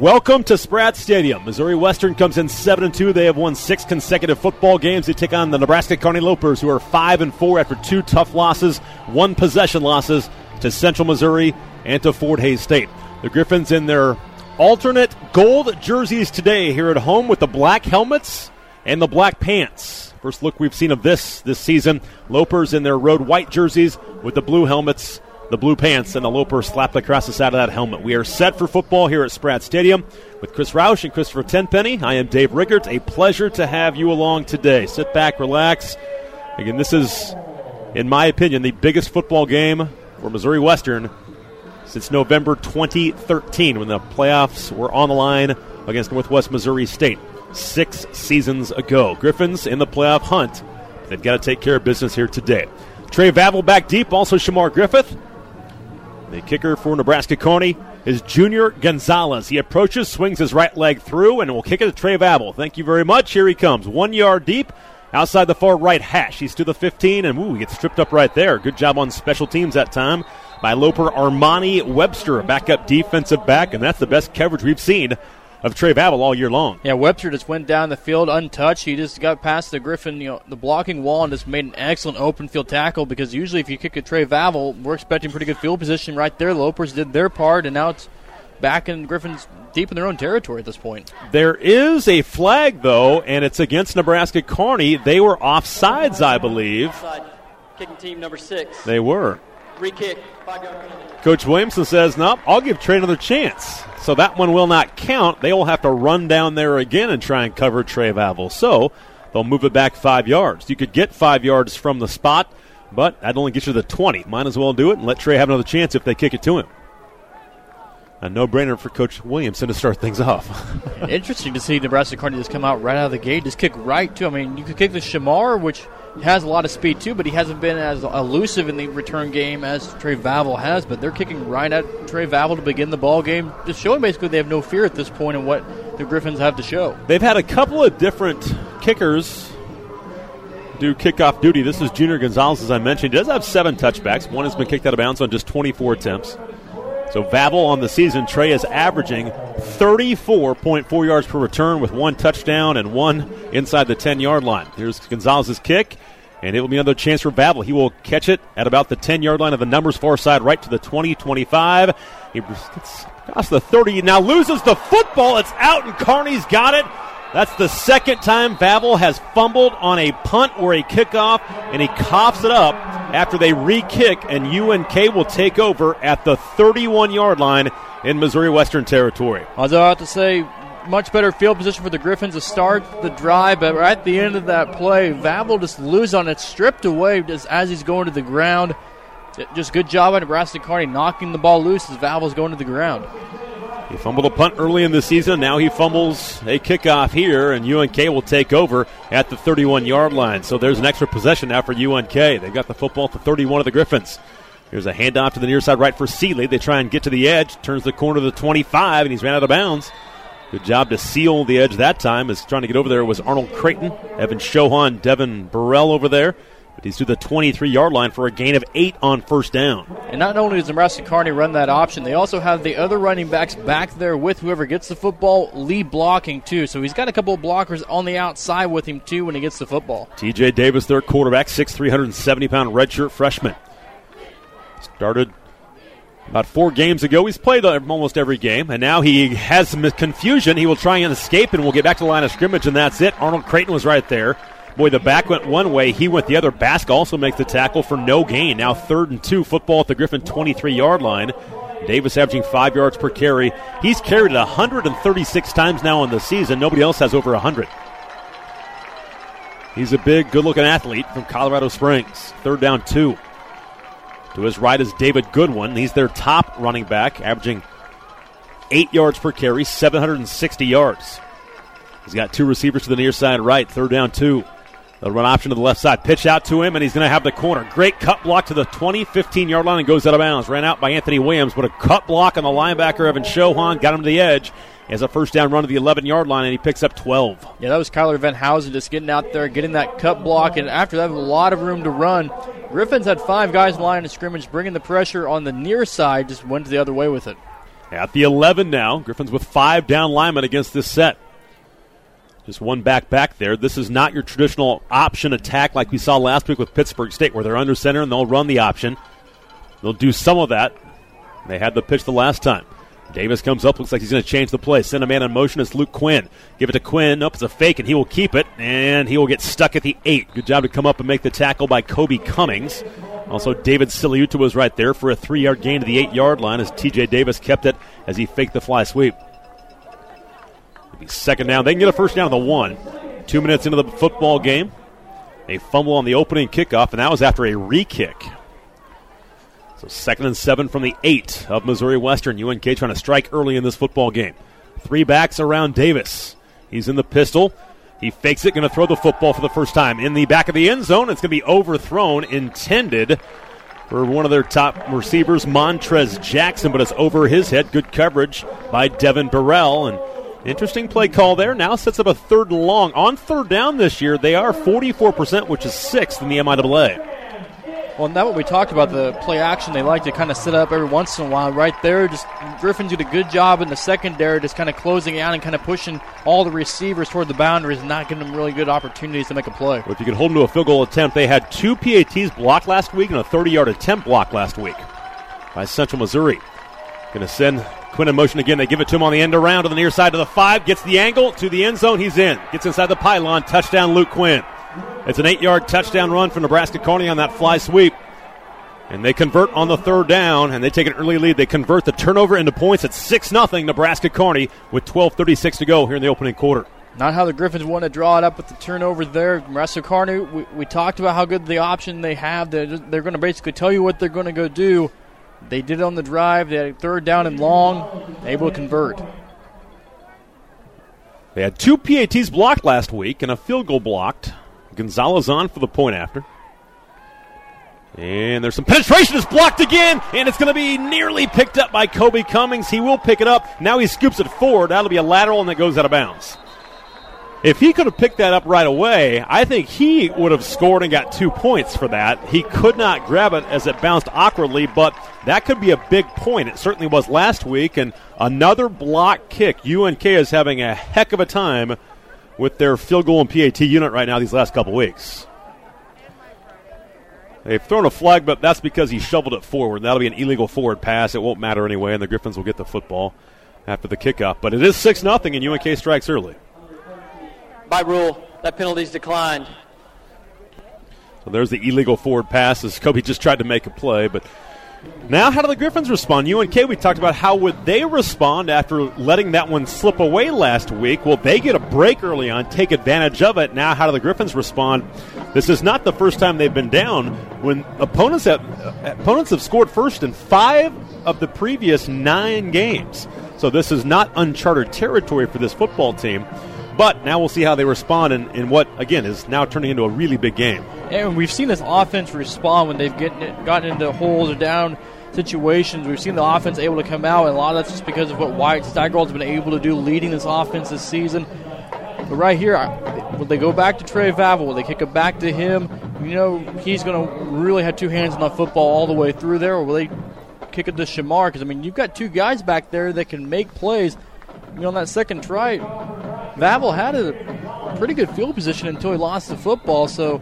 Welcome to Spratt Stadium. Missouri Western comes in seven and two. They have won six consecutive football games. They take on the Nebraska Kearney Lopers, who are five and four after two tough losses, one possession losses to Central Missouri and to Fort Hays State. The Griffins in their alternate gold jerseys today here at home with the black helmets and the black pants. First look we've seen of this this season. Lopers in their road white jerseys with the blue helmets the blue pants and the Loper slapped across the side of that helmet. We are set for football here at Spratt Stadium with Chris Roush and Christopher Tenpenny. I am Dave Riggert. A pleasure to have you along today. Sit back, relax. Again, this is, in my opinion, the biggest football game for Missouri Western since November 2013 when the playoffs were on the line against Northwest Missouri State six seasons ago. Griffins in the playoff hunt. They've got to take care of business here today. Trey Vavel back deep, also Shamar Griffith. The kicker for Nebraska Kearney is Junior Gonzalez. He approaches, swings his right leg through, and will kick it to Trey Vavel. Thank you very much. Here he comes. One yard deep outside the far right hash. He's to the 15, and ooh, he gets stripped up right there. Good job on special teams that time by Loper Armani Webster, backup defensive back, and that's the best coverage we've seen of Trey Vavel all year long. Yeah, Webster just went down the field untouched. He just got past the Griffin, you know, the blocking wall and just made an excellent open field tackle because usually if you kick a Trey Vavel, we're expecting pretty good field position right there. Lopers did their part, and now it's back in Griffin's deep in their own territory at this point. There is a flag, though, and it's against Nebraska Kearney. They were offsides, I believe. Offside. Kicking team number six. They were. Re kick. Coach Williamson says, nope, I'll give Trey another chance. So that one will not count. They will have to run down there again and try and cover Trey Vavel. So they'll move it back five yards. You could get five yards from the spot, but that only gets you the 20. Might as well do it and let Trey have another chance if they kick it to him. A no brainer for Coach Williamson to start things off. Interesting to see Nebraska Kearney just come out right out of the gate, just kick right too. I mean, you could kick the Shamar, which has a lot of speed too, but he hasn't been as elusive in the return game as Trey Vavel has. But they're kicking right at Trey Vavel to begin the ball game, just showing basically they have no fear at this point in what the Griffins have to show. They've had a couple of different kickers do kickoff duty. This is Junior Gonzalez, as I mentioned. He does have seven touchbacks. One has been kicked out of bounds on just 24 attempts. So Vavel on the season, Trey is averaging 34.4 yards per return with one touchdown and one inside the 10 yard line. Here's Gonzalez's kick, and it will be another chance for Vavel. He will catch it at about the 10 yard line of the numbers far side, right to the 20 25. He gets across the 30, now loses the football. It's out, and Kearney's got it. That's the second time Vavel has fumbled on a punt or a kickoff, and he coughs it up after they re kick, and UNK will take over at the 31 yard line in Missouri Western Territory. I was about to say, much better field position for the Griffins to start the drive, but right at the end of that play, Vavel just loses on it, stripped away just as he's going to the ground. Just good job by Nebraska Kearney knocking the ball loose as Vavel's going to the ground. He fumbled a punt early in the season. Now he fumbles a kickoff here, and UNK will take over at the 31 yard line. So there's an extra possession now for UNK. They've got the football at the 31 of the Griffins. Here's a handoff to the near side right for Seeley. They try and get to the edge, turns the corner to the 25, and he's ran out of bounds. Good job to seal the edge that time. Is trying to get over there was Arnold Creighton, Evan Shohan, Devin Burrell over there. But he's to the 23 yard line for a gain of eight on first down. And not only does Nebraska Kearney run that option, they also have the other running backs back there with whoever gets the football, Lee blocking too. So he's got a couple of blockers on the outside with him too when he gets the football. TJ Davis, their quarterback, 6'3", 370 pound redshirt freshman. Started about four games ago. He's played uh, almost every game, and now he has some confusion. He will try and escape, and we'll get back to the line of scrimmage, and that's it. Arnold Creighton was right there. Boy, the back went one way, he went the other. Bask also makes the tackle for no gain. Now third and two, football at the Griffin 23 yard line. Davis averaging five yards per carry. He's carried it 136 times now in the season. Nobody else has over 100. He's a big, good looking athlete from Colorado Springs. Third down, two. To his right is David Goodwin. He's their top running back, averaging eight yards per carry, 760 yards. He's got two receivers to the near side right. Third down, two. The run option to the left side. Pitch out to him, and he's going to have the corner. Great cut block to the 20, 15 yard line and goes out of bounds. Ran out by Anthony Williams, but a cut block on the linebacker, Evan Shohan, got him to the edge. Has a first down run to the 11 yard line, and he picks up 12. Yeah, that was Kyler Van Housen just getting out there, getting that cut block, and after that, a lot of room to run. Griffins had five guys in line of scrimmage, bringing the pressure on the near side, just went the other way with it. At the 11 now, Griffins with five down linemen against this set. Just one back back there. This is not your traditional option attack like we saw last week with Pittsburg State, where they're under center and they'll run the option. They'll do some of that. They had the pitch the last time. Davis comes up, looks like he's going to change the play. Send a man in motion. It's Luke Quinn. Give it to Quinn. Nope, it's a fake, and he will keep it, and he will get stuck at the eight. Good job to come up and make the tackle by Kobe Cummings. Also, David Siliuta was right there for a three yard gain to the eight yard line as TJ Davis kept it as he faked the fly sweep. Second down. They can get a first down the one. Two minutes into the football game. A fumble on the opening kickoff, and that was after a re kick. So second and seven from the eight of Missouri Western. UNK trying to strike early in this football game. Three backs around Davis. He's in the pistol. He fakes it, going to throw the football for the first time in the back of the end zone. It's going to be overthrown, intended for one of their top receivers, Montrez Jackson, but it's over his head. Good coverage by Devin Burrell. And Interesting play call there. Now sets up a third and long. On third down this year, they are 44%, which is sixth in the MIAA. Well, and that what we talked about the play action. They like to kind of sit up every once in a while. Right there, just Griffin did a good job in the secondary, just kind of closing out and kind of pushing all the receivers toward the boundaries, and not giving them really good opportunities to make a play. Well, if you can hold them to a field goal attempt, they had two PATs blocked last week and a 30-yard attempt blocked last week by Central Missouri. Going to send Quinn in motion again. They give it to him on the end around to the near side to the five. Gets the angle to the end zone. He's in. Gets inside the pylon. Touchdown, Luke Quinn. It's an eight yard touchdown run for Nebraska Kearney on that fly sweep. And they convert on the third down, and they take an early lead. They convert the turnover into points at 6 0 Nebraska Kearney with 12.36 to go here in the opening quarter. Not how the Griffins want to draw it up with the turnover there. Nebraska Kearney, we, we talked about how good the option they have. They're, they're going to basically tell you what they're going to go do. They did it on the drive. They had third down and long, able to convert. They had two PATs blocked last week and a field goal blocked. Gonzalez on for the point after. And there's some penetration. It's blocked again, and it's going to be nearly picked up by Kobe Cummings. He will pick it up. Now he scoops it forward. That'll be a lateral, and that goes out of bounds. If he could have picked that up right away, I think he would have scored and got two points for that. He could not grab it as it bounced awkwardly, but that could be a big point. It certainly was last week, and another block kick. UNK is having a heck of a time with their field goal and PAT unit right now these last couple weeks. They've thrown a flag, but that's because he shoveled it forward. That'll be an illegal forward pass. It won't matter anyway, and the Griffins will get the football after the kickoff. But it is 6 0, and UNK strikes early. By rule, that penalty is declined. So there's the illegal forward pass as Kobe just tried to make a play, but now, how do the Griffins respond? UNK, we talked about how would they respond after letting that one slip away last week. Well, they get a break early on, take advantage of it. Now, how do the Griffins respond? This is not the first time they've been down. When opponents have opponents have scored first in five of the previous nine games, so this is not uncharted territory for this football team. But now we'll see how they respond in, in what, again, is now turning into a really big game. And we've seen this offense respond when they've gotten, gotten into holes or down situations. We've seen the offense able to come out, and a lot of that's just because of what Wyatt Steigerwald's been able to do leading this offense this season. But right here, will they go back to Trey Vavel? Will they kick it back to him? You know, he's going to really have two hands on the football all the way through there, or will they kick it to Shamar? Because, I mean, you've got two guys back there that can make plays. You know, on that second try, Vavel had a pretty good field position until he lost the football. So,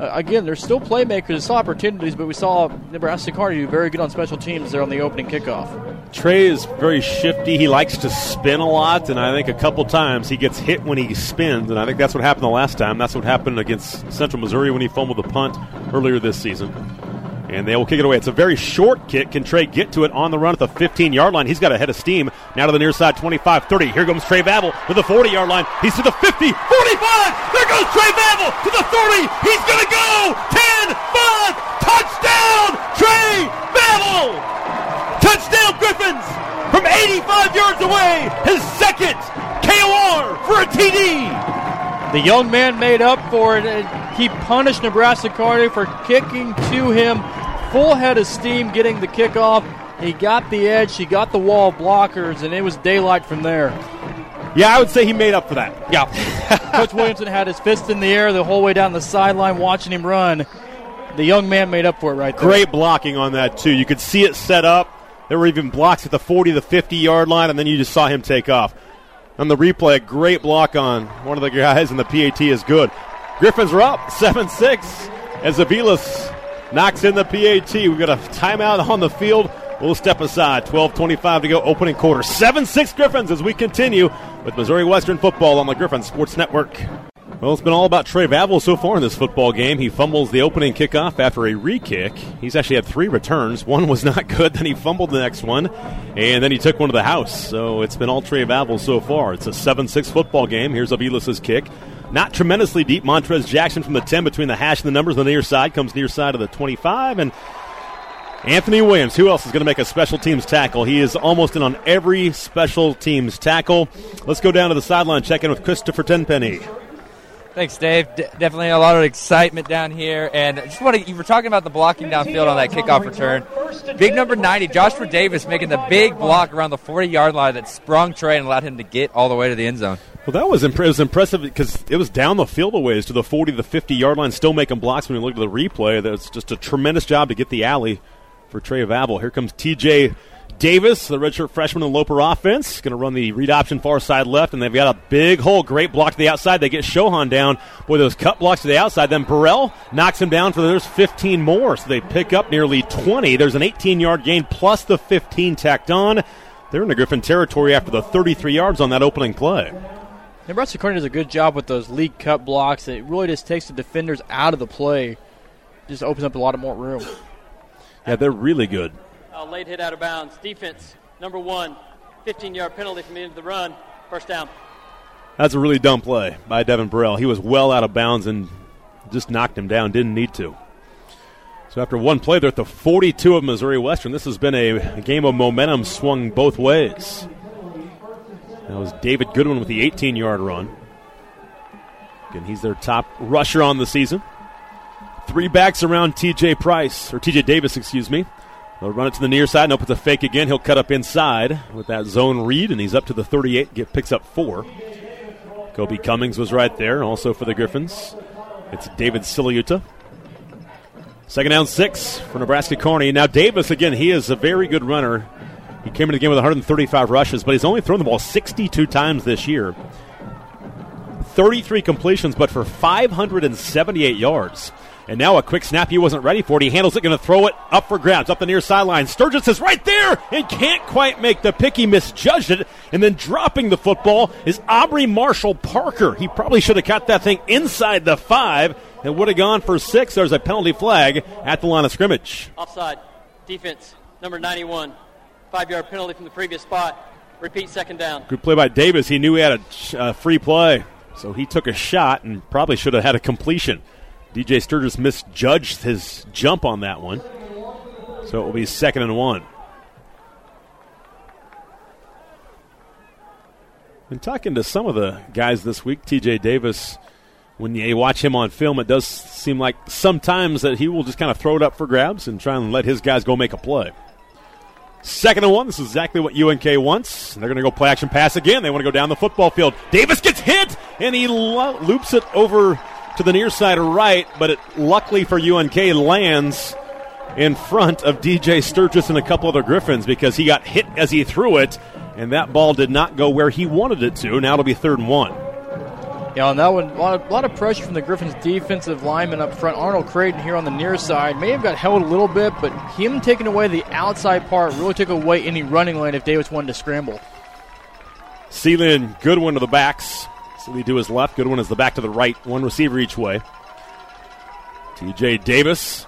uh, again, there's still playmakers, there's opportunities, but we saw Nebraska Kearney do very good on special teams there on the opening kickoff. Trey is very shifty. He likes to spin a lot, and I think a couple times he gets hit when he spins, and I think that's what happened the last time. That's what happened against Central Missouri when he fumbled the punt earlier this season. And they will kick it away. It's a very short kick. Can Trey get to it on the run at the 15 yard line? He's got a head of steam. Now to the near side, 25 30. Here comes Trey Vavel to the 40 yard line. He's to the 50, 45. There goes Trey Vavel to the 30. He's going to go 10 5. Touchdown, Trey Vavel. Touchdown, Griffins from 85 yards away. His second KOR for a TD. The young man made up for it. He punished Nebraska Kearney for kicking to him. Full head of steam getting the kickoff. He got the edge, he got the wall blockers, and it was daylight from there. Yeah, I would say he made up for that. Yeah. Coach Williamson had his fist in the air the whole way down the sideline watching him run. The young man made up for it right there. Great blocking on that, too. You could see it set up. There were even blocks at the 40 the 50 yard line, and then you just saw him take off. On the replay, a great block on one of the guys, and the PAT is good. Griffins are up 7 6 as Aviles knocks in the PAT. We've got a timeout on the field. We'll step aside. 12.25 to go, opening quarter. 7 6 Griffins as we continue with Missouri Western football on the Griffin Sports Network. Well, it's been all about Trey Vavel so far in this football game. He fumbles the opening kickoff after a re kick. He's actually had three returns. One was not good, then he fumbled the next one, and then he took one to the house. So it's been all Trey Vavel so far. It's a 7 6 football game. Here's Aviles' kick. Not tremendously deep. Montrez Jackson from the 10 between the hash and the numbers on the near side comes near side of the 25, and Anthony Williams, who else is going to make a special teams tackle? He is almost in on every special teams tackle. Let's go down to the sideline, check in with Christopher Tenpenny. Thanks, Dave. D- definitely a lot of excitement down here, and I just want to. You were talking about the blocking downfield on that kickoff return. Big number ninety, Joshua Davis, making the big block around the forty-yard line that sprung Trey and allowed him to get all the way to the end zone. Well, that was, imp- was impressive because it was down the field a ways to the forty, the fifty-yard line, still making blocks. When you look at the replay, that's just a tremendous job to get the alley for Trey Vavel. Here comes T.J. Davis, the redshirt freshman in Loper offense, going to run the read option far side left, and they've got a big hole. Great block to the outside. They get Shohan down. Boy, those cut blocks to the outside. Then Burrell knocks him down for there's 15 more, so they pick up nearly 20. There's an 18 yard gain plus the 15 tacked on. They're in the Griffin territory after the 33 yards on that opening play. Nebraska Kearney does a good job with those league cut blocks. It really just takes the defenders out of the play, just opens up a lot of more room. Yeah, they're really good. Late hit out of bounds. Defense, number one, 15 yard penalty from the end of the run. First down. That's a really dumb play by Devin Burrell. He was well out of bounds and just knocked him down. Didn't need to. So after one play, they're at the 42 of Missouri Western. This has been a, game of momentum swung both ways. That was David Goodwin with the 18 yard run. Again, he's their top rusher on the season. Three backs around TJ Price, or TJ Davis, excuse me. They'll run it to the near side. Nope, it's a fake again. He'll cut up inside with that zone read, and he's up to the 38. Get picks up four. Kobe Cummings was right there, also for the Griffins. It's David Siliuta. Second down six for Nebraska Kearney. Now Davis again. He is a very good runner. He came into the game with 135 rushes, but he's only thrown the ball 62 times this year. 33 completions, but for 578 yards. And now a quick snap he wasn't ready for it. He handles it, going to throw it up for grabs, up the near sideline. Sturgis is right there and can't quite make the pick. He misjudged it. And then dropping the football is Aubrey Marshall Parker. He probably should have caught that thing inside the five and would have gone for six. There's a penalty flag at the line of scrimmage. Offside. Defense, number 91. Five yard penalty from the previous spot. Repeat second down. Good play by Davis. He knew he had a uh, free play, so he took a shot and probably should have had a completion. DJ Sturgis misjudged his jump on that one. So it will be second and one. Been talking to some of the guys this week. TJ Davis, when you watch him on film, it does seem like sometimes that he will just kind of throw it up for grabs and try and let his guys go make a play. Second and one. This is exactly what UNK wants. They're going to go play action pass again. They want to go down the football field. Davis gets hit, and he lo- loops it over to the near side right, but it luckily for UNK lands in front of DJ Sturgis and a couple other Griffins because he got hit as he threw it, and that ball did not go where he wanted it to. Now it'll be third and one. Yeah, on that one, a lot, of, a lot of pressure from the Griffins' defensive lineman up front. Arnold Creighton here on the near side may have got held a little bit, but him taking away the outside part really took away any running lane if Davis wanted to scramble. Sealand Goodwin to the backs. Sealy to his left. Goodwin is the back to the right. One receiver each way. TJ Davis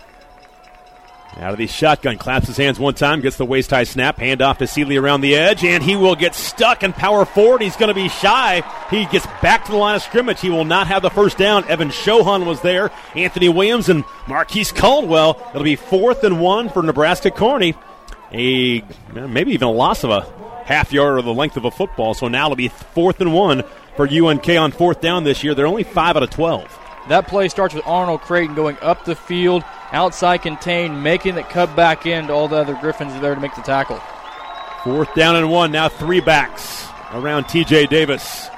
out of the shotgun, claps his hands one time, gets the waist high snap, hand off to Sealy around the edge, and he will get stuck and power forward. He's going to be shy. He gets back to the line of scrimmage. He will not have the first down. Evan Shohan was there, Anthony Williams, and Marquise Caldwell. It'll be fourth and one for Nebraska Kearney. A maybe even a loss of a half yard or the length of a football. So now it'll be fourth and one for UNK on fourth down this year. They're only five out of twelve. That play starts with Arnold Creighton going up the field, outside contained, making the cut back into all the other Griffins are there to make the tackle. Fourth down and one. Now three backs around TJ Davis.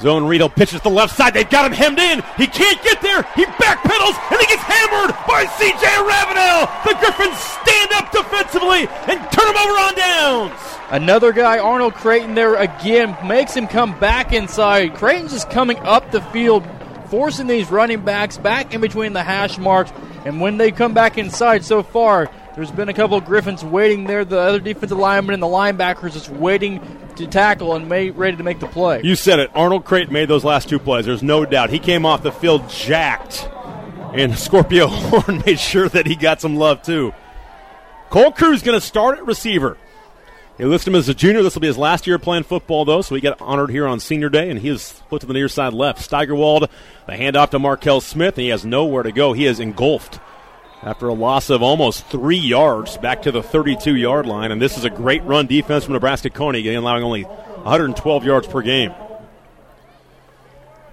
Zone read. He'll pitch it to the left side. They've got him hemmed in. He can't get there. He backpedals and he gets hammered by CJ Ravenel. The Griffins stand up defensively and turn him over on downs. Another guy, Arnold Creighton, there again makes him come back inside. Creighton's just coming up the field, forcing these running backs back in between the hash marks. And when they come back inside so far, there's been a couple of Griffins waiting there. The other defensive linemen and the linebackers just waiting to tackle and ready to make the play. You said it. Arnold Creighton made those last two plays. There's no doubt. He came off the field jacked, and Scorpio Horn made sure that he got some love too. Cole Cruz going to start at receiver. They list him as a junior. This will be his last year playing football, though, so he got honored here on senior day, and he is put to the near side left. Steigerwald, the handoff to Markel Smith, and he has nowhere to go. He is engulfed after a loss of almost three yards back to the 32 yard line. And this is a great run defense from Nebraska Kearney, allowing only 112 yards per game.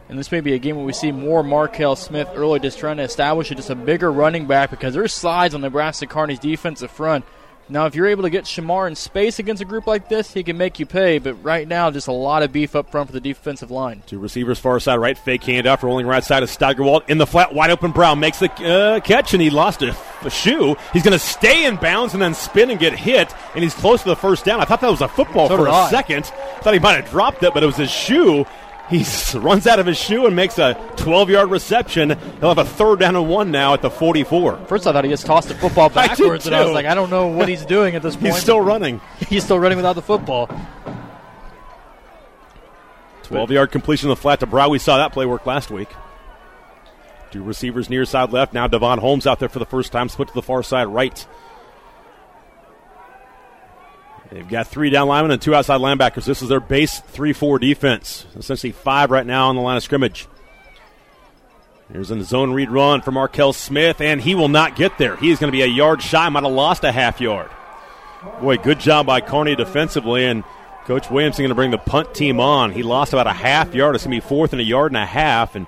And this may be a game where we see more Markel Smith early, just trying to establish it, just a bigger running back because there's slides on Nebraska Kearney's defensive front. Now, if you're able to get Shamar in space against a group like this, he can make you pay. But right now, just a lot of beef up front for the defensive line. Two receivers, far side right, fake handoff, rolling right side of Steigerwald in the flat, wide open. Brown makes the uh, catch, and he lost a, a shoe. He's going to stay in bounds and then spin and get hit, and he's close to the first down. I thought that was a football So for a I. second. Thought he might have dropped it, but it was his shoe. He runs out of his shoe and makes a 12 yard reception. He'll have a third down and one now at the 44. First, I thought he just tossed the football I backwards, and I was like, I don't know what he's doing at this point. He's still running. he's still running without the football. 12 yard completion of the flat to Brow. We saw that play work last week. Two receivers near side left. Now Devon Holmes out there for the first time, split to the far side right. They've got three down linemen and two outside linebackers. This is their base 3 4 defense. Essentially five right now on the line of scrimmage. Here's a zone read run for Markel Smith, and he will not get there. He is going to be a yard shy, might have lost a half yard. Boy, good job by Kearney defensively, and Coach Williamson is going to bring the punt team on. He lost about a half yard. It's going to be fourth and a yard and a half, and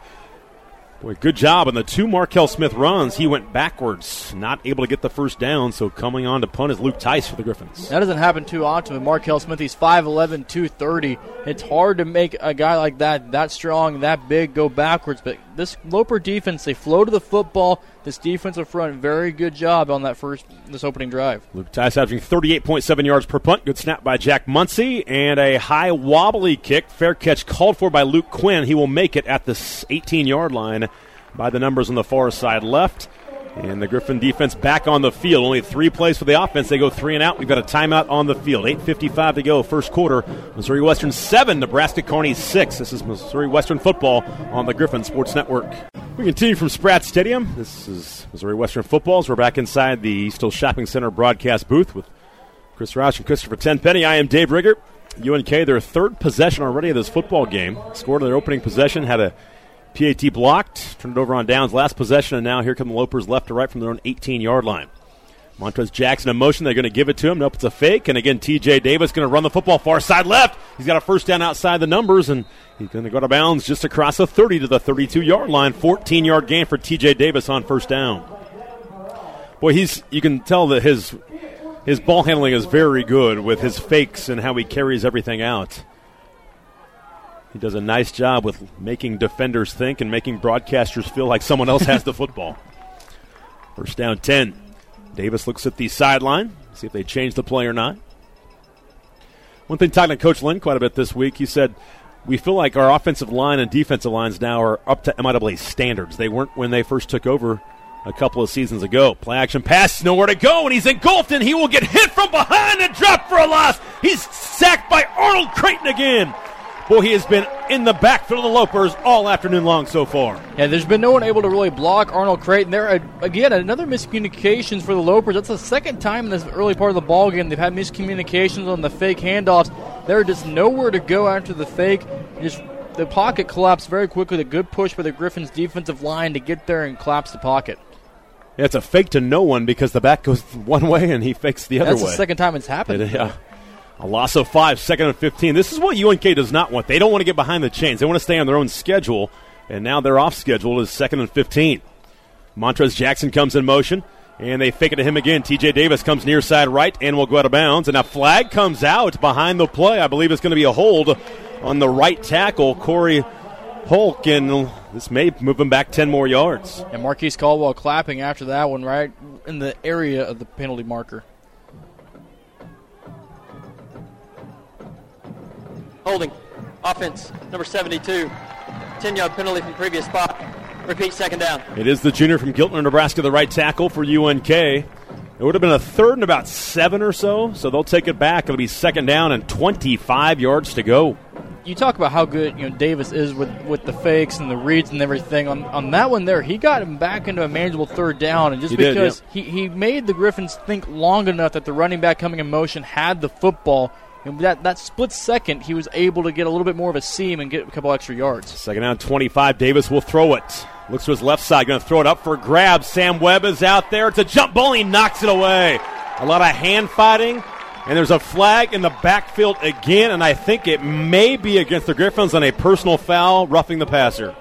boy, good job. On the two Markel Smith runs, he went backwards, not able to get the first down. So coming on to punt is Luke Tice for the Griffins. That doesn't happen too often with Markel Smith. He's 5'11, 230. It's hard to make a guy like that, that strong, that big, go backwards. But this Loper defense, they flow to the football. This defensive front, very good job on that first, this opening drive. Luke Tice averaging 38.7 yards per punt. Good snap by Jack Muncie. And a high wobbly kick. Fair catch called for by Luke Quinn. He will make it at the 18 yard line by the numbers on the far side left. And the Griffin defense back on the field. Only three plays for the offense. They go three and out. We've got a timeout on the field. 8.55 to go, first quarter. Missouri Western 7, Nebraska Kearney 6. This is Missouri Western football on the Griffin Sports Network. We continue from Spratt Stadium. This is Missouri Western footballs. We're back inside the Still Shopping Center broadcast booth with Chris Roush and Christopher Tenpenny. I am Dave Riggert. UNK, their third possession already of this football game. Scored in their opening possession, had a PAT blocked, turned it over on downs last possession, and now here come the Lopers left to right from their own 18 yard line. Montrez Jackson in motion. They're going to give it to him. Nope, it's a fake. And again, TJ Davis going to run the football far side left. He's got a first down outside the numbers, and he's going to go to bounds just across the 30 to the 32 yard line. 14 yard gain for TJ Davis on first down. Boy, he's you can tell that his his ball handling is very good with his fakes and how he carries everything out. He does a nice job with making defenders think and making broadcasters feel like someone else has the football. First down 10. Davis looks at the sideline, see if they change the play or not. One thing talking to Coach Lynn quite a bit this week, he said, We feel like our offensive line and defensive lines now are up to MIAA standards. They weren't when they first took over a couple of seasons ago. Play action pass, nowhere to go, and he's engulfed, and he will get hit from behind and dropped for a loss. He's sacked by Arnold Creighton again. He has been in the backfield of the Lopers all afternoon long so far. Yeah, there's been no one able to really block Arnold Creighton. There uh, again, another miscommunications for the Lopers. That's the second time in this early part of the ball game they've had miscommunications on the fake handoffs. They're just nowhere to go after the fake. Just the pocket collapsed very quickly. A good push by the Griffins' defensive line to get there and collapse the pocket. Yeah, it's a fake to no one because the back goes one way and he fakes the other That's way. the second time it's happened. It- yeah. A loss of five, second and 15. This is what UNK does not want. They don't want to get behind the chains. They want to stay on their own schedule, and now they're off schedule is second and 15. Montrez Jackson comes in motion, and they fake it to him again. TJ Davis comes near side right and will go out of bounds, and a flag comes out behind the play. I believe it's going to be a hold on the right tackle, Corey Polk, and this may move him back 10 more yards. And Marquise Caldwell clapping after that one right in the area of the penalty marker. Holding. Offense, number 72. 10 yard penalty from previous spot. Repeat second down. It is the junior from Giltner, Nebraska, the right tackle for UNK. It would have been a third and about seven or so, so they'll take it back. It'll be second down and 25 yards to go. You talk about how good you know Davis is with, with the fakes and the reads and everything. On, on that one there, he got him back into a manageable third down, and just He did, because yeah. he, he made the Griffins think long enough that the running back coming in motion had the football. And that, that split second, he was able to get a little bit more of a seam and get a couple extra yards. Second down, 25. Davis will throw it. Looks to his left side, going to throw it up for a grab. Sam Webb is out there. It's a jump ball. He knocks it away. A lot of hand fighting, and there's a flag in the backfield again, and I think it may be against the Griffins on a personal foul, roughing the passer.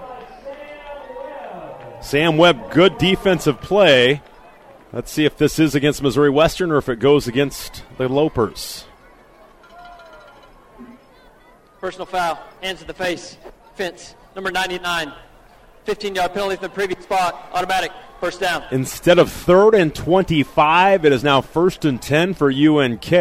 Sam Webb, good defensive play. Let's see if this is against Missouri Western or if it goes against the Lopers. Personal foul. Hands to the face. Fence. Number 99. 15 yard penalty from the previous spot. Automatic. First down. Instead of third and 25, it is now first and 10 for UNK.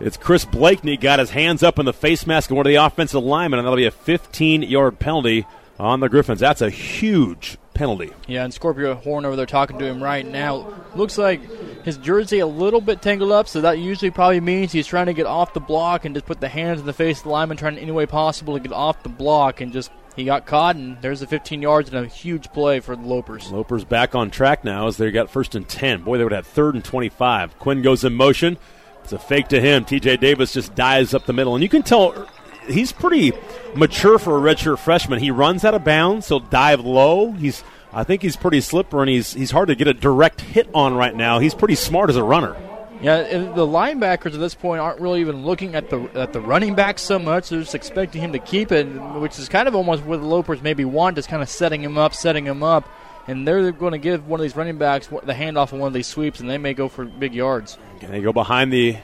It's Chris Blakeney got his hands up in the face mask of one of the offensive linemen, and that'll be a 15 yard penalty on the Griffins. That's a huge penalty. Yeah, and Scorpio Horn over there talking to him right now. Looks like his jersey a little bit tangled up, so that usually probably means he's trying to get off the block and just put the hands in the face of the lineman, trying any way possible to get off the block, and just he got caught, and there's the 15 yards and a huge play for the Lopers. Lopers back on track now as they got first and 10. Boy, they would have third and 25. Quinn goes in motion. It's a fake to him. TJ Davis just dives up the middle. And you can tell he's pretty mature for a redshirt freshman. He runs out of bounds. He'll dive low. He's I think he's pretty slippery and he's he's hard to get a direct hit on right now. He's pretty smart as a runner. Yeah, the linebackers at this point aren't really even looking at the at the running back so much. They're just expecting him to keep it, which is kind of almost what the Lopers maybe want, just kind of setting him up, setting him up. And they're going to give one of these running backs the handoff on one of these sweeps, and they may go for big yards. And they go behind the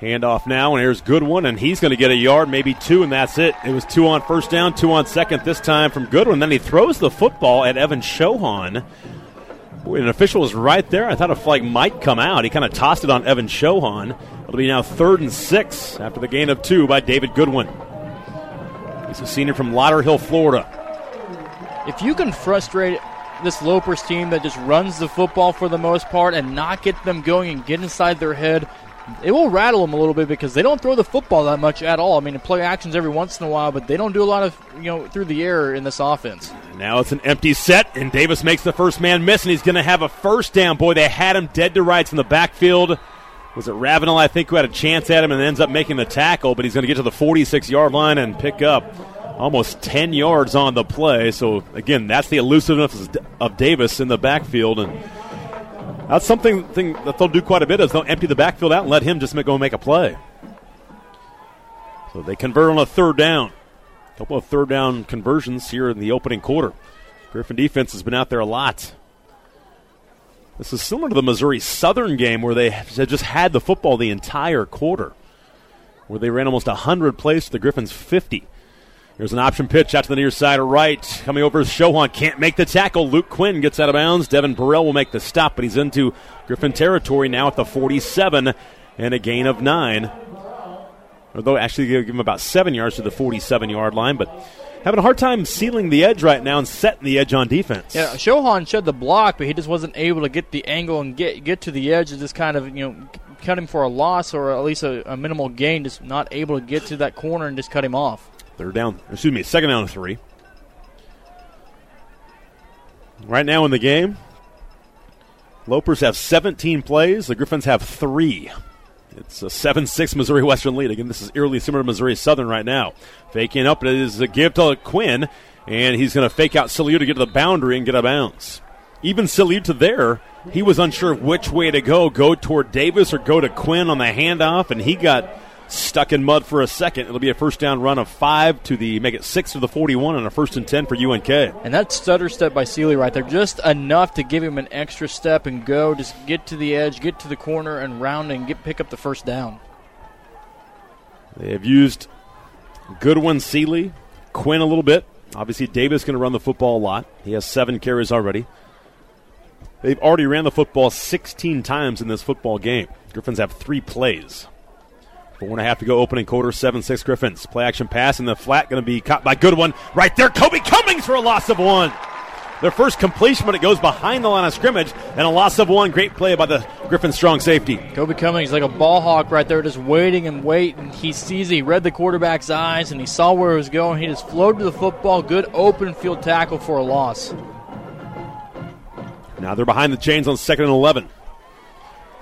handoff now, and here's Goodwin, and he's going to get a yard, maybe two, and that's it. It was two on first down, two on second this time from Goodwin. Then he throws the football at Evan Shohan. Boy, an official was right there. I thought a flag might come out. He kind of tossed it on Evan Shohan. It'll be now third and six after the gain of two by David Goodwin. He's a senior from Lauderhill, Florida. If you can frustrate this Lopers team that just runs the football for the most part and not get them going and get inside their head, it will rattle them a little bit because they don't throw the football that much at all. I mean, they play actions every once in a while, but they don't do a lot of you know through the air in this offense. Now it's an empty set, and Davis makes the first man miss, and he's going to have a first down. Boy, they had him dead to rights in the backfield. Was it Ravenel, I think, who had a chance at him and ends up making the tackle, but he's going to get to the 46 yard line and pick up almost 10 yards on the play. So, again, that's the elusiveness of Davis in the backfield. And that's something thing that they'll do quite a bit is they'll empty the backfield out and let him just make, go make a play. So they convert on a third down. A couple of third down conversions here in the opening quarter. Griffin defense has been out there a lot. This is similar to the Missouri Southern game where they just had the football the entire quarter, where they ran almost 100 plays to the Griffins' 50. Here's an option pitch out to the near side of right. Coming over is Shohan. Can't make the tackle. Luke Quinn gets out of bounds. Devin Burrell will make the stop, but he's into Griffin territory now at the 47 and a gain of nine. Although actually give him about seven yards to the 47 yard line, but having a hard time sealing the edge right now and setting the edge on defense. Yeah, Shohan shed the block, but he just wasn't able to get the angle and get get to the edge and just kind of you know cut him for a loss or at least a, a minimal gain. Just not able to get to that corner and just cut him off. They're down. Excuse me, second down to three. Right now in the game, Lopers have 17 plays. The Griffins have three. It's a 7 6 Missouri Western lead. Again, this is eerily similar to Missouri Southern right now. Faking up, it is a give to Quinn, and he's going to fake out Siliuta get to the boundary and get a bounce. Even Siliuta there, he was unsure which way to go go toward Davis or go to Quinn on the handoff, and he got stuck in mud for a second. It'll be a first down run of five to the make it six to the 41 and a first and 10 for UNK. And that stutter step by Sealy right there, just enough to give him an extra step and go. Just get to the edge, get to the corner, and round and get pick up the first down. They have used Goodwin, Seeley, Quinn a little bit Obviously, Davis going to run the football a lot. He has seven carries already. They've already ran the football 16 times in this football game. Griffins have three plays. Four and a half to go, opening quarter, 7 6 Griffins. Play action pass in the flat, going to be caught by Goodwin. Right there, Kobe Cummings for a loss of one. Their first completion, but it goes behind the line of scrimmage, and a loss of one. Great play by the Griffin strong safety. Kobe Cummings like a ball hawk right there, just waiting and waiting. He sees, he read the quarterback's eyes, and he saw where it was going. He just flowed to the football. Good open field tackle for a loss. Now they're behind the chains on second and 11.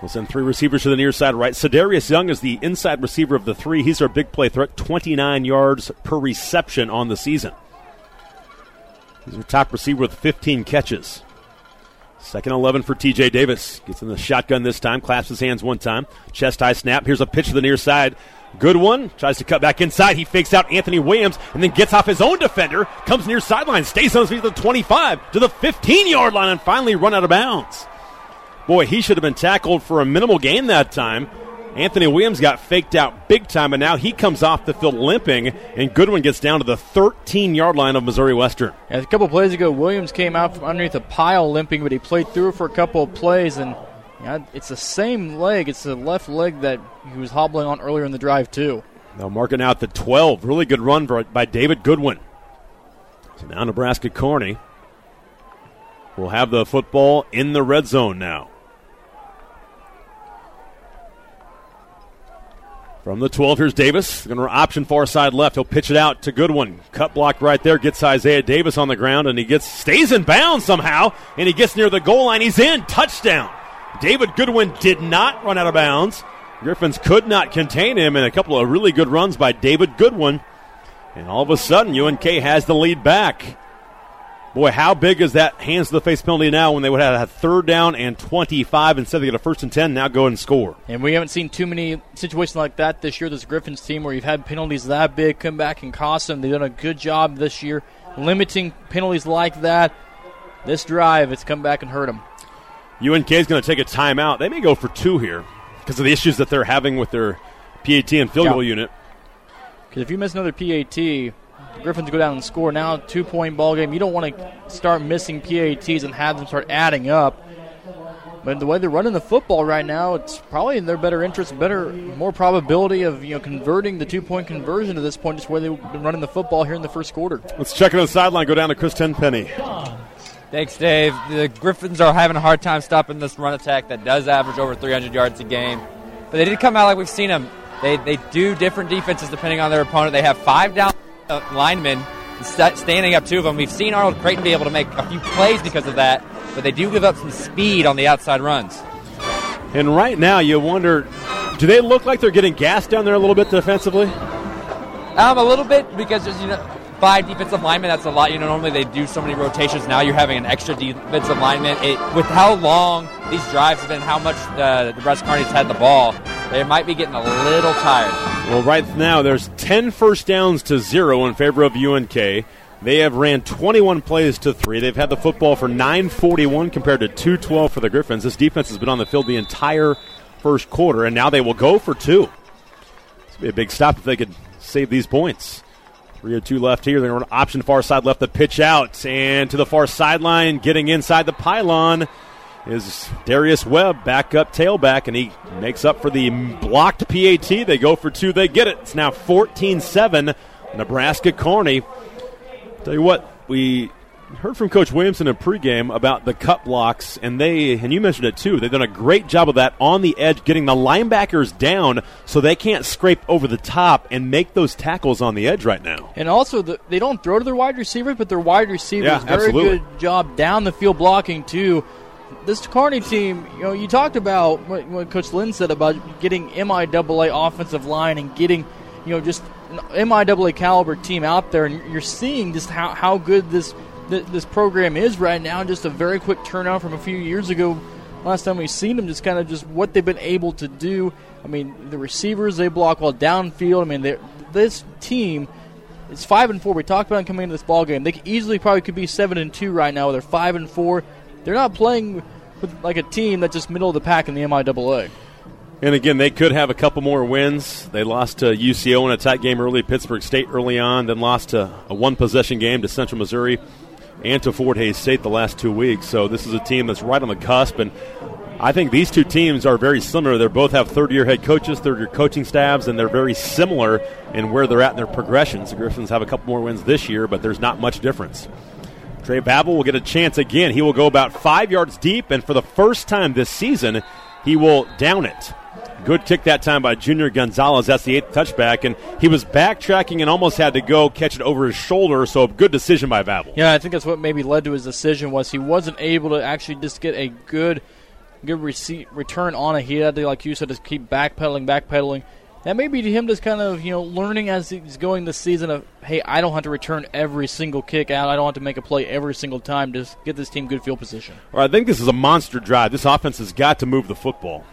We'll send three receivers to the near side right. Sedarius Young is the inside receiver of the three. He's our big play threat, 29 yards per reception on the season. He's our top receiver with 15 catches. Second 11 for TJ Davis. Gets in the shotgun this time, claps his hands one time. Chest high snap. Here's a pitch to the near side. Good one. Tries to cut back inside. He fakes out Anthony Williams and then gets off his own defender. Comes near sideline. Stays on his feet to the 25 to the 15 yard line and finally run out of bounds. Boy, he should have been tackled for a minimal gain that time. Anthony Williams got faked out big time, and now he comes off the field limping, and Goodwin gets down to the 13 yard line of Missouri Western. a couple plays ago, Williams came out from underneath a pile limping, but he played through for a couple of plays, and it's the same leg. It's the left leg that he was hobbling on earlier in the drive, too. Now marking out the 12. Really good run by David Goodwin. So now Nebraska Kearney will have the football in the red zone now. From the 12, here's Davis. Going to option far side left. He'll pitch it out to Goodwin. Cut block right there. Gets Isaiah Davis on the ground, and he gets stays in bounds somehow, and he gets near the goal line. He's in. Touchdown. David Goodwin did not run out of bounds. Griffins could not contain him, and a couple of really good runs by David Goodwin. And all of a sudden, UNK has the lead back. Boy, how big is that hands to the face penalty now when they would have a third down and 25 instead they get a first and 10, now go and score. And we haven't seen too many situations like that this year, this Griffins team, where you've had penalties that big come back and cost them. They've done a good job this year limiting penalties like that. This drive, it's come back and hurt them. UNK is going to take a timeout. They may go for two here because of the issues that they're having with their PAT and field goal unit. Because if you miss another PAT, Griffins go down and score now, two point ball game. You don't want to start missing PATs and have them start adding up. But the way they're running the football right now, it's probably in their better interest, better, more probability of you know converting the two point conversion at this point, just where they've been running the football here in the first quarter. Let's check it on the sideline. Go down to Chris Tenpenny. Thanks, Dave. The Griffins are having a hard time stopping this run attack that does average over 300 yards a game. But they did come out like we've seen them. They, they do different defenses depending on their opponent. They have five down uh, linemen standing up two of them. We've seen Arnold Creighton be able to make a few plays because of that, but they do give up some speed on the outside runs. And right now, you wonder, do they look like they're getting gassed down there a little bit defensively? Um, a little bit because there's you know five defensive linemen. That's a lot. You know, normally they do so many rotations. Now you're having an extra defensive lineman. It, with how long these drives have been, how much uh, the Nebraska Kearney's had the ball, they might be getting a little tired. Well, right now there's 10 first downs to zero in favor of UNK. They have ran 21 plays to three. They've had the football for 941 compared to 212 for the Griffins. This defense has been on the field the entire first quarter, and now they will go for two. It's be a big stop if they could save these points. Three or two left here. They're going option far side left the pitch out and to the far sideline, getting inside the pylon is Darius Webb, back up tailback, and he makes up for the blocked PAT. They go for two, they get it. It's now 14 7, Nebraska Kearney. Tell you what, we heard from Coach Williamson in pregame about the cut blocks, and they, and you mentioned it too, they've done a great job of that on the edge, getting the linebackers down so they can't scrape over the top and make those tackles on the edge right now. And also, the, they don't throw to their wide receivers, but their wide receivers yeah, very absolutely. good job down the field blocking too this Kearney team, you know, you talked about what, what, Coach Lynn said about getting MIAA offensive line and getting, you know, just MIAA caliber team out there, and you're seeing just how, how good this this program is right now. Just a very quick turnout from a few years ago. Last time we've seen them, just kind of just what they've been able to do. I mean, the receivers they block well downfield. I mean, this team is five and four. We talked about coming into this ball game. They easily probably could be seven and two right now. They're five and four. They're not playing with like a team that's just middle of the pack in the MIAA. And again, they could have a couple more wins. They lost to UCO in a tight game early, Pittsburg State early on, then lost to a one possession game to Central Missouri and to Fort Hays State the last two weeks. So this is a team that's right on the cusp. And I think these two teams are very similar. They both have third year head coaches, third year coaching staffs, and they're very similar in where they're at in their progressions. The Griffins have a couple more wins this year, but there's not much difference. Trey Vavel will get a chance again. He will go about five yards deep, and for the first time this season, he will down it. Good kick that time by Junior Gonzalez. That's the eighth touchback, and he was backtracking and almost had to go catch it over his shoulder. So a good decision by Vavel. Yeah, I think that's what maybe led to his decision was he wasn't able to actually just get a good, good receipt, return on it. He had to, like you said, just keep backpedaling, backpedaling. That may be to him just kind of you know learning as he's going this season of hey I don't have to return every single kick out I don't have to make a play every single time to get this team good field position. Well, I think this is a monster drive. This offense has got to move the football.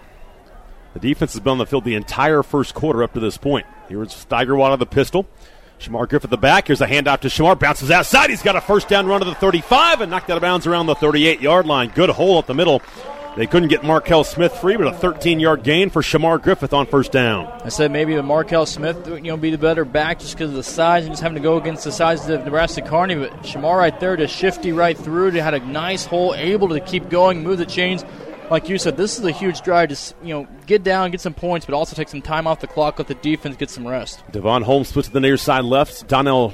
The defense has been on the field the entire first quarter up to this point. Here's Steigerwald of the pistol. Shamar Griffith at the back. Here's a handoff to Shamar. Bounces outside. He's got a first down run to the 35 and knocked out of bounds around the 38 yard line. Good hole up the middle. They couldn't get Markel Smith free, but a 13 yard gain for Shamar Griffith on first down. I said maybe the Markel Smith, you know, be the better back just because of the size and just having to go against the size of Nebraska Kearney. But Shamar right there, just shifty right through. They had a nice hole, able to keep going, move the chains like you said, this is a huge drive to you know get down, get some points, but also take some time off the clock, let the defense get some rest. Devon Holmes splits to the near side left. Donnell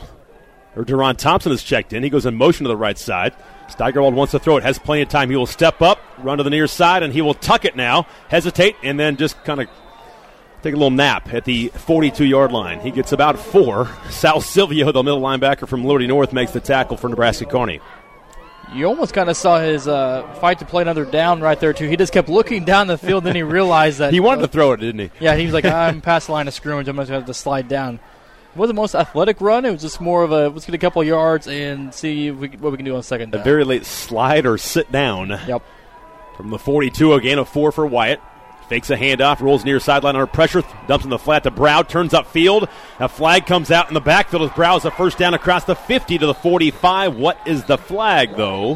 or Duron Thompson is checked in. He goes in motion to the right side. Steigerwald wants to throw it, has plenty of time. He will step up, run to the near side, and he will tuck it now, hesitate, and then just kind of take a little nap at the 42 yard line. He gets about four. Sal Silvio, the middle linebacker from Liberty North, makes the tackle for Nebraska Kearney you almost kind of saw his uh, fight to play another down right there too. He just kept looking down the field, then he realized that he wanted uh, to throw it, didn't he? Yeah, he was like, "I'm past the line of scrimmage. I'm going to have to slide down." It wasn't the most athletic run. It was just more of a let's get a couple yards and see we, what we can do on second down. A very late slide or sit down. Yep. From the 42, a gain of four for Wyatt. Fakes a handoff, rolls near sideline under pressure, dumps in the flat to Brow, turns up field. A flag comes out in the backfield as Brow is a first down across the 50 to the 45. What is the flag, though?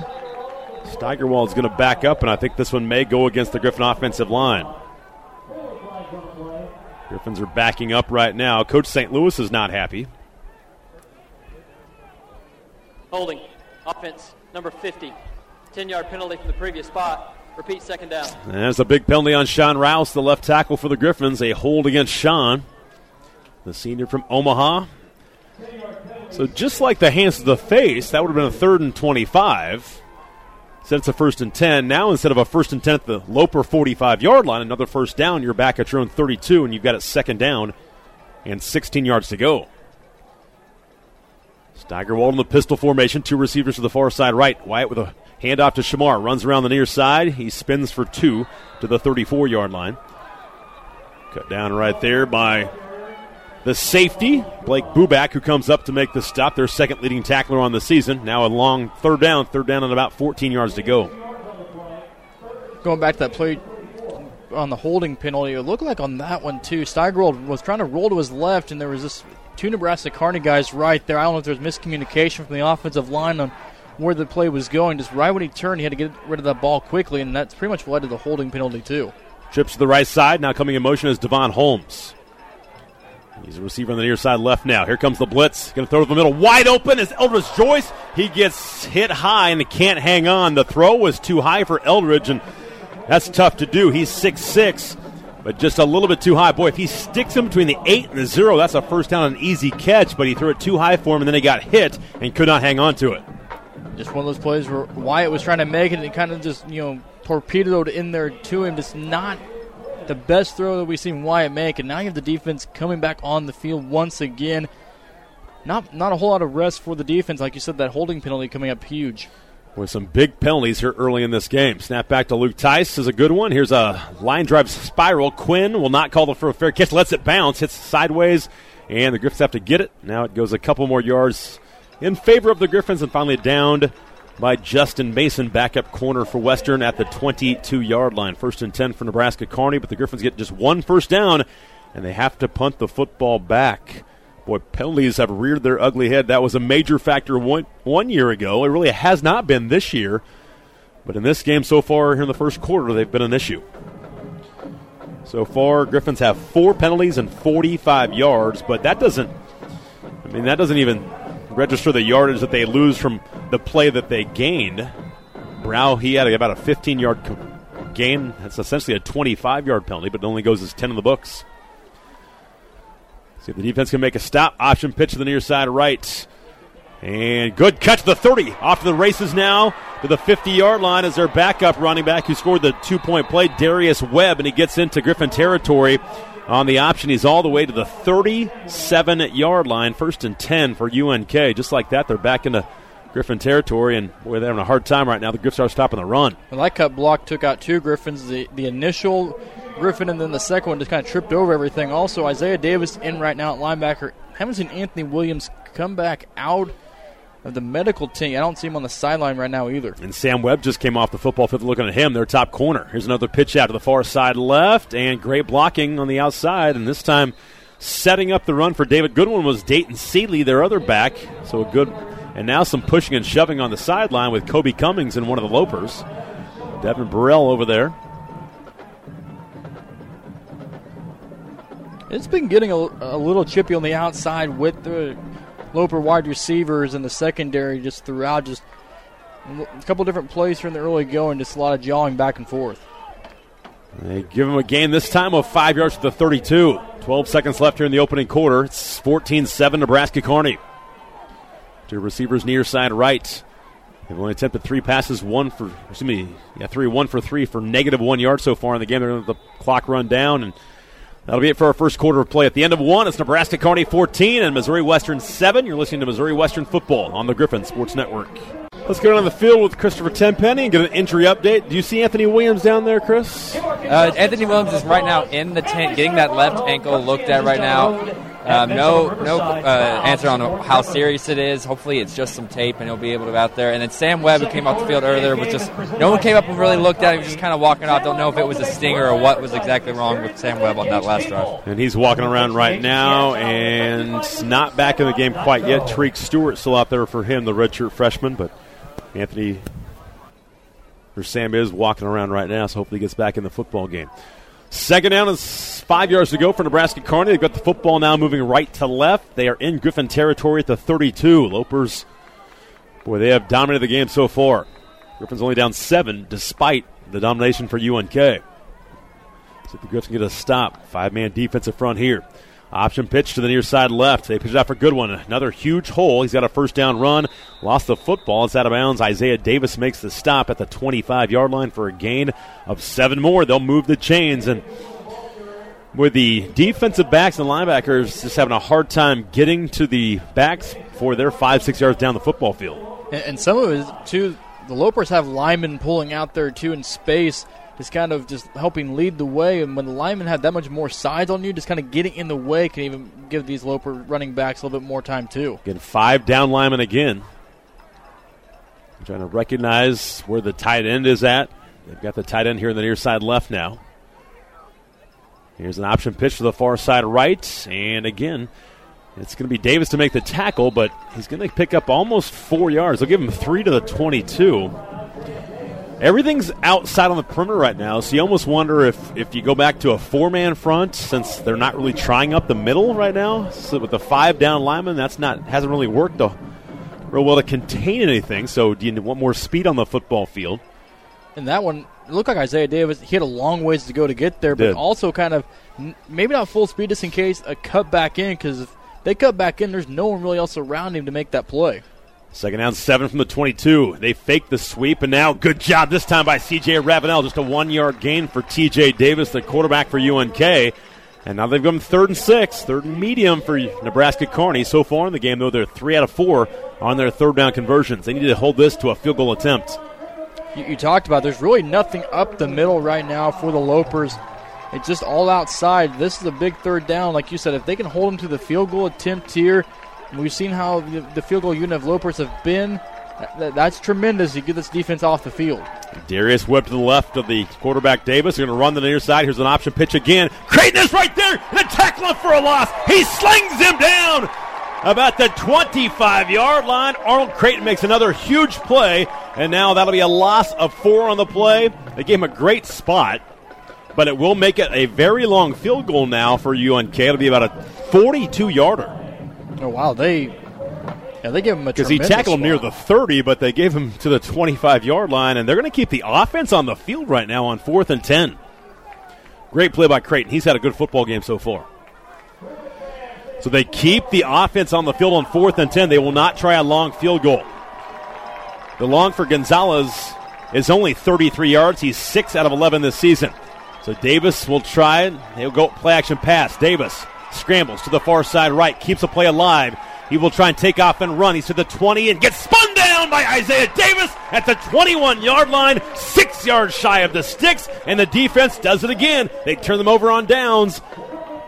Steigerwald is going to back up, and I think this one may go against the Griffin offensive line. Griffins are backing up right now. Coach St. Louis is not happy. Holding. Offense, number 50. 10 yard penalty from the previous spot. Repeat second down. There's a big penalty on Sean Rouse, the left tackle for the Griffins. A hold against Sean, the senior from Omaha. So just like the hands to the face, that would have been a third and 25. Instead, it's a first and 10. Now, instead of a first and 10 at the Loper 45 yard line, another first down, you're back at your own 32, and you've got it second down and 16 yards to go. Steigerwald in the pistol formation, two receivers to the far side right. Wyatt with a Handoff to Shamar. Runs around the near side. He spins for two to the 34 yard line. Cut down right there by the safety, Blake Bubak, who comes up to make the stop. Their second leading tackler on the season. Now a long third down, third down and about 14 yards to go. Going back to that play on the holding penalty, it looked like on that one too. Steigerwald was trying to roll to his left, and there was this two Nebraska Kearney guys right there. I don't know if there was miscommunication from the offensive line on where the play was going. Just right when he turned, he had to get rid of that ball quickly, and that's pretty much led to the holding penalty, too. Trips to the right side. Now coming in motion is Devon Holmes. He's a receiver on the near side left now. Here comes the blitz. Going to throw to the middle. Wide open is Eldridge Joyce. He gets hit high and can't hang on. The throw was too high for Eldridge, and that's tough to do. He's six six, but just a little bit too high. Boy, if he sticks him between the 8 and the 0, that's a first down, an easy catch, but he threw it too high for him, and then he got hit and could not hang on to it. Just one of those plays where Wyatt was trying to make it and it kind of just, you know, torpedoed in there to him. Just not the best throw that we've seen Wyatt make. And now you have the defense coming back on the field once again. Not not a whole lot of rest for the defense. Like you said, that holding penalty coming up huge. With some big penalties here early in this game. Snap back to Luke Tice is a good one. Here's a line drive spiral. Quinn will not call the for a fair catch. Lets it bounce. Hits sideways. And the Griffins have to get it. Now it goes a couple more yards in favor of the Griffins and finally downed by Justin Mason, backup corner for Western at the 22 yard line. First and 10 for Nebraska Kearney, but the Griffins get just one first down and they have to punt the football back. Boy, penalties have reared their ugly head. That was a major factor one, one year ago. It really has not been this year. But in this game so far here in the first quarter, they've been an issue. So far, Griffins have four penalties and 45 yards, but that doesn't. I mean, that doesn't even register the yardage that they lose from the play that they gained. Brow, he had about a 15 yard gain. That's essentially a 25 yard penalty, but it only goes as 10 in the books. See if the defense can make a stop. Option pitch to the near side right. And good catch the 30. Off to the races now to the 50 yard line as their backup running back who scored the two point play, Darius Webb, and he gets into Griffin territory on the option. He's all the way to the 37 yard line, first and 10 for UNK. Just like that, they're back into Griffin territory, and boy, they're having a hard time right now. The Griffins are stopping the run. Well, that cut block took out two Griffins. The, the initial Griffin and then the second one just kind of tripped over everything. Also, Isaiah Davis in right now at linebacker. Haven't seen Anthony Williams come back out of the medical team. I don't see him on the sideline right now either. And Sam Webb just came off the football field looking at him, their top corner. Here's another pitch out to the far side left, and great blocking on the outside, and this time setting up the run for David Goodwin was Dayton Seeley, their other back. So a good, and now some pushing and shoving on the sideline with Kobe Cummings and one of the Lopers. Devin Burrell over there. It's been getting a, a little chippy on the outside with the Loper wide receivers in the secondary just throughout, just a couple different plays from the early going, just a lot of jawing back and forth. They give him a gain this time of five yards to the 32. 12 seconds left here in the opening quarter. It's 14 7 Nebraska Kearney. Two receivers near side right. They've only attempted three passes, one for, excuse me, yeah, three, one for three for negative one yard so far in the game. They're going to let the clock run down, and that'll be it for our first quarter of play. At the end of one, it's Nebraska Kearney 14 and Missouri Western 7. You're listening to Missouri Western football on the Griffin Sports Network. Let's go down the field with Christopher Tenpenny and get an injury update. Do you see Anthony Williams down there, Chris? Uh, Anthony Williams is right now in the tent, getting that left ankle looked at right now. Um, no, no uh, answer on how serious it is. Hopefully, it's just some tape, and he'll be able to be out there. And then Sam Webb, who came off the field earlier, was just no one came up and really looked at him. He was just kind of walking off. Don't know if it was a stinger or what was exactly wrong with Sam Webb on that last drive. And he's walking around right now, and not back in the game quite yet. Tariq Stewart still out there for him, the redshirt freshman, but Anthony or Sam is walking around right now, so hopefully he gets back in the football game. Second down is five yards to go for Nebraska Kearney. They've got the football now moving right to left. They are in Griffin territory at the 32. Lopers, boy, they have dominated the game so far. Griffin's only down seven despite the domination for UNK. So the Griffins can get a stop. Five man defensive front here. Option pitch to the near side left. They pitch it out for good one. Another huge hole. He's got a first down run. Lost the football. It's out of bounds. Isaiah Davis makes the stop at the 25 yard line for a gain of seven more. They'll move the chains. And with the defensive backs and linebackers just having a hard time getting to the backs for their five, six yards down the football field. And, some of it, too, the Lopers have linemen pulling out there, too, in space is kind of just helping lead the way. And when the linemen have that much more size on you, just kind of getting in the way can even give these Loper running backs a little bit more time, too. Getting five down linemen again. I'm trying to recognize where the tight end is at. They've got the tight end here in the near side left now. Here's an option pitch to the far side right. And again, it's going to be Davis to make the tackle, but he's going to pick up almost four yards. They'll give him three to the 22. Everything's outside on the perimeter right now, so you almost wonder if, if you go back to a four man front, since they're not really trying up the middle right now. So with the five down linemen, that's not hasn't really worked a, real well to contain anything. So do you want more speed on the football field? And that one it looked like Isaiah Davis. He had a long ways to go to get there, but Did. also kind of maybe not full speed, just in case a cut back in. Because if they cut back in, there's no one really else around him to make that play. Second down, seven from the 22. They fake the sweep, and now good job this time by C.J. Ravenel. Just a one yard gain for T.J. Davis, the quarterback for UNK. And now they've gone third and six, third and medium for Nebraska Kearney. So far in the game, though, they're three out of four on their third down conversions. They need to hold this to a field goal attempt. You, you talked about there's really nothing up the middle right now for the Lopers. It's just all outside. This is a big third down. Like you said, if they can hold them to the field goal attempt here, We've seen how the, the field goal unit of Lopers have been. That, that's tremendous. You get this defense off the field. Darius Webb to the left of the quarterback Davis. They're going to run the near side. Here's an option pitch again. Creighton is right there and a tackle for a loss. He slings him down about the 25 yard line. Arnold Creighton makes another huge play, and now that'll be a loss of four on the play. They gave him a great spot. but it will make it a very long field goal now for UNK. It'll be about a 42 yarder. Oh wow, they yeah they give him a tremendous. because he tackled him near the 30, but they gave him to the 25 yard line, and they're going to keep the offense on the field right now on fourth and 10. Great play by Creighton. He's had a good football game so far. So they keep the offense on the field on fourth and 10. They will not try a long field goal. The long for Gonzalez is only 33 yards. He's 6 out of 11 this season. So Davis will try it. He'll go play action pass. Davis scrambles to the far side right, keeps the play alive. He will try and take off and run. He's to the 20 and gets spun down by Isaiah Davis at the 21 yard line, six yards shy of the sticks, and the defense does it again. They turn them over on downs.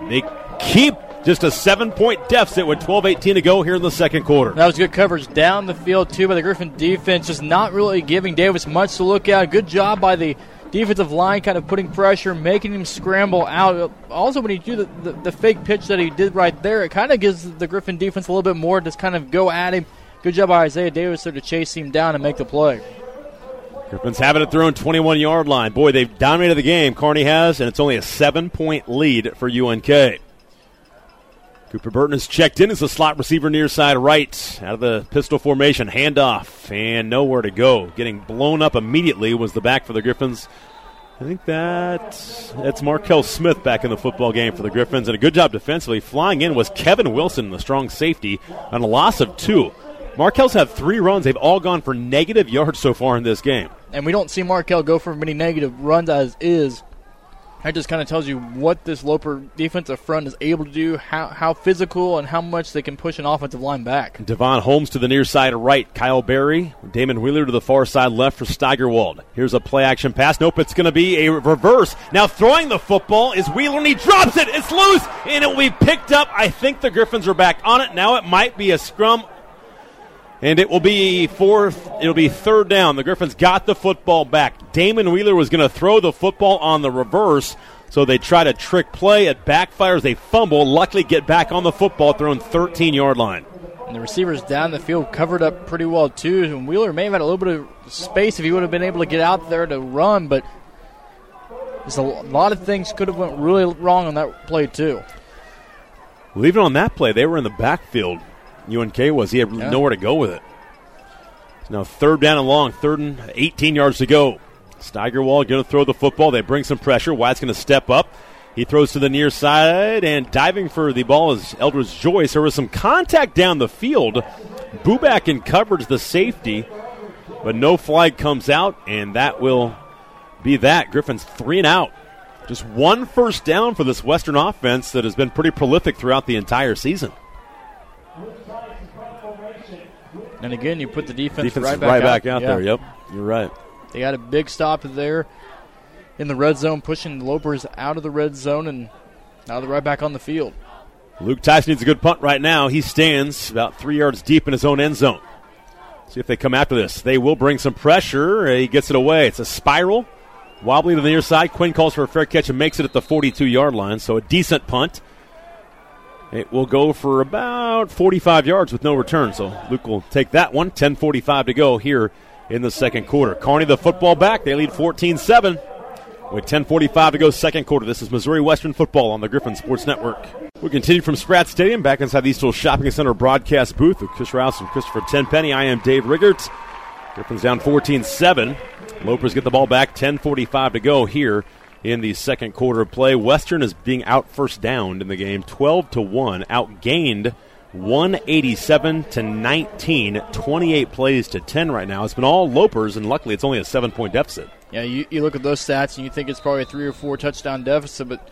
They keep just a seven point deficit with 12 18 to go here in the second quarter. That was good coverage down the field, too, by the Griffin defense. Just not really giving Davis much to look at. Good job by the defensive line kind of putting pressure, making him scramble out. Also, when he do the, the, the fake pitch that he did right there, it kind of gives the Griffin defense a little bit more to kind of go at him. Good job by Isaiah Davis there to chase him down and make the play. Griffins having it thrown 21 yard line. Boy, they've dominated the game. Kearney has, and it's only a seven point lead for UNK. Cooper Burton is checked in as a slot receiver near side right. Out of the pistol formation, handoff, and nowhere to go. Getting blown up immediately was the back for the Griffins. I think that that's Markel Smith back in the football game for the Griffins, and a good job defensively. Flying in was Kevin Wilson, the strong safety, on a loss of two. Markel's had three runs. They've all gone for negative yards so far in this game. And we don't see Markel go for many negative runs as is that just kind of tells you what this Loper defensive front is able to do, how, how physical and how much they can push an offensive line back. Devon Holmes to the near side right. Kyle Berry. Damon Wheeler to the far side left for Steigerwald. Here's a play action pass. Nope, it's going to be a reverse. Now throwing the football is Wheeler and he drops it. It's loose and it will be picked up. I think the Griffins are back on it. Now it might be a scrum and it will be fourth. It'll be third down. The Griffins got the football back. Damon Wheeler was going to throw the football on the reverse, so they try to trick play. It backfires. They fumble. Luckily, get back on the football, thrown 13 yard line. And the receivers down the field covered up pretty well too. And Wheeler may have had a little bit of space if he would have been able to get out there to run, but there's a lot of things could have went really wrong on that play too. Well, even on that play, they were in the backfield UNK was. He had yeah. nowhere to go with it. Now third down and long, third and 18 yards to go. Steigerwald going to throw the football. They bring some pressure. Wyatt's going to step up. He throws to the near side, and diving for the ball is Eldridge Joyce. There was some contact down the field. Bubak in coverage, the safety, but no flag comes out, and that will be that. Griffin's three and out. Just one first down for this Western offense that has been pretty prolific throughout the entire season. And again, you put the defense, defense right back, right back out, out yeah. there. Yep, you're right. They got a big stop there in the red zone, pushing the Lopers out of the red zone, and now they're right back on the field. Luke Tyson needs a good punt right now. He stands about three yards deep in his own end zone. See if they come after this. They will bring some pressure. He gets it away. It's a spiral. Wobbly to the near side. Quinn calls for a fair catch and makes it at the 42 yard line. So a decent punt. It will go for about 45 yards with no return. So Luke will take that one. 10:45 to go here in the second quarter. Kearney the football back. They lead 14-7 with 10:45 to go second quarter. This is Missouri Western football on the Griffin Sports Network. We continue from Spratt Stadium back inside the East Hills Shopping Center broadcast booth with Chris Rouse and Christopher Tenpenny. I am Dave Riggert. Griffin's down 14-7. Lopers get the ball back. 10:45 to go here in the second quarter of play. Western is being out first down in the game, 12 to 1, outgained 187 to 19, 28 plays to 10 right now. It's been all Lopers, and luckily it's only a seven point deficit. Yeah, you, you look at those stats and you think it's probably a three or four touchdown deficit, but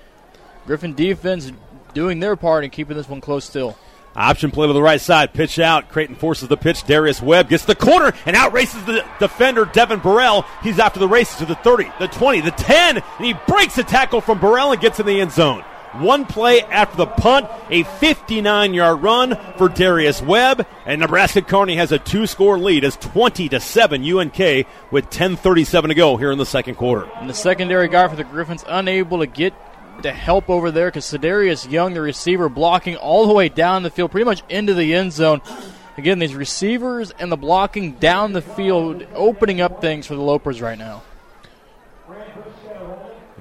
Griffin defense doing their part and keeping this one close still. Option play to the right side. Pitch out. Creighton forces the pitch. Darius Webb gets the corner and out races the defender, Devin Burrell. He's after the races to the 30, the 20, the 10, and he breaks a tackle from Burrell and gets in the end zone. One play after the punt, a 59 yard run for Darius Webb, and Nebraska Kearney has a two score lead as 20 to 7 UNK with 10.37 to go here in the second quarter. And the secondary guy for the Griffins unable to get to help over there because Sedarius Young, the receiver, blocking all the way down the field, pretty much into the end zone. Again, these receivers and the blocking down the field, opening up things for the Lopers right now.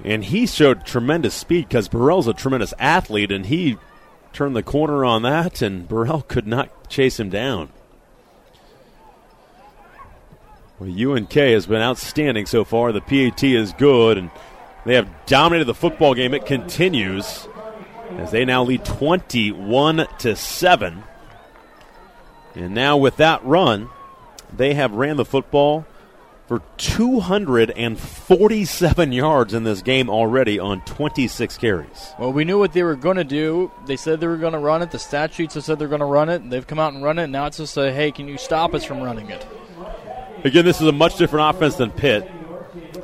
And he showed tremendous speed because Burrell's a tremendous athlete, and he turned the corner on that, and Burrell could not chase him down. Well, UNK has been outstanding so far. The PAT is good, and they have dominated the football game. It continues as they now lead 21 to 7. And now with that run, they have ran the football for 247 yards in this game already on 26 carries. Well, we knew what they were going to do. They said they were going to run it. The stat sheets have said they're going to run it. They've come out and run it. Now it's just a, hey, can you stop us from running it? Again, this is a much different offense than Pitt.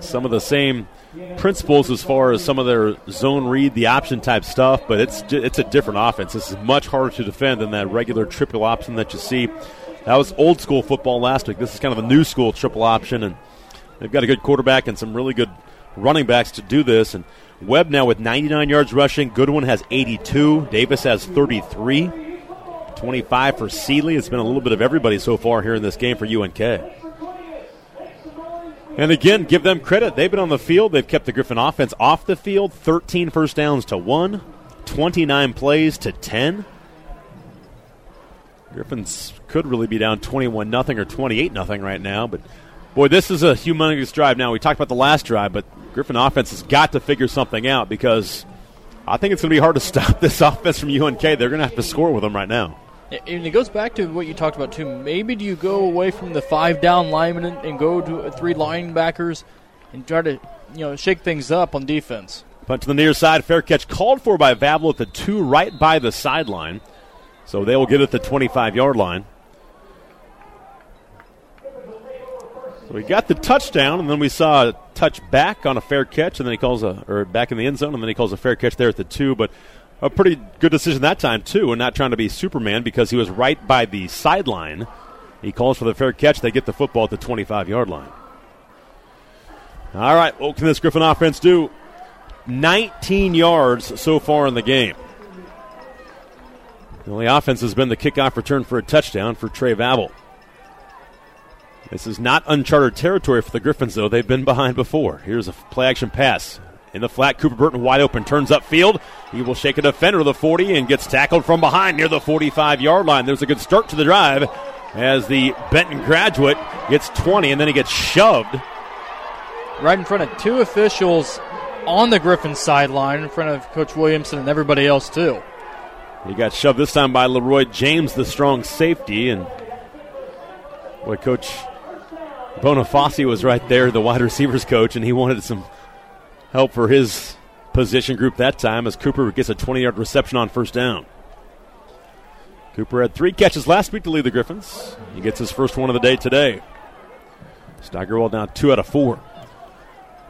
Some of the same principles as far as some of their zone read, the option type stuff, but it's it's a different offense. This is much harder to defend than that regular triple option that you see that was old school football last week. This is kind of a new school triple option, and they've got a good quarterback and some really good running backs to do this. And Webb now with 99 yards rushing. Goodwin has 82. Davis has 33. 25 for Sealy. It's been a little bit of everybody so far here in this game for UNK. And again, give them credit. They've been on the field. They've kept the Griffin offense off the field. 13 first downs to 1, 29 plays to 10. Griffins could really be down 21 nothing or 28 nothing right now, but boy, this is a humongous drive. Now we talked about the last drive, but Griffin offense has got to figure something out because I think it's going to be hard to stop this offense from UNK. They're going to have to score with them right now. And it goes back to what you talked about too. Maybe do you go away from the five down linemen and go to three linebackers and try to you know shake things up on defense. Punt to the near side, fair catch called for by Vavel at the two, right by the sideline. So they will get at the 25 yard line. So we got the touchdown, and then we saw a touch back on a fair catch, and then he calls a or back in the end zone, and then he calls a fair catch there at the two. But a pretty good decision that time too, and not trying to be Superman because he was right by the sideline. He calls for the fair catch. They get the football at the 25 yard line. All right, what can this Griffin offense do? 19 yards so far in the game. The only offense has been the kickoff return for a touchdown for Trey Vavel. This is not uncharted territory for the Griffins, though. They've been behind before. Here's a play action pass. In the flat, Cooper Burton wide open, turns upfield. He will shake a defender to the 40 and gets tackled from behind near the 45 yard line. There's a good start to the drive as the Benton graduate gets 20 and then he gets shoved. Right in front of two officials on the Griffin sideline, in front of Coach Williamson and everybody else, too. He got shoved this time by Leroy James, the strong safety, and boy, Coach Bonifaci was right there, the wide receivers coach, and he wanted some help for his position group that time as Cooper gets a 20 yard reception on first down. Cooper had three catches last week to lead the Griffins. He gets his first one of the day today. Steigerwald now two out of four.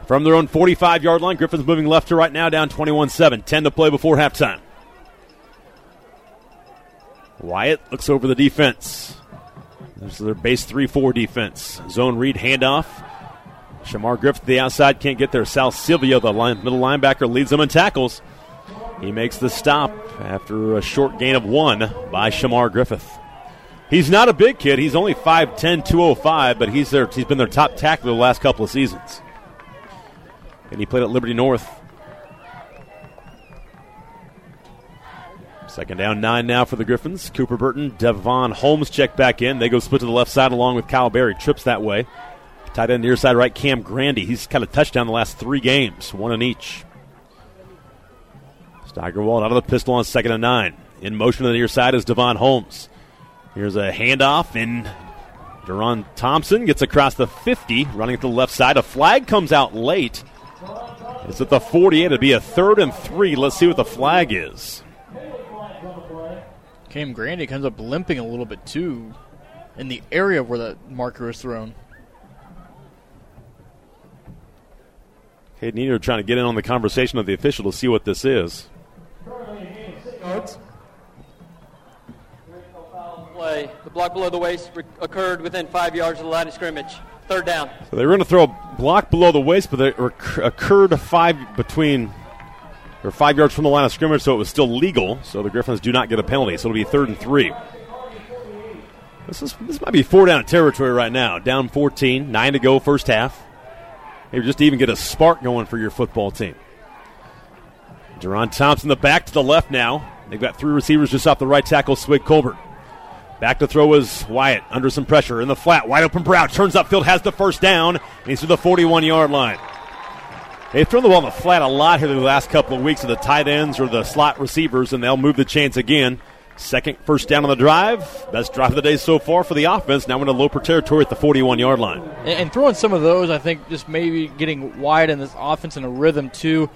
From their own 45 yard line, Griffins moving left to right now, down 21 7. 10 to play before halftime. Wyatt looks over the defense. This is their base 3 4 defense. Zone read handoff. Shamar Griffith the outside can't get there. Sal Silvio, the line, middle linebacker, leads them in tackles. He makes the stop after a short gain of one by Shamar Griffith. He's not a big kid. He's only 5'10, 205, but he's, their, he's been their top tackler the last couple of seasons. And he played at Liberty North. Second down, nine now for the Griffins. Cooper Burton, Devon Holmes check back in. They go split to the left side along with Kyle Berry. Trips that way. Tight end near side right, Cam Grandy. He's kind of touched down the last three games, one in each. Steigerwald out of the pistol on second and nine. In motion to the near side is Devon Holmes. Here's a handoff, and Duron Thompson gets across the 50, running to the left side. A flag comes out late. It's at the 48. It'll be a third and three. Let's see what the flag is. Cam Grandy comes up limping a little bit too in the area where that marker is thrown. Caden Eater trying to get in on the conversation of the official to see what this is. Play. The block below the waist occurred within five yards of the line of scrimmage. Third down. So they were going to throw a block below the waist, but it occurred five between or five yards from the line of scrimmage, so it was still legal. So the Griffins do not get a penalty. So it'll be third and three. This is this might be four down territory right now. Down 14, nine to go, first half. Maybe just even get a spark going for your football team. Duron Thompson, the back to the left now. They've got three receivers just off the right tackle, Swig Colbert. Back to throw is Wyatt under some pressure in the flat. Wide open Brown turns upfield, has the first down, and he's to the 41 yard line. They've thrown the ball in the flat a lot here the last couple of weeks of the tight ends or the slot receivers, and they'll move the chance again. Second first down on the drive. Best drive of the day so far for the offense. Now we're into Loper territory at the 41 yard line. And, and, throwing some of those, I think, just maybe getting wide in this offense in a rhythm too.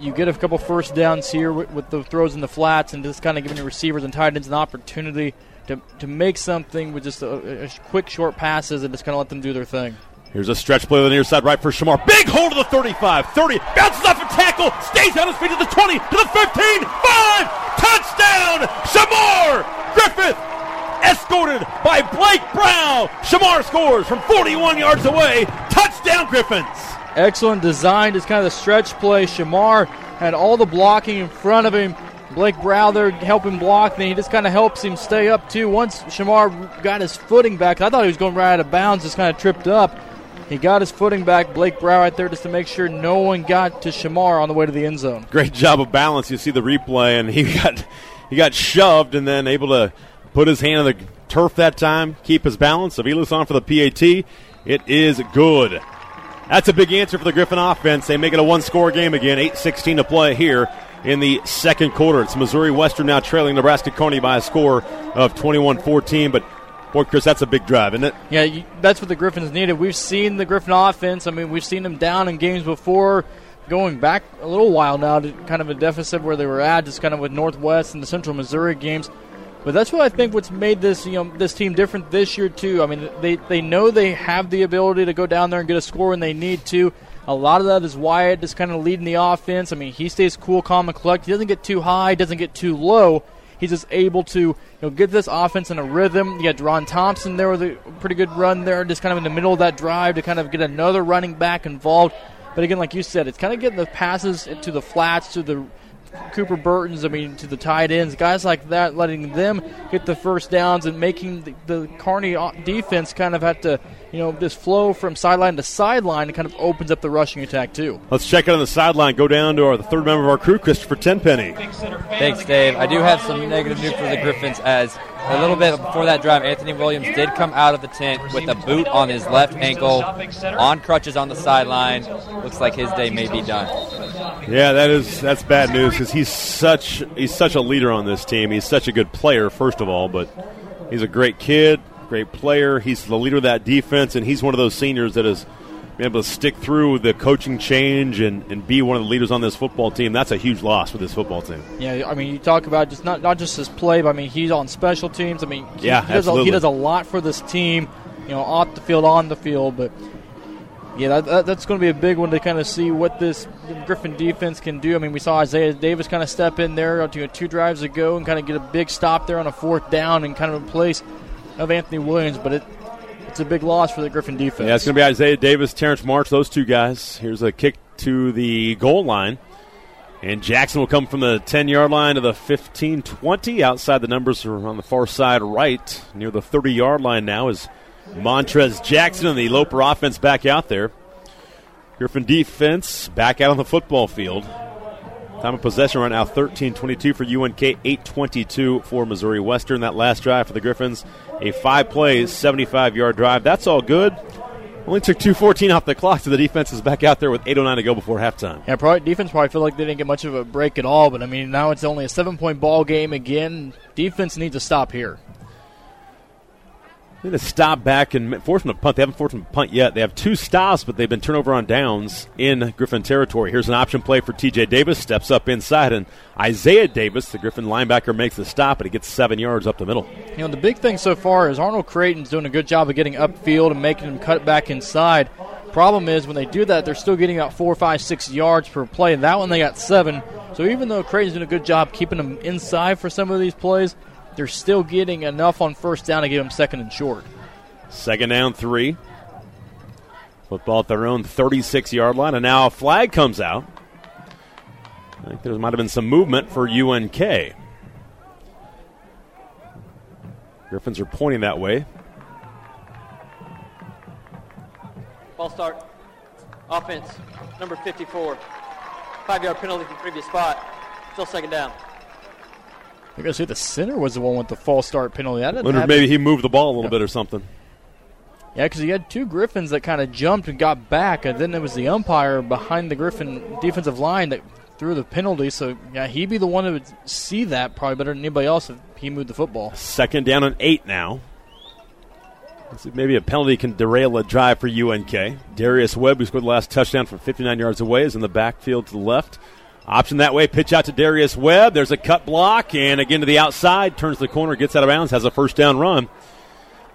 You, get a couple first downs here with, the throws in the flats and just kind of giving the receivers and tight ends an opportunity to, to make something with just a, a quick, short passes and just kind of let them do their thing. Here's a stretch play on the near side, right for Shamar. Big hold to the 35, 30, bounces off a tackle, stays on his feet to the 20, to the 15, 5, touchdown, Shamar Griffith, escorted by Blake Brown. Shamar scores from 41 yards away, touchdown Griffins. Excellent design, just kind of the stretch play. Shamar had all the blocking in front of him. Blake Brow there helping block, and he just kind of helps him stay up too. Once Shamar got his footing back, I thought he was going right out of bounds, just kind of tripped up. He got his footing back. Blake Brow right there just to make sure no one got to Shamar on the way to the end zone. Great job of balance. You see the replay, and he got he got shoved and then able to put his hand on the turf that time, keep his balance. Avila's on for the PAT. It is good. That's a big answer for the Griffin offense. They make it a one score game again, 8 16 to play here in the second quarter. It's Missouri Western now trailing Nebraska Kearney by a score of 21 14, but Boy, Chris, that's a big drive, isn't it? Yeah, that's what the Griffins needed. We've seen the Griffin offense. I mean, we've seen them down in games before, going back a little while now to kind of a deficit where they were at, just kind of with Northwest and the Central Missouri games. But that's what I think what's made this you know this team different this year too. I mean, they they know they have the ability to go down there and get a score when they need to. A lot of that is Wyatt just kind of leading the offense. I mean, he stays cool, calm, and collected. He doesn't get too high, doesn't get too low He's just able to you know get this offense in a rhythm. You got Ron Thompson there with a pretty good run there, just kind of in the middle of that drive to kind of get another running back involved. But again, like you said, it's kind of getting the passes to the flats, to the Cooper Burtons, I mean, to the tight ends, guys like that, letting them get the first downs and making the, the Kearney defense kind of have to, you know, this flow from sideline to sideline. It kind of opens up the rushing attack too. Let's check it on the sideline. Go down to our the third member of our crew, Christopher Tenpenny. Thanks, Dave. I do have some negative news for the Griffins as a little bit before that drive, Anthony Williams did come out of the tent with a boot on his left ankle, on crutches on the sideline. Looks like his day may be done. Yeah, that is that's bad news because he's such he's such a leader on this team. He's such a good player, first of all, but he's a great kid, great player. He's the leader of that defense, and he's one of those seniors that is be able to stick through the coaching change and, and be one of the leaders on this football team, that's a huge loss for this football team. Yeah, I mean, you talk about just not not just his play, but I mean, he's on special teams. I mean, he, yeah, he does, a, he does a lot for this team, you know, off the field, on the field, but. Yeah, that, that, that's going to be a big one to kind of see what this Griffin defense can do. I mean, we saw Isaiah Davis kind of step in there uh, to two drives ago and kind of get a big stop there on a fourth down and kind of in place of Anthony Williams. But it, a big loss for the Griffin defense. Yeah, it's going to be Isaiah Davis, Terrence March, those two guys. Here's a kick to the goal line. And Jackson will come from the 10 yard line to the 15 20. Outside the numbers are on the far side right, near the 30 yard line now, is Montrez Jackson and the Loper offense back out there. Griffin defense back out on the football field. Time of possession right now 13 22 for UNK, 8 22 for Missouri Western. That last drive for the Griffins, a five plays, 75 yard drive. That's all good. Only took 2.14 off the clock, so the defense is back out there with 8.09 to go before halftime. Yeah, probably, defense probably feel like they didn't get much of a break at all, but I mean, now it's only a seven point ball game again. Defense needs to stop here. They need to stop back and force them to punt. They haven't forced them to punt yet. They have two stops, but they've been turnover on downs in Griffin territory. Here's an option play for TJ Davis. Steps up inside, and Isaiah Davis, the Griffin linebacker, makes the stop, and he gets seven yards up the middle. You know, the big thing so far is Arnold Creighton's doing a good job of getting upfield and making them cut back inside. Problem is, when they do that, they're still getting about four, five, six yards per play. That one, they got seven. So even though Creighton's doing a good job keeping them inside for some of these plays, they're still getting enough on first down to give them second and short. Second down, three. Football at their own 36 yard line, and now a flag comes out. I think there might have been some movement for UNK. Griffins are pointing that way. Ball start. Offense, number 54. Five yard penalty from previous spot. Still second down. I say the center was the one with the false start penalty. I didn't maybe he moved the ball a little bit or something. Yeah, because he had two Griffins that kind of jumped and got back, and then there was the umpire behind the Griffin defensive line that threw the penalty. So yeah, he'd be the one that would see that probably better than anybody else if he moved the football. Second down and eight now. Maybe a penalty can derail a drive for UNK. Darius Webb, who scored the last touchdown from 59 yards away, is in the backfield to the left. Option that way, pitch out to Darius Webb. There's a cut block, and again to the outside, turns the corner, gets out of bounds, has a first down run.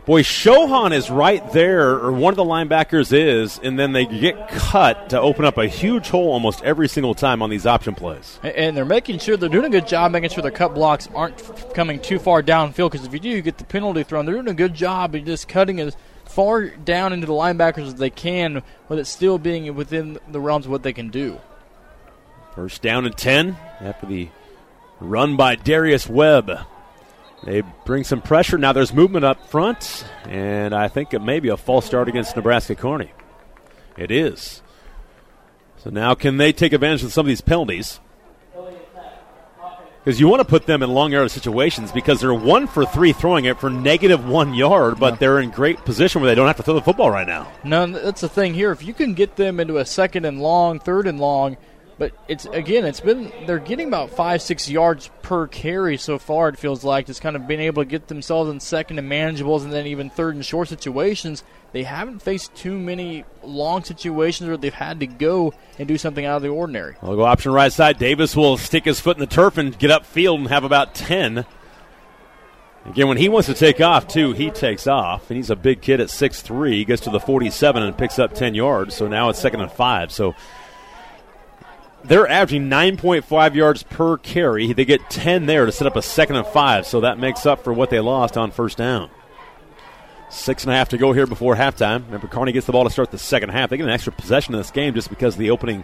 Boy, Shohan is right there, or one of the linebackers is, and then they get cut to open up a huge hole almost every single time on these option plays. And they're making sure they're doing a good job making sure their cut blocks aren't f- coming too far downfield. Because if you do, you get the penalty thrown. They're doing a good job of just cutting as far down into the linebackers as they can, with it still being within the realms of what they can do. First down and 10 after the run by Darius Webb. They bring some pressure. Now there's movement up front, and I think it may be a false start against Nebraska Kearney. It is. So now can they take advantage of some of these penalties? Because you want to put them in long yard situations because they're one for three throwing it for negative one yard, but they're in great position where they don't have to throw the football right now. No, that's the thing here. If you can get them into a second and long, third and long, but it's again, it's been they're getting about five, six yards per carry so far. It feels like just kind of being able to get themselves in second and manageables, and then even third and short situations. They haven't faced too many long situations where they've had to go and do something out of the ordinary. I'll go option right side. Davis will stick his foot in the turf and get upfield and have about 10. Again, when he wants to take off, too, he takes off. And he's a big kid at 6'3. He gets to the 47 and picks up 10 yards. So now it's second and five. So they're averaging 9.5 yards per carry. They get 10 there to set up a second and five. So that makes up for what they lost on first down. Six and a half to go here before halftime. Remember, Kearney gets the ball to start the second half. They get an extra possession in this game just because of the opening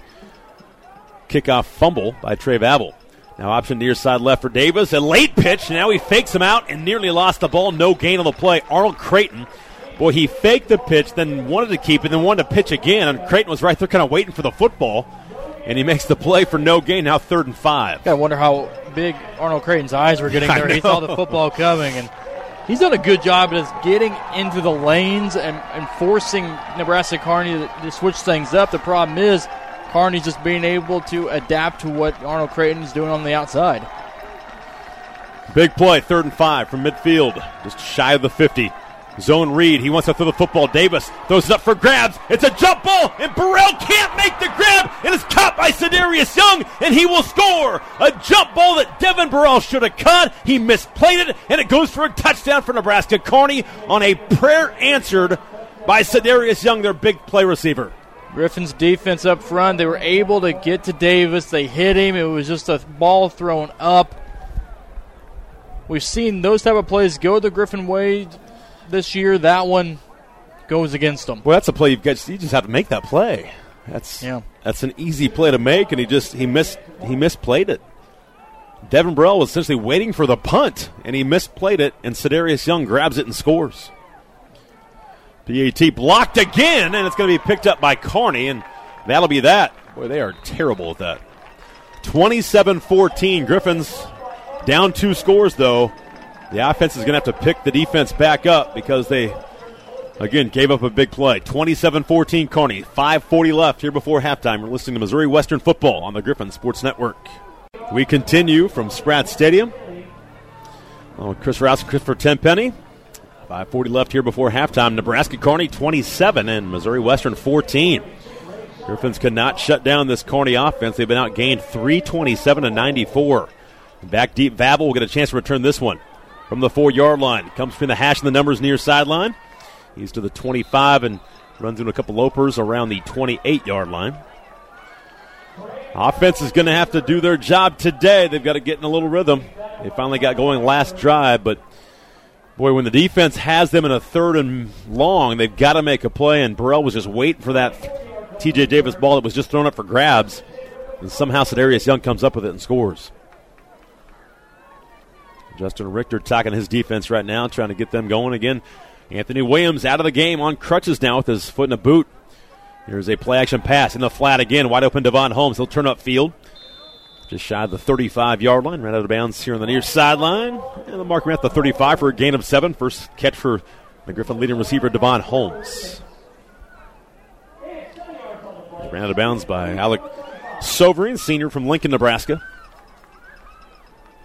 kickoff fumble by Trey Vavel. Now option near side left for Davis. A late pitch. Now he fakes him out and nearly lost the ball. No gain on the play. Arnold Creighton. Boy, he faked the pitch, then wanted to keep it, then wanted to pitch again. And Creighton was right there kind of waiting for the football. And he makes the play for no gain. Now third and five. I wonder how big Arnold Creighton's eyes were getting there. He saw the football coming, and he's done a good job of getting into the lanes and, and forcing Nebraska Kearney to, to switch things up. The problem is Kearney's just being able to adapt to what Arnold Creighton's doing on the outside. Big play, third and five from midfield, just shy of the 50. Zone read. He wants to throw the football. Davis throws it up for grabs. It's a jump ball, and Burrell can't make the grab. It is caught by Sedarius Young, and he will score. A jump ball that Devin Burrell should have caught. He misplayed it, and it goes for a touchdown for Nebraska Kearney on a prayer answered by Sedarius Young, their big play receiver. Griffin's defense up front, they were able to get to Davis. They hit him. It was just a ball thrown up. We've seen those type of plays go the Griffin way this year. That one goes against them. Well, that's a play you've got. You just have to make that play. That's Yeah. That's an easy play to make, and he just he missed he misplayed it. Devin Burrell was essentially waiting for the punt, and he misplayed it, and Sedarius Young grabs it and scores. PAT blocked again, and it's going to be picked up by Kearney, and that'll be that. Boy, they are terrible at that. 27 14. Griffins down two scores, though. The offense is going to have to pick the defense back up because they, again, gave up a big play. 27 14 Kearney. 5.40 left here before halftime. We're listening to Missouri Western football on the Griffin Sports Network. We continue from Spratt Stadium. Oh, Chris Rouse Christopher Tenpenny. 5.40 left here before halftime. Nebraska Kearney 27 and Missouri Western 14. Griffins could not shut down this Kearney offense. They've been outgained 327 to 94. Back deep, Vavel will get a chance to return this one from the four yard line. Comes between the hash and the numbers near sideline. He's to the 25 and runs into a couple lopers around the 28 yard line. Offense is going to have to do their job today. They've got to get in a little rhythm. They finally got going last drive, but boy, when the defense has them in a third and long, they've got to make a play. And Burrell was just waiting for that T.J. Davis ball that was just thrown up for grabs, and somehow Sedarius Young comes up with it and scores. Justin Richter talking his defense right now, trying to get them going again. Anthony Williams out of the game on crutches now with his foot in a boot. Here's a play action pass in the flat again. Wide open Devon Holmes. He'll turn up field. Just shy of the 35 yard line. Ran out of bounds here on the near sideline. And the marker at the 35 for a gain of seven. First catch for the Griffin leading receiver, Devon Holmes. Ran out of bounds by Alec Sovereign, senior from Lincoln, Nebraska.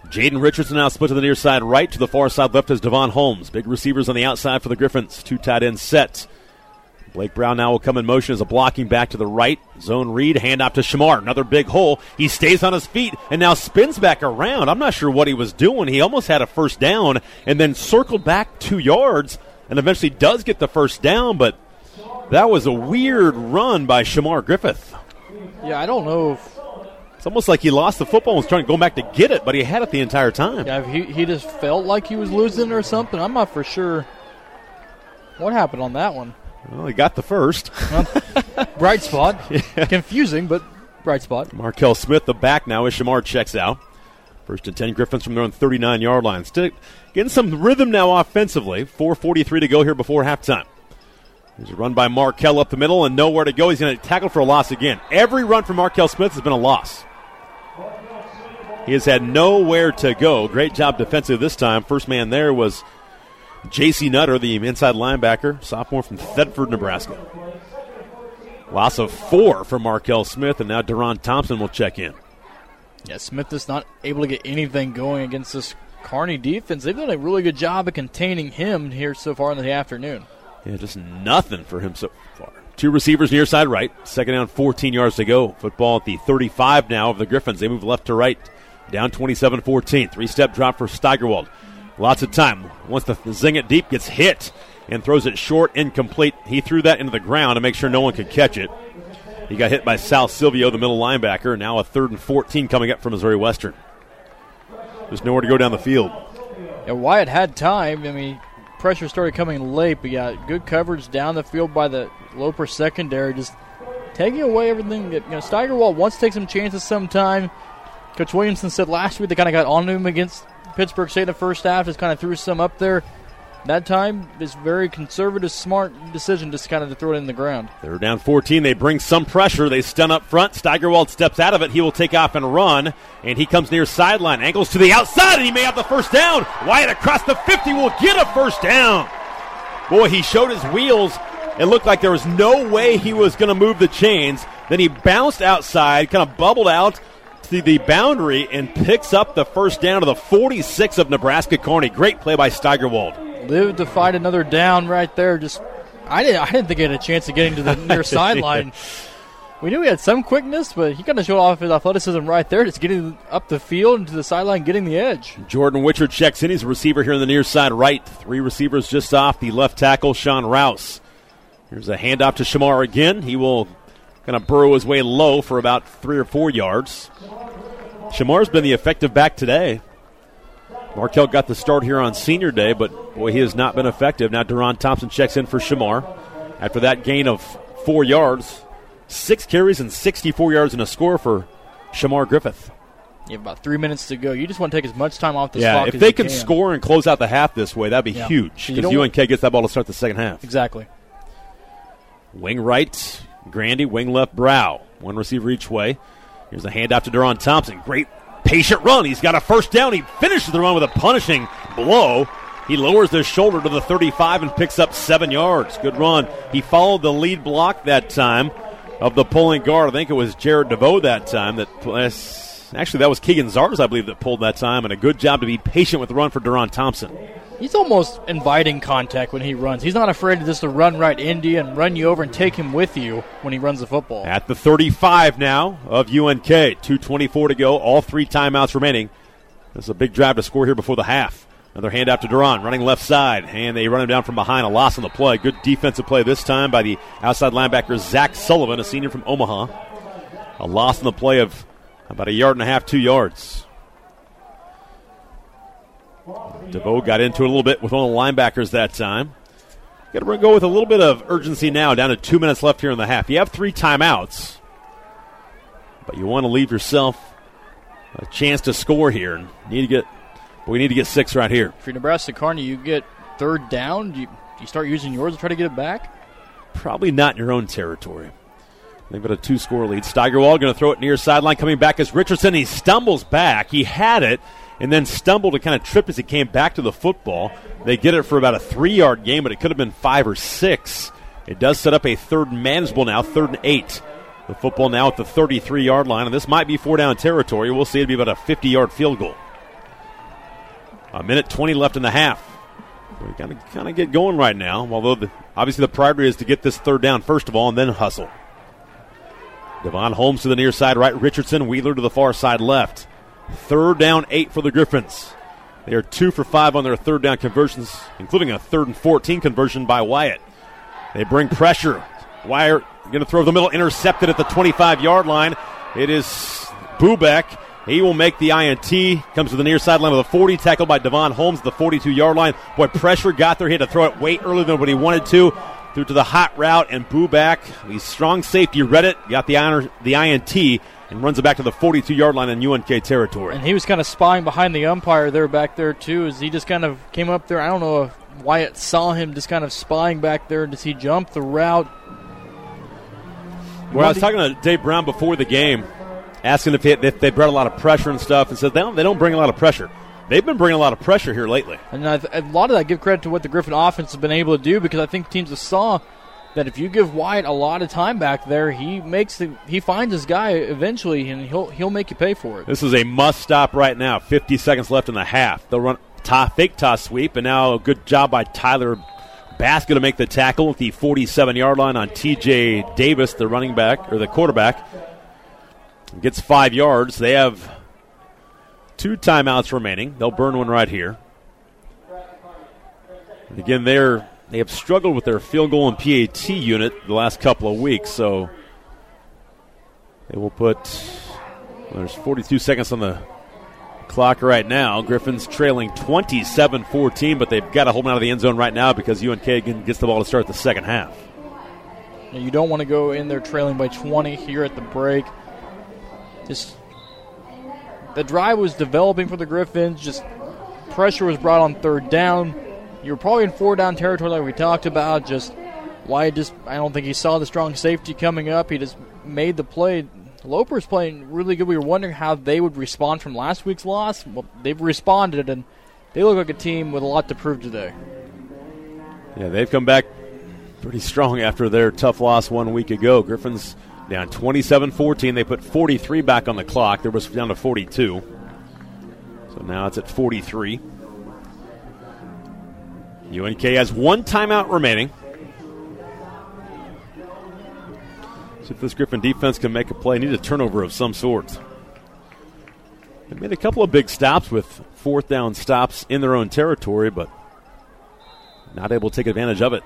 Jaden Richardson now split to the near side right. To the far side left is Devon Holmes. Big receivers on the outside for the Griffins. Two tight end sets. Blake Brown now will come in motion as a blocking back to the right. Zone read, hand off to Shamar. Another big hole. He stays on his feet and now spins back around. I'm not sure what he was doing. He almost had a first down and then circled back two yards and eventually does get the first down, but that was a weird run by Shamar Griffith. Yeah, I don't know if It's almost like he lost the football and was trying to go back to get it, but he had it the entire time. yeah, he he just felt like he was losing or something. I'm not for sure what happened on that one. Well, he got the first. Bright spot, confusing, but bright spot. Markel Smith, the back now, as Shamar checks out. First and 10 Griffins from their own 39 yard line. Still getting some rhythm now offensively. 4.43 to go here before halftime. There's a run by Markel up the middle and nowhere to go. He's going to tackle for a loss again. Every run from Markel Smith has been a loss. He has had nowhere to go. Great job defensive this time. First man there was J.C. Nutter, the inside linebacker, sophomore from Thedford, Nebraska. Loss of four for Markel Smith, and now Deron Thompson will check in. Yeah, Smith is not able to get anything going against this Kearney defense. They've done a really good job of containing him here so far in the afternoon. Yeah, just nothing for him so far. Two receivers near side right. Second down, 14 yards to go. Football at the 35 now of the Griffins. They move left to right. Down 27 14. Three step drop for Steigerwald. Lots of time. Once the zing it deep gets hit and throws it short, incomplete. He threw that into the ground to make sure no one could catch it. He got hit by Sal Silvio, the middle linebacker. Now a third and 14 coming up from Missouri Western. There's nowhere to go down the field. Yeah, Wyatt had time. I mean, pressure started coming late, but yeah, good coverage down the field by the Loper secondary, just taking away everything. That, you know, Steigerwald wants to take some chances sometime. Coach Williamson said last week they kind of got on to him against Pittsburg State in the first half, just kind of threw some up there. That time, this very conservative, smart decision just kind of to throw it in the ground. They're down 14. They bring some pressure. They stun up front. Steigerwald steps out of it. He will take off and run. And he comes near sideline. Angles to the outside, and he may have the first down. Wyatt across the 50 will get a first down. Boy, he showed his wheels. It looked like there was no way he was going to move the chains. Then he bounced outside, kind of bubbled out to the boundary, and picks up the first down to the 46 of Nebraska Kearney. Great play by Steigerwald. Lived to fight another down right there. Just, I didn't, I didn't think he had a chance of getting to the near sideline. We knew he had some quickness, but he kind of showed off his athleticism right there, just getting up the field and to the sideline, getting the edge. Jordan Witcher checks in. He's a receiver here on the near side right. Three receivers just off the left tackle, Sean Rouse. Here's a handoff to Shamar again. He will kind of burrow his way low for about three or four yards. Shamar's been the effective back today. Markel got the start here on senior day, but boy, he has not been effective. Now Deron Thompson checks in for Shamar. After that gain of four yards, six carries and 64 yards and a score for Shamar Griffith. You have about three minutes to go. You just want to take as much time off the Yeah, clock if as they you can can score and close out the half this way, that'd be Yeah. huge because UNK gets that ball to start the second half. Exactly. Wing right, Grandy. Wing left, Brow. One receiver each way. Here's a handoff to Deron Thompson. Great patient run. He's got a first down. He finishes the run with a punishing blow. He lowers his shoulder to the 35 and picks up seven yards. Good run. He followed the lead block that time of the pulling guard. I think it was Jared DeVoe that time. That actually that was Keegan Zars, I believe, that pulled that time. And a good job to be patient with the run for Deron Thompson. He's almost inviting contact when he runs. He's not afraid to just to run right into you and run you over and take him with you when he runs the football. At the 35 now of UNK. 2.24 to go. All three timeouts remaining. This is a big drive to score here before the half. Another hand out to Deron, running left side. And they run him down from behind. A loss on the play. Good defensive play this time by the outside linebacker, Zach Sullivan, a senior from Omaha. A loss on the play of about a yard and a half, two yards. DeVoe got into it a little bit with one of the linebackers that time. Got to go with a little bit of urgency now, down to two minutes left here in the half. You have three timeouts, but you want to leave yourself a chance to score here. And need to get, we need to get six right here. For Nebraska Kearney, you get third down. Do you, do you start using yours to try to get it back? Probably not in your own territory. They've got a two score lead. Steigerwald going to throw it near sideline. Coming back as Richardson. He stumbles back. He had it and then stumbled and kind of tripped as he came back to the football. They get it for about a three yard game, but it could have been five or six. It does set up a third and manageable now, third and eight. The football now at the 33 yard line, and this might be four down territory. We'll see. It'll be about a 50 yard field goal. A minute 20 left in the half. We got to kind of get going right now, although the, obviously the priority is to get this third down first of all and then hustle. Devon Holmes to the near side right, Richardson, Wheeler to the far side left. Third down, eight for the Griffins. They are two for five on their third down conversions, including a third and 14 conversion by Wyatt. They bring pressure. Wyatt going to throw the middle, intercepted at the 25 yard line. It is Bubak. He will make the INT. Comes to the near sideline of the 40, tackled by Devon Holmes, the 42 yard line. Boy, pressure got there. He had to throw it way earlier than what he wanted to. Threw to the hot route, and Bubak, the strong safety, read it, got the, honor, the INT, and runs it back to the 42 yard line in UNK territory. And he was kind of spying behind the umpire there back there, too, as he just kind of came up there. I don't know if Wyatt saw him just kind of spying back there. Does he jump the route? Well, I was talking to Dave Brown before the game, asking if, he, if they brought a lot of pressure and stuff, and said they don't, they don't bring a lot of pressure. They've been bringing a lot of pressure here lately. And a lot of that give credit to what the Griffin offense has been able to do because I think teams have saw that if you give Wyatt a lot of time back there, he makes the he finds his guy eventually, and he'll he'll make you pay for it. This is a must stop right now. 50 seconds left in the half. They'll run fake toss sweep, and now a good job by Tyler Baska to make the tackle at the 47 yard line on TJ Davis, the running back or the quarterback. Gets five yards. They have two timeouts remaining. They'll burn one right here. Again, they're they have struggled with their field goal and PAT unit the last couple of weeks, so they will put. Well, there's 42 seconds on the clock right now. Griffins trailing 27 14, but they've got to hold them out of the end zone right now because UNK gets the ball to start the second half. You don't want to go in there trailing by 20 here at the break. Just the drive was developing for the Griffins. Just pressure was brought on third down. You were probably in four down territory like we talked about. Just why just I don't think he saw the strong safety coming up. He just made the play. Loper's playing really good. We were wondering how they would respond from last week's loss. Well, they've responded, and they look like a team with a lot to prove today. Yeah, they've come back pretty strong after their tough loss one week ago. Griffins down 27 14. They put 43 back on the clock. There was down to 42. So now it's at 43. UNK has one timeout remaining. See if this Griffin defense can make a play. Need a turnover of some sort. They made a couple of big stops with fourth down stops in their own territory, but not able to take advantage of it.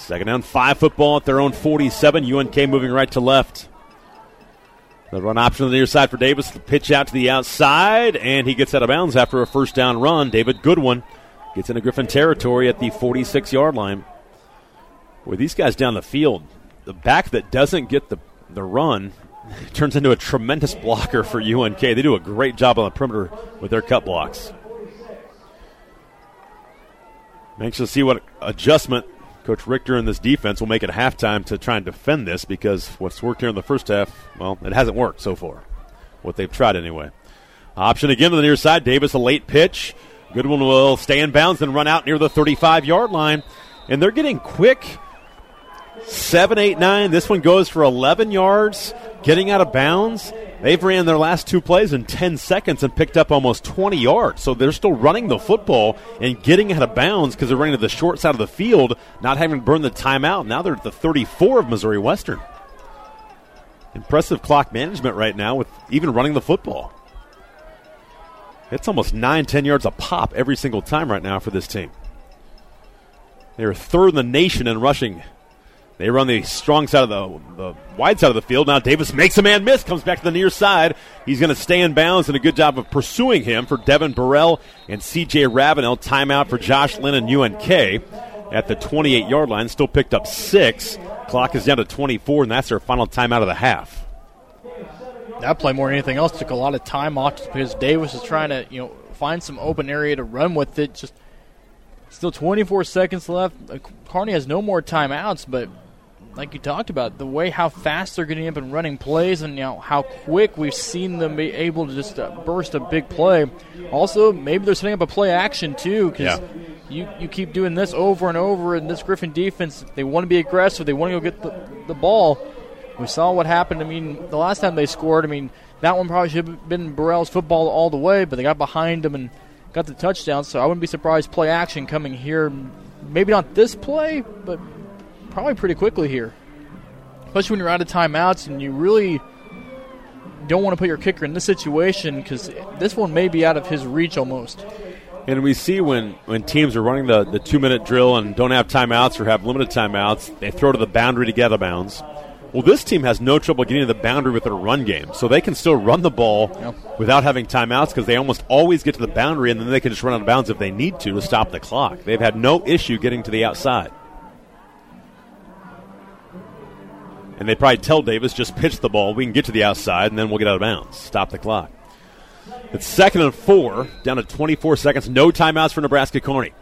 Second down, five football at their own 47. UNK moving right to left. The run option on the near side for Davis. The pitch out to the outside, and he gets out of bounds after a first down run. David Goodwin gets into Griffin territory at the 46 yard line. With these guys down the field, the back that doesn't get the, the run turns into a tremendous blocker for UNK. They do a great job on the perimeter with their cut blocks. Anxious to see what adjustment Coach Richter and this defense will make at halftime to try and defend this because what's worked here in the first half, well, it hasn't worked so far. What they've tried anyway. Option again to the near side. Davis, a late pitch. Goodwin will stay in bounds and run out near the 35 yard line. And they're getting quick. Seven, eight, nine. This one goes for 11 yards, getting out of bounds. They've ran their last two plays in 10 seconds and picked up almost 20 yards. So they're still running the football and getting out of bounds because they're running to the short side of the field, not having to burn the timeout. Now they're at the 34 of Missouri Western. Impressive clock management right now with even running the football. It's almost 9, 10 yards a pop every single time right now for this team. They're third in the nation in rushing they run the strong side of the, the wide side of the field. Now Davis makes a man miss, comes back to the near side. He's going to stay in bounds, and a good job of pursuing him for Devin Burrell and C.J. Ravenel. Timeout for Josh Lynn and UNK at the 28 yard line. Still picked up six. Clock is down to 24, and that's their final timeout of the half. That play more than anything else took a lot of time off because Davis is trying to you know find some open area to run with it. Just still 24 seconds left. Kearney has no more timeouts, but like you talked about, the way how fast they're getting up and running plays, and you know how quick we've seen them be able to just uh, burst a big play. Also, maybe they're setting up a play action too, because Yeah. you you keep doing this over and over, and this Griffin defense, they want to be aggressive, they want to go get the, the ball. We saw what happened. I mean, the last time they scored, I mean, that one probably should have been Burrell's football all the way, but they got behind them and got the touchdown. So I wouldn't be surprised play action coming here. Maybe not this play, but probably pretty quickly here. Especially when you're out of timeouts and you really don't want to put your kicker in this situation because this one may be out of his reach almost. And we see when, when teams are running the, the two minute drill and don't have timeouts or have limited timeouts, they throw to the boundary to get out of bounds. Well, this team has no trouble getting to the boundary with their run game, so they can still run the ball Yep. without having timeouts because they almost always get to the boundary and then they can just run out of bounds if they need to to stop the clock. They've had no issue getting to the outside. And they probably tell Davis, just pitch the ball. We can get to the outside, and then we'll get out of bounds. Stop the clock. It's second and four, down to 24 seconds. No timeouts for Nebraska Kearney.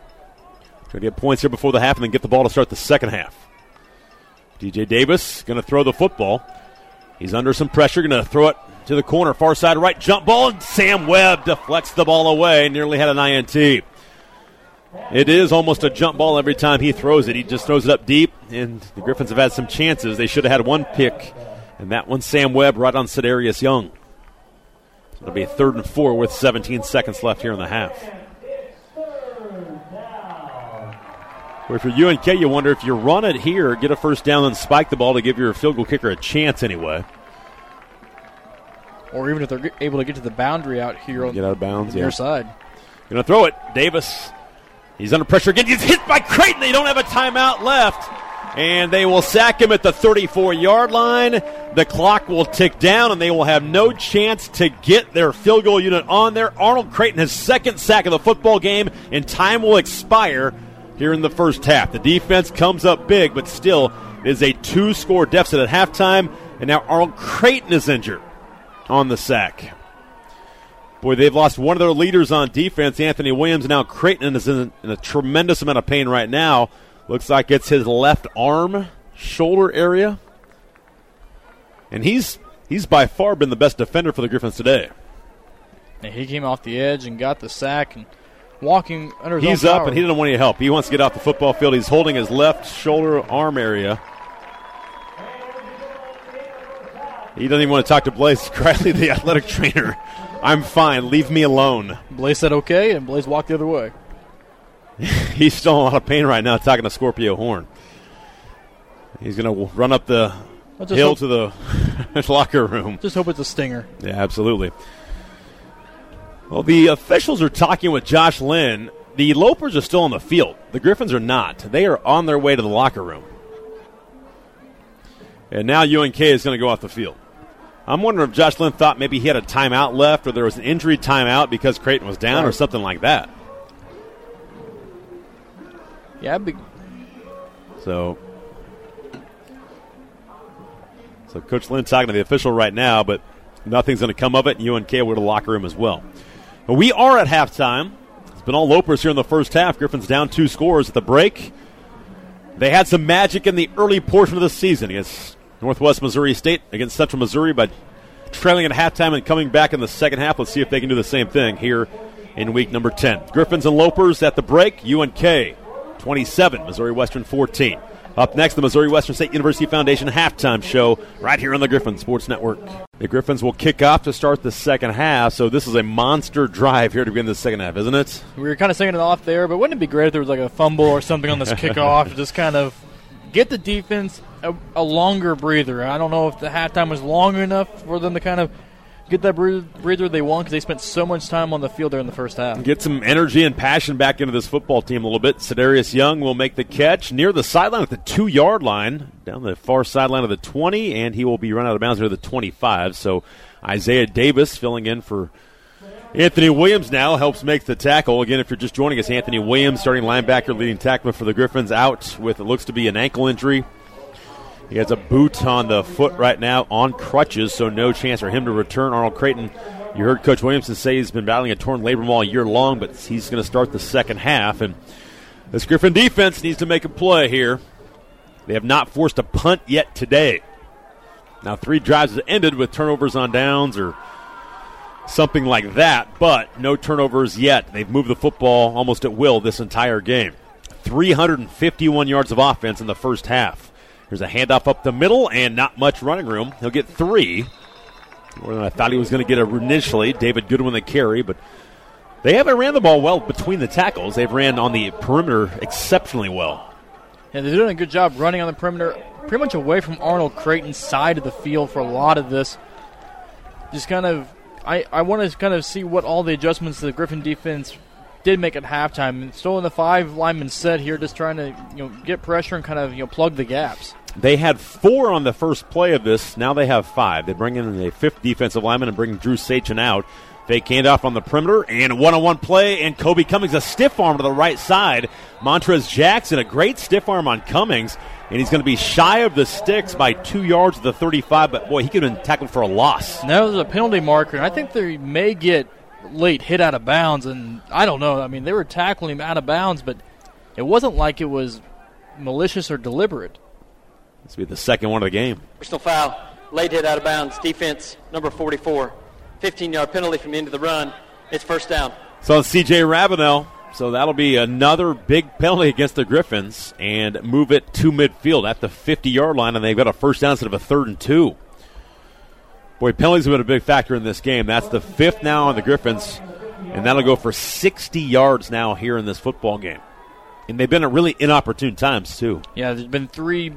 Trying to get points here before the half and then get the ball to start the second half. DJ Davis going to throw the football. He's under some pressure, going to throw it to the corner, far side right, jump ball, and Sam Webb deflects the ball away. Nearly had an INT. It is almost a jump ball every time he throws it. He just throws it up deep, and the Griffins have had some chances. They should have had one pick, and that one Sam Webb right on Sedarius Young. It'll be a third and four with 17 seconds left here in the half. Where for UNK, you wonder if you run it here, get a first down, and spike the ball to give your field goal kicker a chance anyway. Or even if they're able to get to the boundary out here on Get out of bounds, the yeah. near side. Going to throw it. Davis. He's under pressure again. He's hit by Creighton. They don't have a timeout left. And they will sack him at the 34 yard line. The clock will tick down, and they will have no chance to get their field goal unit on there. Arnold Creighton, his second sack of the football game, and time will expire here in the first half. The defense comes up big, but still is a two score deficit at halftime. And now Arnold Creighton is injured on the sack. Boy, they've lost one of their leaders on defense, Anthony Williams. Now Creighton is in, in a tremendous amount of pain right now. Looks like it's his left arm, shoulder area, and he's he's by far been the best defender for the Griffins today. And he came off the edge and got the sack and walking under He's up power. and he doesn't want any help. He wants to get off the football field. He's holding his left shoulder arm area. He doesn't even want to talk to Blaze Criley, the athletic trainer. I'm fine. Leave me alone. Blaze said okay, and Blaze walked the other way. He's still in a lot of pain right now talking to Scorpio Horn. He's going to run up the hill hope- to the locker room. Just hope it's a stinger. Yeah, absolutely. Well, the officials are talking with Josh Lynn. The Lopers are still on the field. The Griffins are not. They are on their way to the locker room. And now UNK is going to go off the field. I'm wondering if Josh Lynn thought maybe he had a timeout left or there was an injury timeout because Creighton was down or something like that. Yeah, big, So, so Coach Lynn talking to the official right now, but nothing's going to come of it. And UNK will to the locker room as well. But we are at halftime. It's been all Lopers here in the first half. Griffin's down two scores at the break. They had some magic in the early portion of the season against Northwest Missouri State, against Central Missouri, by trailing at halftime and coming back in the second half. Let's see if they can do the same thing here in week number 10. Griffins and Lopers at the break. UNK 27, Missouri Western 14. Up next, the Missouri Western State University Foundation halftime show right here on the Griffin Sports Network. The Griffins will kick off to start the second half, so this is a monster drive here to begin the second half, isn't it? we were kind of singing it off there, but wouldn't it be great if there was like a fumble or something on this kickoff? To just kind of get the defense a, a longer breather. I don't know if the halftime was long enough for them to kind of get that breather they want because they spent so much time on the field there in the first half. Get some energy and passion back into this football team a little bit. Sedarius Young will make the catch near the sideline at the two yard line, down the far sideline of the 20, and he will be run out of bounds near the 25. So Isaiah Davis filling in for Anthony Williams now helps make the tackle. Again, if you're just joining us, Anthony Williams, starting linebacker, leading tackler for the Griffins, out with it looks to be an ankle injury. He has a boot on the foot right now on crutches, so no chance for him to return. Arnold Creighton, you heard Coach Williamson say he's been battling a torn labrum all year long, but he's going to start the second half. And this Griffin defense needs to make a play here. They have not forced a punt yet today. Now, three drives have ended with turnovers on downs or something like that, but no turnovers yet. They've moved the football almost at will this entire game. 351 yards of offense in the first half. Here's a handoff up the middle and not much running room. He'll get three. More than I thought he was going to get initially. David Goodwin the carry, but they haven't ran the ball well between the tackles. They've ran on the perimeter exceptionally well. Yeah, they're doing a good job running on the perimeter, pretty much away from Arnold Creighton's side of the field for a lot of this. Just kind of, I, I want to kind of see what all the adjustments the Griffin defense did make at halftime. Still in the five lineman set here, just trying to you know get pressure and kind of you know plug the gaps. They had four on the first play of this. Now they have five. They bring in a fifth defensive lineman and bring Drew Sachin out. Fake handoff on the perimeter and one on one play. And Kobe Cummings, a stiff arm to the right side. Montrez Jackson, a great stiff arm on Cummings. And he's going to be shy of the sticks by two yards of the 35. But boy, he could have been tackled for a loss. That was a penalty marker. and I think they may get late hit out of bounds. And I don't know. I mean, they were tackling him out of bounds, but it wasn't like it was malicious or deliberate. This will be the second one of the game. Personal foul, late hit out of bounds, defense number 44. 15 yard penalty from the end of the run. It's first down. So CJ Ravenel. So that'll be another big penalty against the Griffins and move it to midfield at the 50 yard line, and they've got a first down instead of a third and two. Boy, penalties have been a big factor in this game. That's the fifth now on the Griffins, and that'll go for 60 yards now here in this football game. And they've been at really inopportune times, too. Yeah, there's been three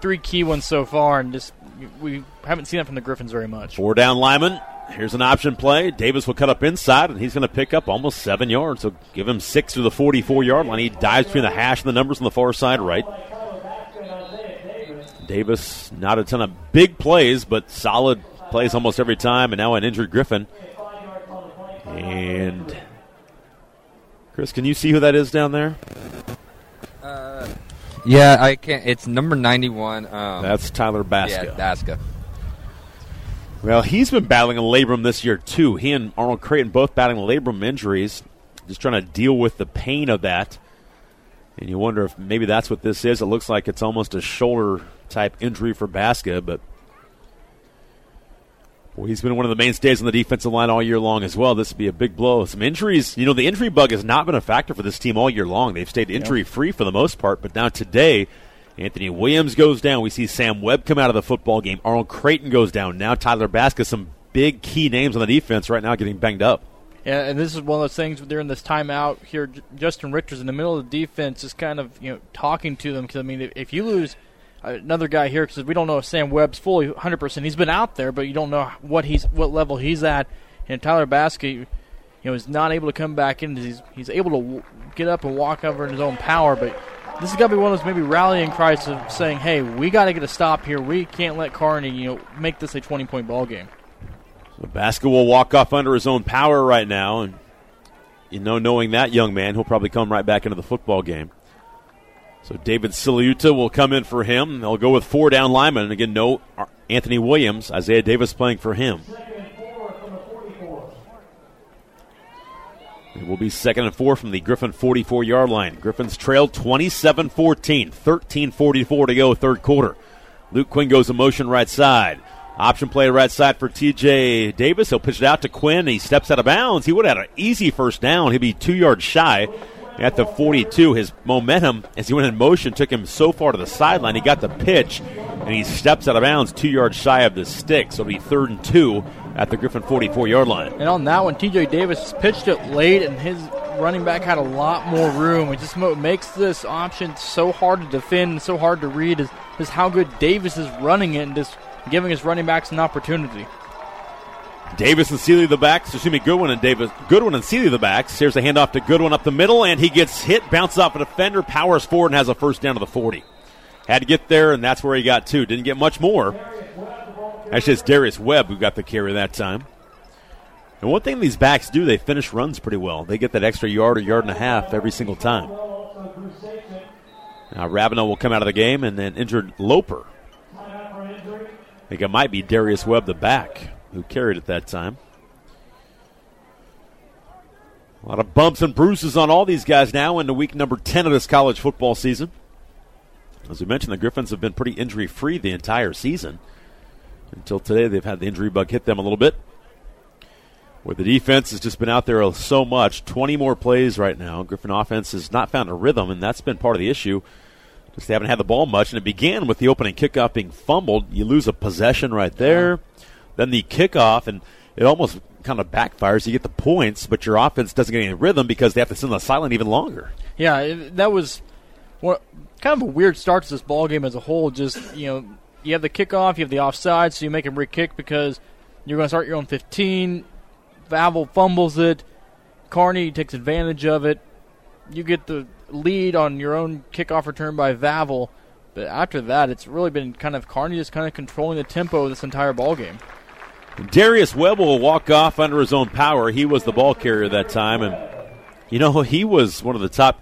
three key ones so far, and just we haven't seen that from the Griffins very much. Four down linemen. Here's an option play. Davis will cut up inside, and he's going to pick up almost seven yards. So give him six to the 44 yard line. He dives between the hash and the numbers on the far side right. Davis, not a ton of big plays, but solid plays almost every time, and now an injured Griffin. And Chris, can you see who that is down there? Uh, yeah, I can't. It's number ninety-one. Um, That's Tyler Baska. Yeah, Baska. Well, he's been battling a labrum this year too. He and Arnold Creighton both battling labrum injuries, just trying to deal with the pain of that. And you wonder if maybe that's what this is. It looks like it's almost a shoulder type injury for Baska, but well, he's been one of the mainstays on the defensive line all year long as well. This would be a big blow. Some injuries, you know, the injury bug has not been a factor for this team all year long. They've stayed injury free for the most part, but now today, Anthony Williams goes down. We see Sam Webb come out of the football game. Arnold Creighton goes down. Now Tyler Baska, some big key names on the defense right now getting banged up. Yeah, and this is one of those things during this timeout here. Justin Richter's in the middle of the defense, is kind of you know talking to them because I mean, if you lose another guy here because we don't know if Sam Webb's fully 100%. He's been out there, but you don't know what he's what level he's at. And Tyler Baska, you know, is not able to come back in. He's he's able to w- get up and walk over in his own power, but this got to be one of those maybe rallying cries of saying, "Hey, we got to get a stop here. We can't let Kearney, you know, make this a 20 point ball game." So Baska will walk off under his own power right now, and you know, knowing that young man, he'll probably come right back into the football game. So David Siliuta will come in for him. They'll go with four down linemen. And again, no Anthony Williams. Isaiah Davis playing for him. It will be second and four from the Griffin 44 yard line. Griffin's trailed 27 14, 13 44 to go, third quarter. Luke Quinn goes in motion right side. Option play right side for TJ Davis. He'll pitch it out to Quinn. He steps out of bounds. He would have had an easy first down. He'd be two yards shy at the 42. His momentum as he went in motion took him so far to the sideline. He got the pitch, and he steps out of bounds two yards shy of the stick. So it'll be third and two at the Griffin 44 yard line. And on that one, TJ Davis pitched it late, and his running back had a lot more room. It just makes this option so hard to defend, and so hard to read, is, is how good Davis is running it and just giving his running backs an opportunity. Davis and Sealy the backs. Excuse me, Goodwin and Davis. Goodwin and Sealy the backs. Here's a handoff to Goodwin up the middle, and he gets hit, bounces off a defender, powers forward, and has a first down to the 40. Had to get there, and that's where he got to. Didn't get much more. Actually, it's Darius Webb who got the carry that time. And one thing these backs do, they finish runs pretty well. They get that extra yard or yard and a half every single time. Now Ravenel will come out of the game, and then injured Loper. I think it might be Darius Webb, the back who carried at that time. A lot of bumps and bruises on all these guys now into week number 10 of this college football season. As we mentioned, the Griffins have been pretty injury free the entire season. Until today, they've had the injury bug hit them a little bit. Where the defense has just been out there so much, 20 more plays right now. Griffin offense has not found a rhythm, and that's been part of the issue. Just they haven't had the ball much, and it began with the opening kickoff being fumbled. You lose a possession right there. Then the kickoff, and it almost kind of backfires. You get the points, but your offense doesn't get any rhythm because they have to sit on the sideline even longer. Yeah, it, that was kind of a weird start to this ball game as a whole. Just you know, you have the kickoff, you have the offside, so you make a re-kick because you're going to start your own 15. Vavel fumbles it. Kearney takes advantage of it. You get the lead on your own kickoff return by Vavel. But after that, it's really been kind of Kearney just kind of controlling the tempo of this entire ball game. Darius Webb will walk off under his own power. He was the ball carrier that time, and you know he was one of the top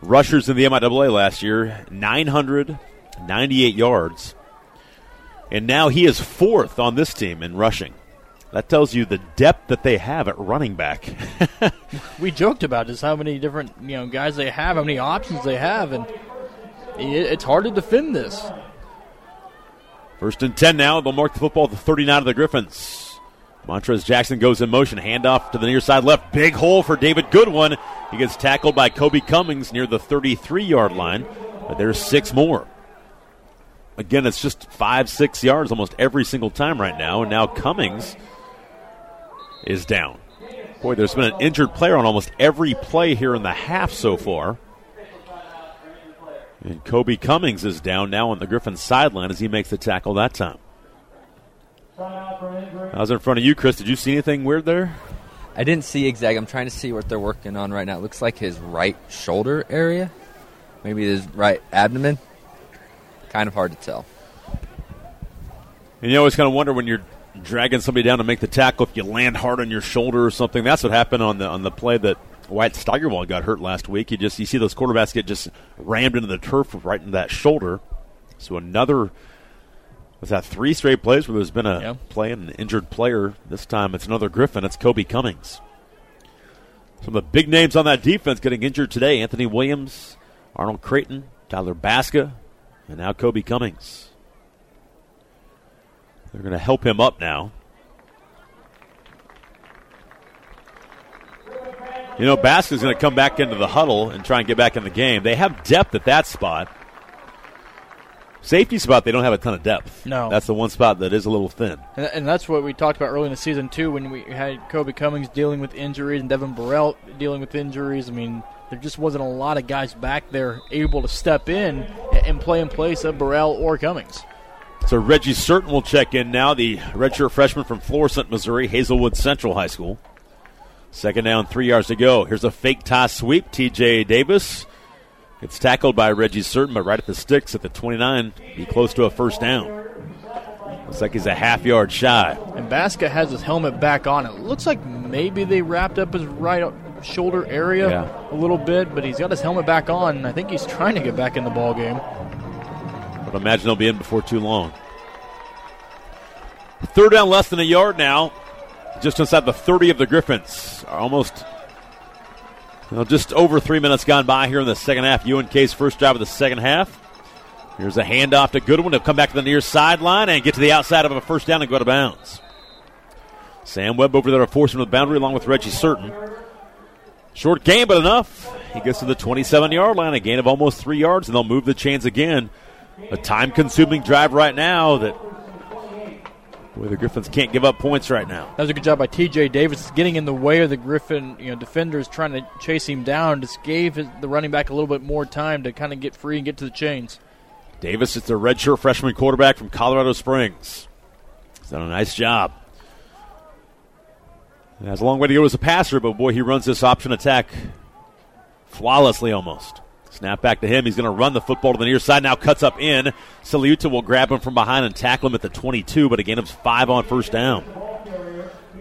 rushers in the MIAA last year, 998 yards, and now he is fourth on this team in rushing. That tells you the depth that they have at running back. we joked about just how many different you know guys they have, how many options they have, and it's hard to defend this. First and 10 now. They'll mark the football at the 39 of the Griffins. Montrez Jackson goes in motion. Handoff to the near side left. Big hole for David Goodwin. He gets tackled by Kobe Cummings near the 33 yard line. But there's six more. Again, it's just five, six yards almost every single time right now. And now Cummings is down. Boy, there's been an injured player on almost every play here in the half so far. And Kobe Cummings is down now on the Griffin sideline as he makes the tackle that time. I was in front of you, Chris. Did you see anything weird there? I didn't see exactly. I'm trying to see what they're working on right now. It looks like his right shoulder area, maybe his right abdomen. Kind of hard to tell. And you always kind of wonder when you're dragging somebody down to make the tackle if you land hard on your shoulder or something. That's what happened on the on the play that Wyatt Steigerwald got hurt last week. You just you see those quarterbacks get just rammed into the turf right in that shoulder. So another was that three straight plays where there's been a yeah. play and an injured player. This time it's another Griffin. It's Kobe Cummings. Some of the big names on that defense getting injured today: Anthony Williams, Arnold Creighton, Tyler Baska, and now Kobe Cummings. They're going to help him up now. You know, Baska's going to come back into the huddle and try and get back in the game. They have depth at that spot. Safety spot, they don't have a ton of depth. No. That's the one spot that is a little thin. And, and that's what we talked about early in the season, too, when we had Kobe Cummings dealing with injuries and Devin Burrell dealing with injuries. I mean, there just wasn't a lot of guys back there able to step in and play in place of Burrell or Cummings. So Reggie Certain will check in now, the redshirt freshman from Florissant, Missouri, Hazelwood Central High School. Second down, three yards to go. Here's a fake toss sweep. TJ Davis It's tackled by Reggie Certain, but right at the sticks at the 29, be close to a first down. Looks like he's a half yard shy. And Baska has his helmet back on. It looks like maybe they wrapped up his right shoulder area yeah. a little bit, but he's got his helmet back on, and I think he's trying to get back in the ball game. But imagine they'll be in before too long. Third down, less than a yard now. Just inside the 30 of the Griffins. Almost well, just over three minutes gone by here in the second half. UNK's first drive of the second half. Here's a handoff to Goodwin. He'll come back to the near sideline and get to the outside of a first down and go to bounds. Sam Webb over there to force him to the boundary along with Reggie Certain. Short game, but enough. He gets to the 27 yard line, a gain of almost three yards, and they'll move the chains again. A time consuming drive right now that Boy, the Griffins can't give up points right now. That was a good job by T.J. Davis, getting in the way of the Griffin you know defenders trying to chase him down. Just gave his, the running back a little bit more time to kind of get free and get to the chains. Davis is the redshirt freshman quarterback from Colorado Springs. He's done a nice job. He has a long way to go as a passer, but boy, he runs this option attack flawlessly almost. Snap back to him. He's going to run the football to the near side. Now cuts up in. Siliuta will grab him from behind and tackle him at the 22, but again, it's five on first down.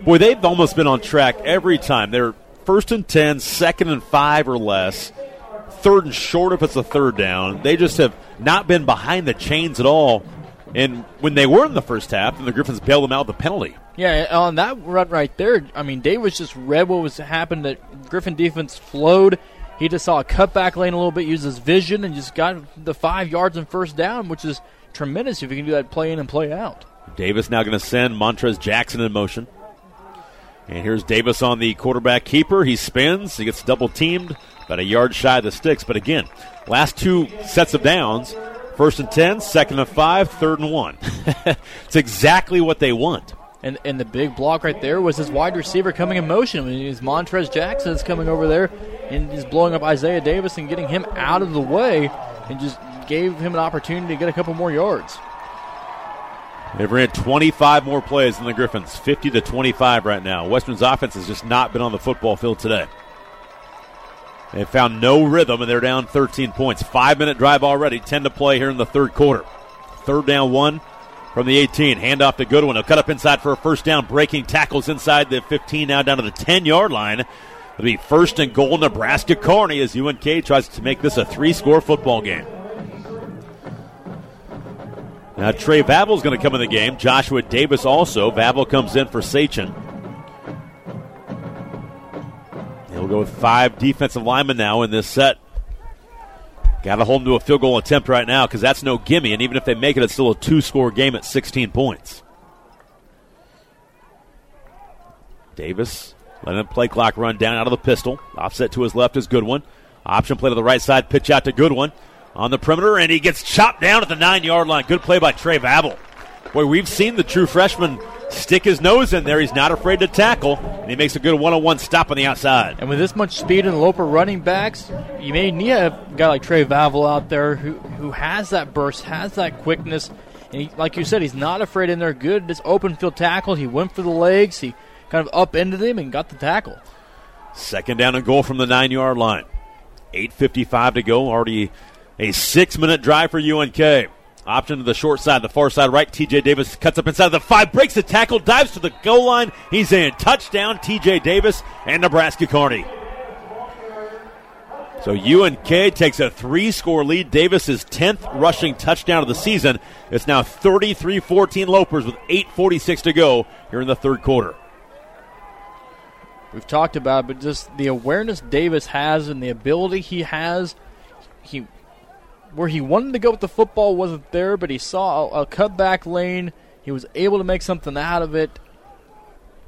Boy, they've almost been on track every time. They're first and 10, second and five or less, third and short if it's a third down. They just have not been behind the chains at all. And when they were in the first half, and the Griffins bailed them out the penalty. Yeah, on that run right there, I mean, Dave was just read what was happening. That Griffin defense flowed He just saw a cutback lane a little bit, used his vision, and just got the five yards and first down, which is tremendous if you can do that play in and play out. Davis now going to send Montrez Jackson in motion. And here's Davis on the quarterback keeper. He spins. He gets double teamed, about a yard shy of the sticks. But again, last two sets of downs first and 10, second and 5, third and 1. it's exactly what they want. And, and the big block right there was his wide receiver coming in motion. I mean, Montrez Jackson is coming over there and he's blowing up Isaiah Davis and getting him out of the way and just gave him an opportunity to get a couple more yards. They've ran 25 more plays than the Griffins, 50 to 25 right now. Western's offense has just not been on the football field today. They found no rhythm and they're down 13 points. Five minute drive already, 10 to play here in the third quarter. Third down one from the 18. Handoff to Goodwin. He'll cut up inside for a first down. Breaking tackles inside the 15, now down to the 10 yard line. It'll be first and goal, Nebraska Kearney as UNK tries to make this a three score football game. Now Trey Vavel's going to come in the game. Joshua Davis also. Vavel comes in for Sachin. He'll go with five defensive linemen now in this set. Got to hold them to a field goal attempt right now because that's no gimme. And even if they make it, it's still a two score game at 16 points. Davis letting the play clock run down out of the pistol. Offset to his left is Goodwin. Option play to the right side, pitch out to Goodwin on the perimeter, and he gets chopped down at the nine yard line. Good play by Trey Vavel. Boy, we've seen the true freshman stick his nose in there. He's not afraid to tackle, and he makes a good one on one stop on the outside. And with this much speed and Loper running backs, you may need a guy like Trey Vavel out there who, who has that burst, has that quickness. And he, like you said, he's not afraid in there. Good, this open field tackle. He went for the legs. He kind of upended him and got the tackle. Second down and goal from the nine yard line. 8.55 to go. Already a six minute drive for UNK. Option to the short side, the far side right. TJ Davis cuts up inside the five, breaks the tackle, dives to the goal line. He's in. Touchdown, TJ Davis and Nebraska Kearney. So UNK takes a three score lead. Davis's 10th rushing touchdown of the season. It's now 33 14 Lopers with 8.46 to go here in the third quarter. We've talked about, but just the awareness Davis has and the ability he has. He where he wanted to go with the football wasn't there, but he saw a, a cutback lane. He was able to make something out of it.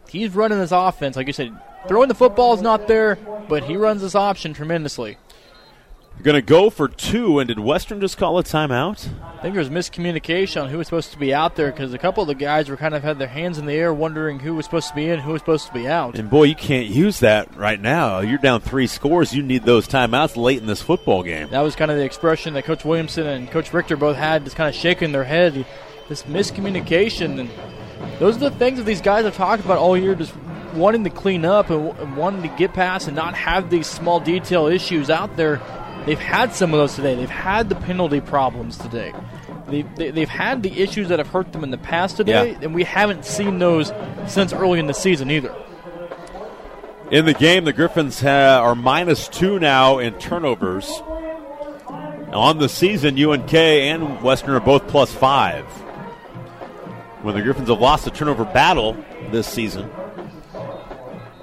He's running this offense, like you said. Throwing the football is not there, but he runs this option tremendously. Going to go for two, and did Western just call a timeout? I think there was miscommunication on who was supposed to be out there because a couple of the guys were kind of had their hands in the air, wondering who was supposed to be in, who was supposed to be out. And boy, you can't use that right now. You're down three scores. You need those timeouts late in this football game. That was kind of the expression that Coach Williamson and Coach Richter both had, just kind of shaking their head. This miscommunication, and those are the things that these guys have talked about all year, just wanting to clean up and wanting to get past and not have these small detail issues out there They've had some of those today. They've had the penalty problems today. They, they, have had the issues that have hurt them in the past today, yeah. and we haven't seen those since early in the season either. In the game, the Griffins ha- are minus two now in turnovers. On the season, UNK and Western are both plus five. When the Griffins have lost the turnover battle this season,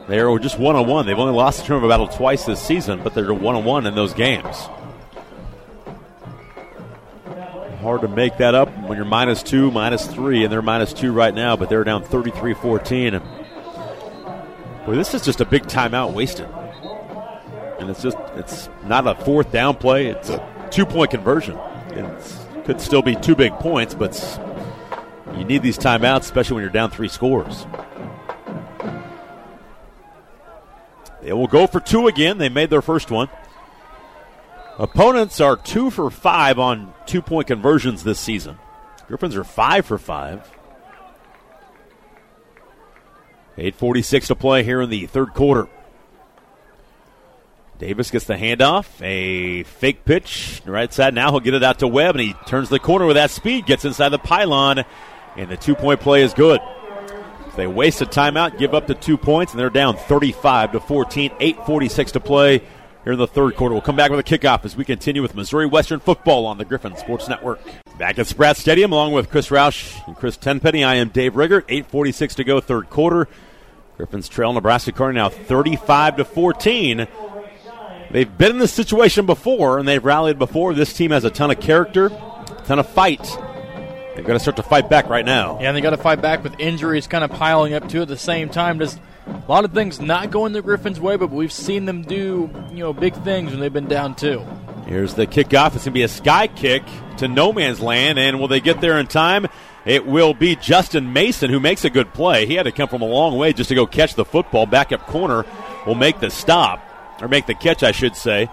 they are just one on one. They've only lost the turnover battle twice this season, but they're one on one in those games. Hard to make that up when you're minus two, minus three, and they're minus two right now, but they're down 33 14. Boy, this is just a big timeout wasted. And it's just, it's not a fourth down play, it's a two point conversion. It could still be two big points, but you need these timeouts, especially when you're down three scores. They will go for two again. They made their first one. Opponents are two for five on two point conversions this season. Griffins are five for five. 8.46 to play here in the third quarter. Davis gets the handoff. A fake pitch. Right side now. He'll get it out to Webb, and he turns the corner with that speed, gets inside the pylon, and the two point play is good. They waste a timeout, give up the two points, and they're down 35 to 14. 8:46 to play here in the third quarter. We'll come back with a kickoff as we continue with Missouri Western football on the Griffin Sports Network. Back at Spratt Stadium, along with Chris Roush and Chris Tenpenny. I am Dave Riggert. 8:46 to go, third quarter. Griffins trail Nebraska Kearney now 35 to 14. they've been in this situation before and they've rallied before. This team has a ton of character, a ton of fight. They've got to start to fight back right now. Yeah, and they got to fight back with injuries kind of piling up too at the same time. Just a lot of things not going the Griffins' way, but we've seen them do you know big things when they've been down too. Here's the kickoff. It's going to be a sky kick to no man's land, and will they get there in time? It will be Justin Mason who makes a good play. He had to come from a long way just to go catch the football. Backup corner will make the stop, or make the catch, I should say.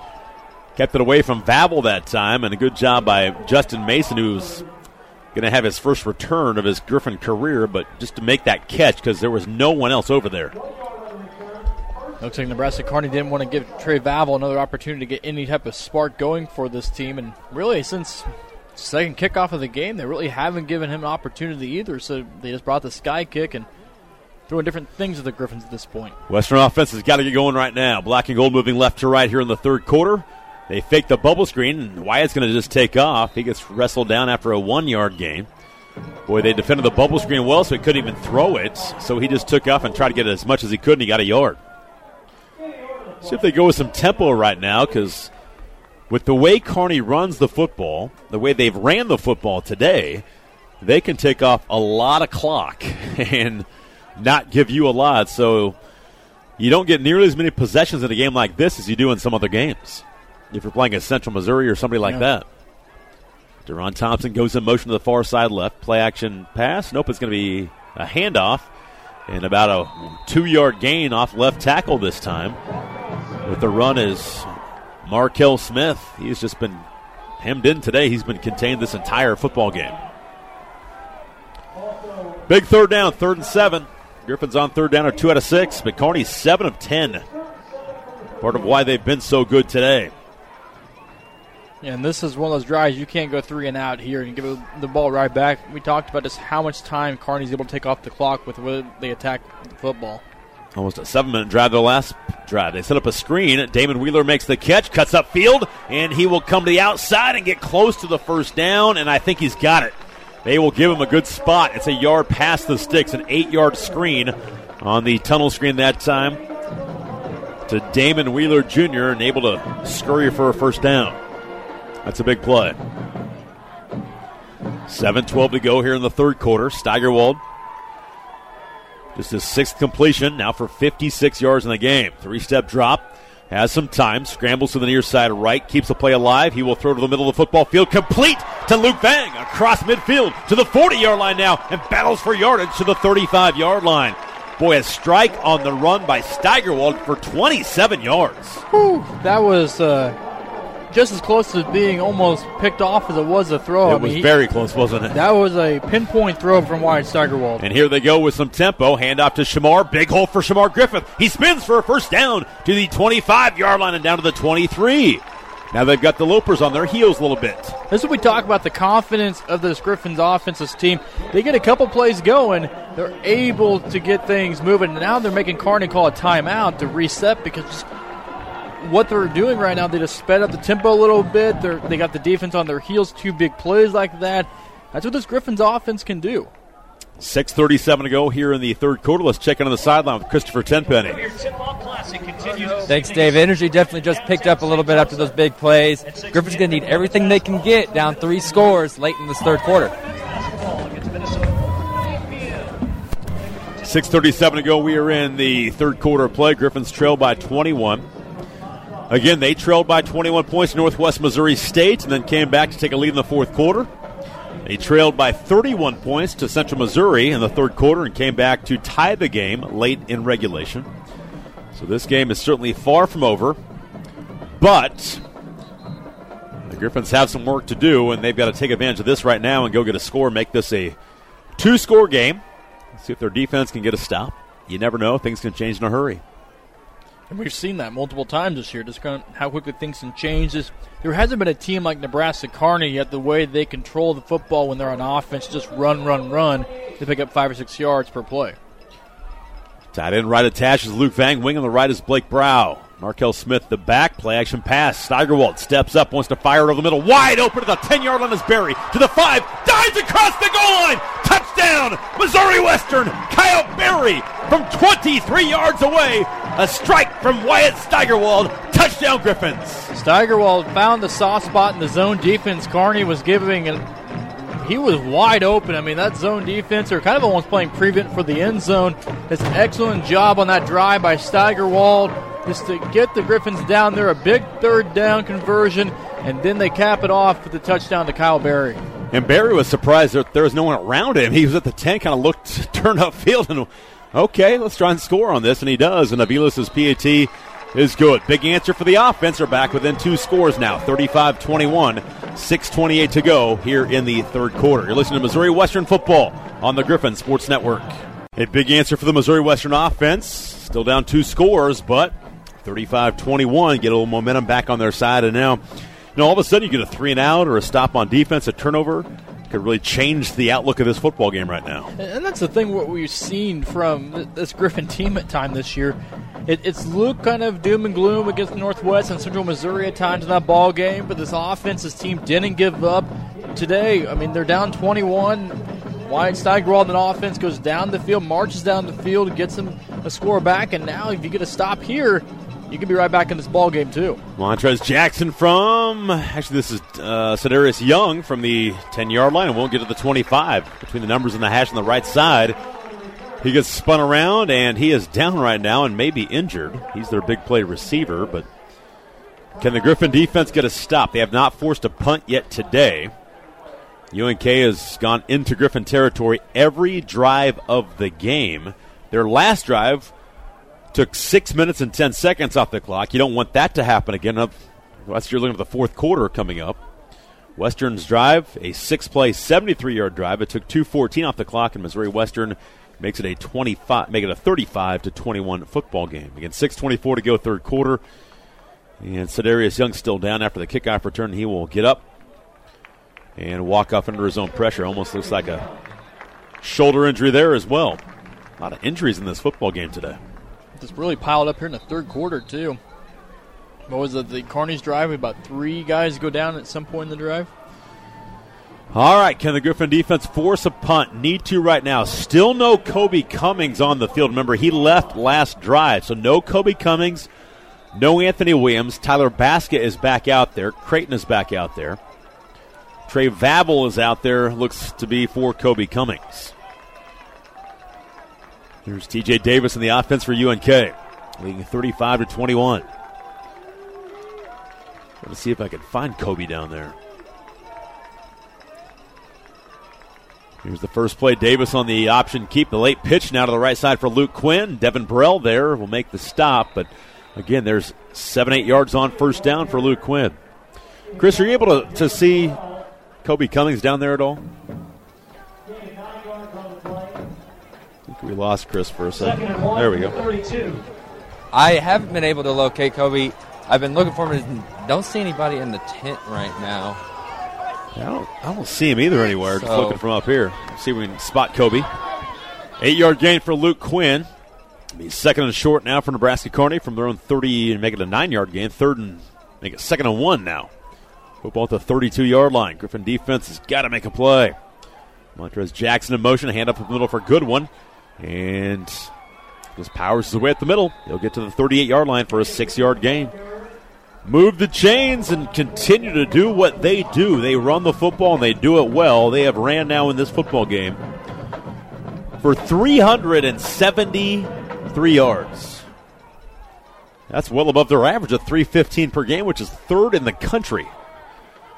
Kept it away from Vavel that time, and a good job by Justin Mason, who's going to have his first return of his Griffin career, but just to make that catch because there was no one else over there. Looks like Nebraska Kearney didn't want to give Trey Vavel another opportunity to get any type of spark going for this team, and really since second kickoff of the game, they really haven't given him an opportunity either. So they just brought the sky kick and throwing different things at the Griffins at this point. Western offense has got to get going right now. Black and gold moving left to right here in the third quarter. They fake the bubble screen, and Wyatt's going to just take off. He gets wrestled down after a one yard gain. Boy, they defended the bubble screen well, so he couldn't even throw it. So he just took off and tried to get as much as he could, and he got a yard. See if they go with some tempo right now, because with the way Kearney runs the football, the way they've ran the football today, they can take off a lot of clock and not give you a lot. So you don't get nearly as many possessions in a game like this as you do in some other games if you're playing at Central Missouri or somebody like yeah. that. Deron Thompson goes in motion to the far side left. Play action pass. Nope, it's going to be a handoff and about a two yard gain off left tackle this time. With the run is Markel Smith. He's just been hemmed in today. He's been contained this entire football game. Big third down, third and seven. Griffin's on third down or two out of six, but Kearney's seven of ten. Part of why they've been so good today. And this is one of those drives you can't go three and out here and give the ball right back. We talked about just how much time Kearney's able to take off the clock with where they attack the football. Almost a seven minute drive, the last drive. They set up a screen. Damon Wheeler makes the catch, cuts up field, and he will come to the outside and get close to the first down, and I think he's got it. They will give him a good spot. It's a yard past the sticks, an eight yard screen on the tunnel screen that time to Damon Wheeler Jr., and able to scurry for a first down. That's a big play. 7 12 to go here in the third quarter. Steigerwald, just his sixth completion, now for 56 yards in the game. Three step drop, has some time, scrambles to the near side right, keeps the play alive. He will throw to the middle of the football field, complete to Luke Vang across midfield to the 40 yard line now, and battles for yardage to the 35 yard line. Boy, a strike on the run by Steigerwald for 27 yards. Whew, that was. Uh just as close to being almost picked off as it was a throw. It I was mean, very close, wasn't it? That was a pinpoint throw from Wyatt Steigerwald. And here they go with some tempo. Hand off to Shamar. Big hole for Shamar Griffith. He spins for a first down to the 25 yard line and down to the 23. Now they've got the Lopers on their heels a little bit. This is what we talk about the confidence of this Griffins offensive team. They get a couple plays going, they're able to get things moving. Now they're making Kearney call a timeout to reset because what they're doing right now, they just sped up the tempo a little bit. They're, they got the defense on their heels, two big plays like that. That's what this Griffins offense can do. 6.37 to go here in the third quarter. Let's check in on the sideline with Christopher Tenpenny. Thanks, Dave. Energy definitely just picked up a little bit after those big plays. Griffin's going to need everything they can get down three scores late in this third quarter. 6.37 to go. We are in the third quarter of play. Griffins trail by 21. Again, they trailed by 21 points to Northwest Missouri State and then came back to take a lead in the fourth quarter. They trailed by 31 points to Central Missouri in the third quarter and came back to tie the game late in regulation. So this game is certainly far from over, but the Griffins have some work to do, and they've got to take advantage of this right now and go get a score, make this a two score game. See if their defense can get a stop. You never know, things can change in a hurry. And we've seen that multiple times this year, just kind of how quickly things can change. There hasn't been a team like Nebraska Kearney yet, the way they control the football when they're on offense, just run, run, run, to pick up five or six yards per play. Tight end right attaches Luke Vang. Wing on the right is Blake Brow. Markel Smith, the back, play action pass. Steigerwald steps up, wants to fire it over the middle. Wide open to the 10 yard line is Berry. To the 5, dives across the goal line. Touchdown, Missouri Western. Kyle Berry from 23 yards away A strike from Wyatt Steigerwald. Touchdown, Griffins. Steigerwald found the soft spot in the zone defense. Kearney was giving. He was wide open. I mean, that zone defense, are kind of almost playing prevent for the end zone. It's an excellent job on that drive by Steigerwald just to get the Griffins down there. A big third down conversion, and then they cap it off with the touchdown to Kyle Berry. And Berry was surprised that there was no one around him. He was at the 10, kind of looked, turned upfield, and okay, let's try and score on this. And he does. And Aviles' PAT is good. Big answer for the offense. Are back within two scores now 35 21, 6.28 to go here in the third quarter. You're listening to Missouri Western football on the Griffin Sports Network. A big answer for the Missouri Western offense. Still down two scores, but 35 21, get a little momentum back on their side. And now know, all of a sudden you get a three and out or a stop on defense, a turnover could really change the outlook of this football game right now. And that's the thing what we've seen from this Griffin team at time this year. It, it's looked kind of doom and gloom against Northwest and Central Missouri at times in that ball game, but this offense, this team didn't give up today. I mean, they're down 21. Wyatt Steigerwald and offense goes down the field, marches down the field, gets them a score back, and now if you get a stop here, you can be right back in this ball game too. Montrez Jackson from actually this is uh, Sedarius Young from the 10 yard line and won't get to the 25 between the numbers and the hash on the right side. He gets spun around and he is down right now and may be injured. He's their big play receiver, but can the Griffin defense get a stop? They have not forced a punt yet today. UNK has gone into Griffin territory every drive of the game. Their last drive Took six minutes and 10 seconds off the clock. You don't want that to happen again. Unless you're looking at the fourth quarter coming up. Western's drive, a six play, 73 yard drive. It took 2.14 off the clock, and Missouri Western makes it a 25, make it a 35 to 21 football game. Again, 6.24 to go, third quarter. And Sedarius Young still down after the kickoff return. He will get up and walk off under his own pressure. Almost looks like a shoulder injury there as well. A lot of injuries in this football game today. Just really piled up here in the third quarter too. What was it? The Kearney's drive. About three guys go down at some point in the drive. All right, can the Griffin defense force a punt? Need to right now. Still no Kobe Cummings on the field. Remember, he left last drive, so no Kobe Cummings, no Anthony Williams. Tyler Baska is back out there. Creighton is back out there. Trey Vavel is out there. Looks to be for Kobe Cummings. Here's TJ Davis in the offense for UNK, leading 35 to 21. Let's see if I can find Kobe down there. Here's the first play. Davis on the option keep. The late pitch now to the right side for Luke Quinn. Devin Burrell there will make the stop, but again, there's seven, eight yards on first down for Luke Quinn. Chris, are you able to, to see Kobe Cummings down there at all? We lost Chris for a second. There we go. I haven't been able to locate Kobe. I've been looking for him. Don't see anybody in the tent right now. I don't, I don't see him either anywhere. So, Just looking from up here. See if we can spot Kobe. Eight yard gain for Luke Quinn. He's second and short now for Nebraska Kearney from their own 30 and make it a nine yard gain. Third and make it second and one now. Football at the 32 yard line. Griffin defense has got to make a play. Montrez Jackson in motion. Hand up in the middle for good one. And just powers his way at the middle. He'll get to the 38 yard line for a six yard gain. Move the chains and continue to do what they do. They run the football and they do it well. They have ran now in this football game for 373 yards. That's well above their average of 315 per game, which is third in the country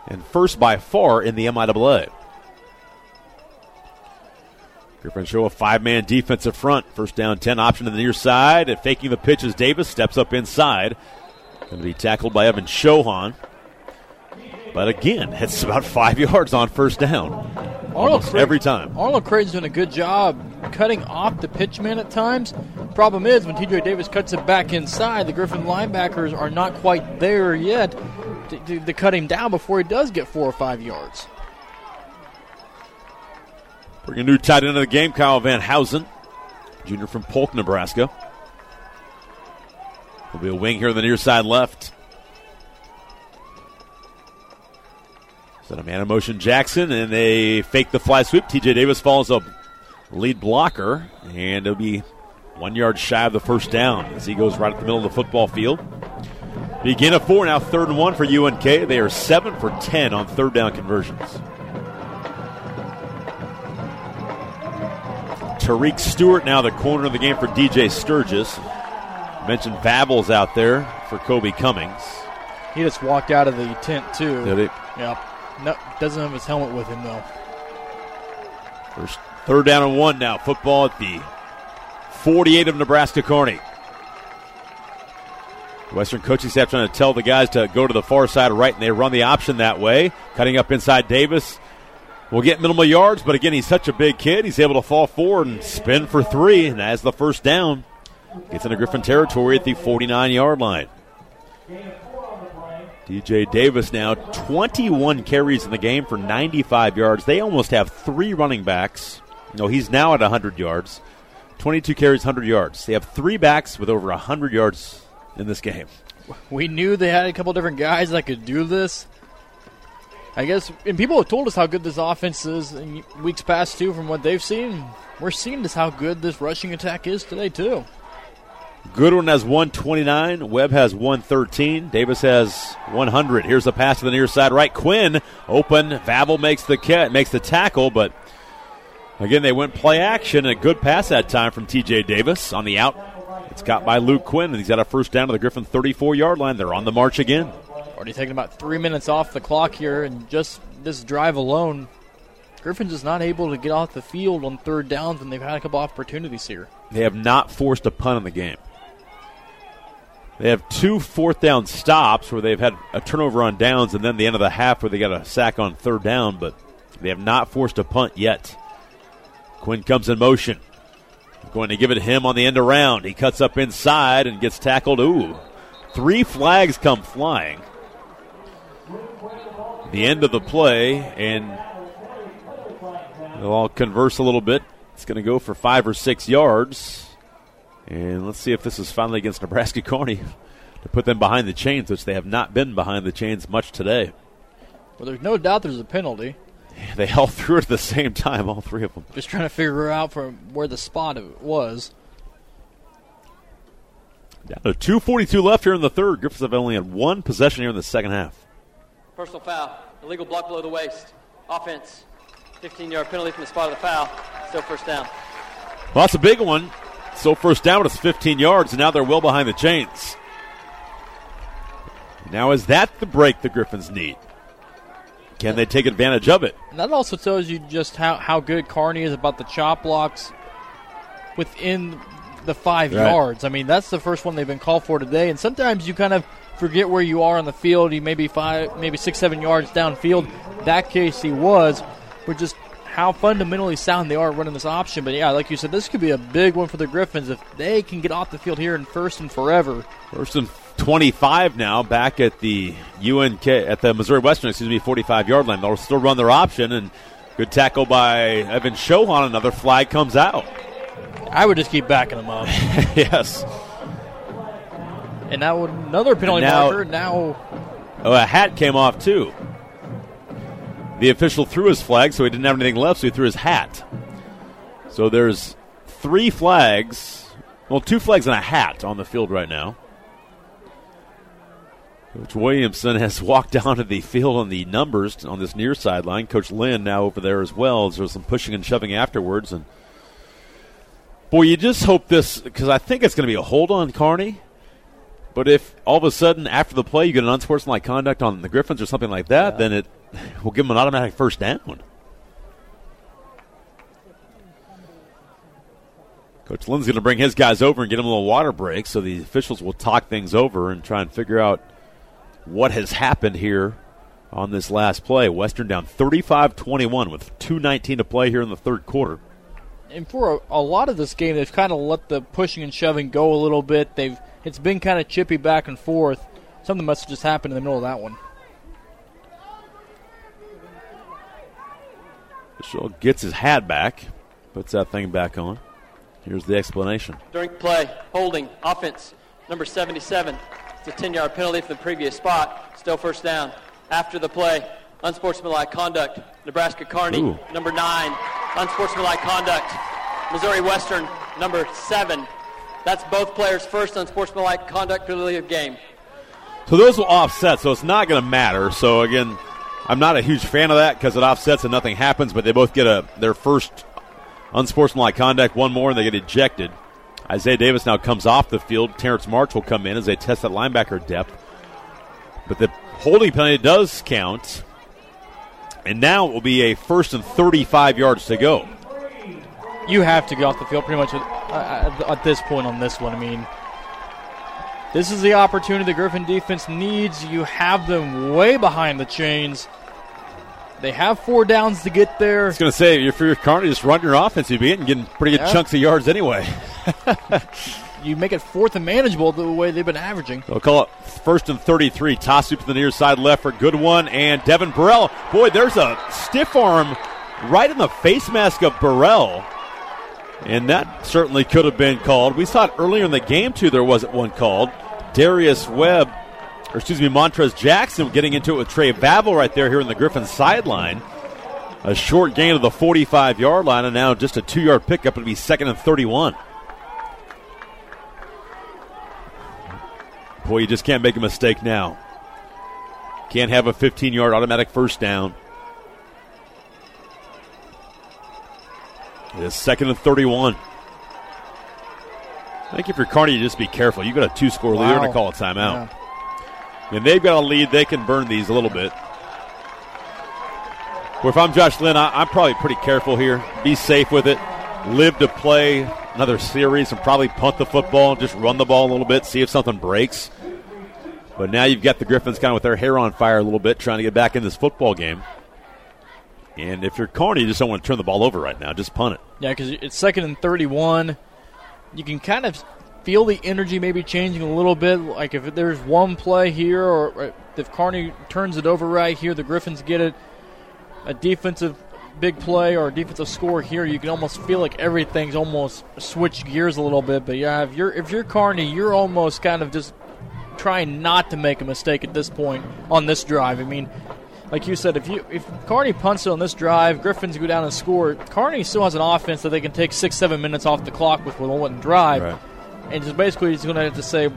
and first by far in the MIAA. Griffin show a five man defensive front. First down 10 option to the near side. And faking the pitch as Davis steps up inside. Going to be tackled by Evan Shohan. But again, it's about five yards on first down. Arnold Creighton, every time. Arnold Creighton's doing a good job cutting off the pitch man at times. Problem is, when TJ Davis cuts it back inside, the Griffin linebackers are not quite there yet to, to, to cut him down before he does get four or five yards. Bring a new tight end of the game, Kyle Van Housen, junior from Polk, Nebraska. Will be a wing here on the near side left. Set a man in motion Jackson, and they fake the fly sweep. TJ Davis falls a lead blocker, and it'll be One yard shy of the first down as he goes right at the middle of the football field. Begin of four now, third and one for UNK. They are seven for ten on third down conversions. Tariq Stewart now the corner of the game for DJ Sturgis. Mentioned Vavel's out there for Kobe Cummings. He just walked out of the tent too. Did he? Yep. No, doesn't have his helmet with him though. First third down and one now. Football at the 48 of Nebraska Kearney. Western coaching staff trying to tell the guys to go to the far side right, and they run the option that way. Cutting up inside Davis. Will get minimal yards, but again, he's such a big kid. He's able to fall forward and spin for three, and as the first down, gets into Griffin territory at the 49 yard line. TJ Davis now 21 carries in the game for 95 yards. They almost have three running backs. No, he's now at 100 yards. 22 carries, 100 yards. They have three backs with over 100 yards in this game. We knew they had a couple different guys that could do this. I guess, and people have told us how good this offense is in weeks past too. From what they've seen, we're seeing just how good this rushing attack is today too. Goodwin has 129. Webb has 113. Davis has 100. Here's the pass to the near side right. Quinn open. Vavel makes the cat makes the tackle, but again they went play action. A good pass that time from T.J. Davis on the out. It's got by Luke Quinn, and he's got a first down to the Griffin 34 yard line. They're on the march again. Already taking about three minutes off the clock here, and just this drive alone, Griffin's just not able to get off the field on third downs when they've had a couple opportunities here. They have not forced a punt in the game. They have two fourth down stops where they've had a turnover on downs, and then the end of the half where they got a sack on third down, but they have not forced a punt yet. Quinn comes in motion. Going to give it to him on the end around. He cuts up inside and gets tackled. Ooh. Three flags come flying. The end of the play, and they'll all converse a little bit. It's going to go for five or six yards. And let's see if this is finally against Nebraska Kearney to put them behind the chains, which they have not been behind the chains much today. Well, there's no doubt there's a penalty. They all threw it at the same time, all three of them. Just trying to figure out from where the spot it was. Down to 2.42 left here in the third. Griffins have only had one possession here in the second half. Personal foul. Illegal block below the waist. Offense. 15 yard penalty from the spot of the foul. Still first down. Well, that's a big one. So first down, but it's 15 yards, and now they're well behind the chains. Now, is that the break the Griffins need? Can they take advantage of it? And that also tells you just how, how good Kearney is about the chop blocks within the five Right. yards. I mean, that's the first one they've been called for today. And sometimes you kind of forget where you are on the field. You may be five, maybe six, seven yards downfield. That case he was, but just how fundamentally sound they are running this option. But yeah, like you said, this could be a big one for the Griffins if they can get off the field here in first and forever. First and 25 now, back at the UNK, at the Missouri Western, excuse me, 45 yard line. They'll still run their option, and good tackle by Evan Shohan. Another flag comes out. I would just keep backing them up. yes. And now another penalty And now- marker. Now Oh, a hat came off, too. The official threw his flag, so he didn't have anything left, so he threw his hat. So there's three flags, well, two flags and a hat on the field right now. Coach Williamson has walked down to the field on the numbers on this near sideline. Coach Lynn now over there as well. There's some pushing and shoving afterwards, and boy, you just hope this because I think it's going to be a hold on Kearney. But if all of a sudden after the play you get an unsportsmanlike conduct on the Griffins or something like that, then it will give them an automatic first down. Coach Lynn's going to bring his guys over and get them a little water break, so the officials will talk things over and try and figure out what has happened here on this last play. Western down 35-21 with 2.19 to play here in the third quarter. And for a, a lot of this game, they've kind of let the pushing and shoving go a little bit. They've it's been kind of chippy back and forth. Something must have just happened in the middle of that one. Official gets his hat back, puts that thing back on. Here's the explanation. During play, holding, offense, number 77. It's a 10 yard penalty from the previous spot. Still first down. After the play, unsportsmanlike conduct. Nebraska Kearney, Ooh. number 9. Unsportsmanlike conduct. Missouri Western, number 7. That's both players' first unsportsmanlike conduct penalty of game. So those will offset, so it's not going to matter. So again, I'm not a huge fan of that because it offsets and nothing happens, but they both get a their first unsportsmanlike conduct, one more, and they get ejected. Isaiah Davis now comes off the field. Terrence March will come in as they test that linebacker depth. But the holding penalty does count. And now it will be a first and 35 yards to go. You have to go off the field pretty much at, uh, at this point on this one. I mean, this is the opportunity the Griffin defense needs. You have them way behind the chains. They have four downs to get there. I was going to say, if you're Kearney, just run your offense. You'd be getting pretty good yeah. chunks of yards anyway. you make it fourth and manageable the way they've been averaging. They'll call it first and 33. Toss to the near side left for good one. And Devin Burrell. Boy, there's a stiff arm right in the face mask of Burrell. And that certainly could have been called. We saw it earlier in the game, too. There wasn't one called. Darius Webb or excuse me, Montrez Jackson getting into it with Trey Vavel right there here in the Griffin sideline. A short gain of the 45 yard line, and now just a two yard pickup. It'll be second and 31. Boy, you just can't make a mistake now. Can't have a 15 yard automatic first down. It is second and 31. I think if you're Kearney, you just be careful. You got a two score lead. Wow. You're going to call a timeout. Yeah. And they've got a lead. They can burn these a little bit. Well, if I'm Josh Lynn, I, am probably pretty careful here. Be safe with it. Live to play another series and probably punt the football and just run the ball a little bit, see if something breaks. But now you've got the Griffins kind of with their hair on fire a little bit, trying to get back in this football game. And if you're Kearney, you just don't want to turn the ball over right now. Just punt it. Yeah, because it's second and 31. You can kind of feel the energy maybe changing a little bit. Like if there's one play here, or if Kearney turns it over right here, the Griffins get it. A defensive big play or a defensive score here, you can almost feel like everything's almost switched gears a little bit. But yeah, if you're if you're Kearney, you're almost kind of just trying not to make a mistake at this point on this drive. I mean, like you said, if you if Kearney punts it on this drive, Griffins go down and score. Kearney still has an offense that they can take six, seven minutes off the clock with with one drive. Right and just basically he's going to have to say,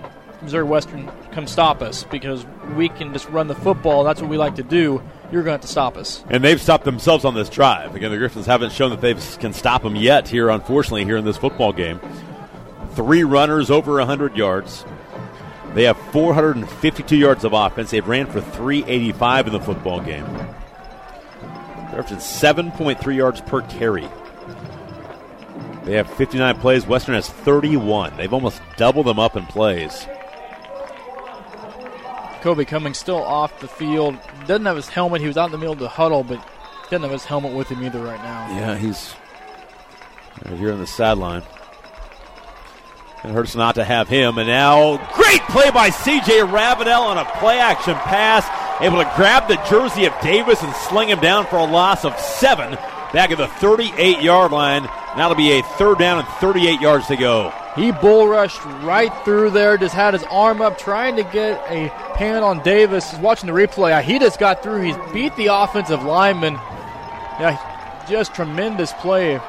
Missouri Western, come stop us because we can just run the football. That's what we like to do. You're going to have to stop us. And they've stopped themselves on this drive. Again, the Griffins haven't shown that they can stop them yet here, unfortunately, here in this football game. Three runners over 100 yards. They have 452 yards of offense. They've ran for 385 in the football game. They're averaging 7.3 yards per carry. They have 59 plays. Western has 31. They've almost doubled them up in plays. Kobe Cummings still off the field. Doesn't have his helmet. He was out in the middle of the huddle, but doesn't have his helmet with him either right now. Yeah, he's right here on the sideline. It hurts not to have him. And now, great play by C.J. Ravenel on a play action pass. Able to grab the jersey of Davis and sling him down for a loss of seven back at the 38 yard line. Now it'll be a third down and 38 yards to go. He bull rushed right through there, just had his arm up trying to get a hand on Davis. He's watching the replay. He just got through. He's beat the offensive lineman. Yeah, just tremendous play.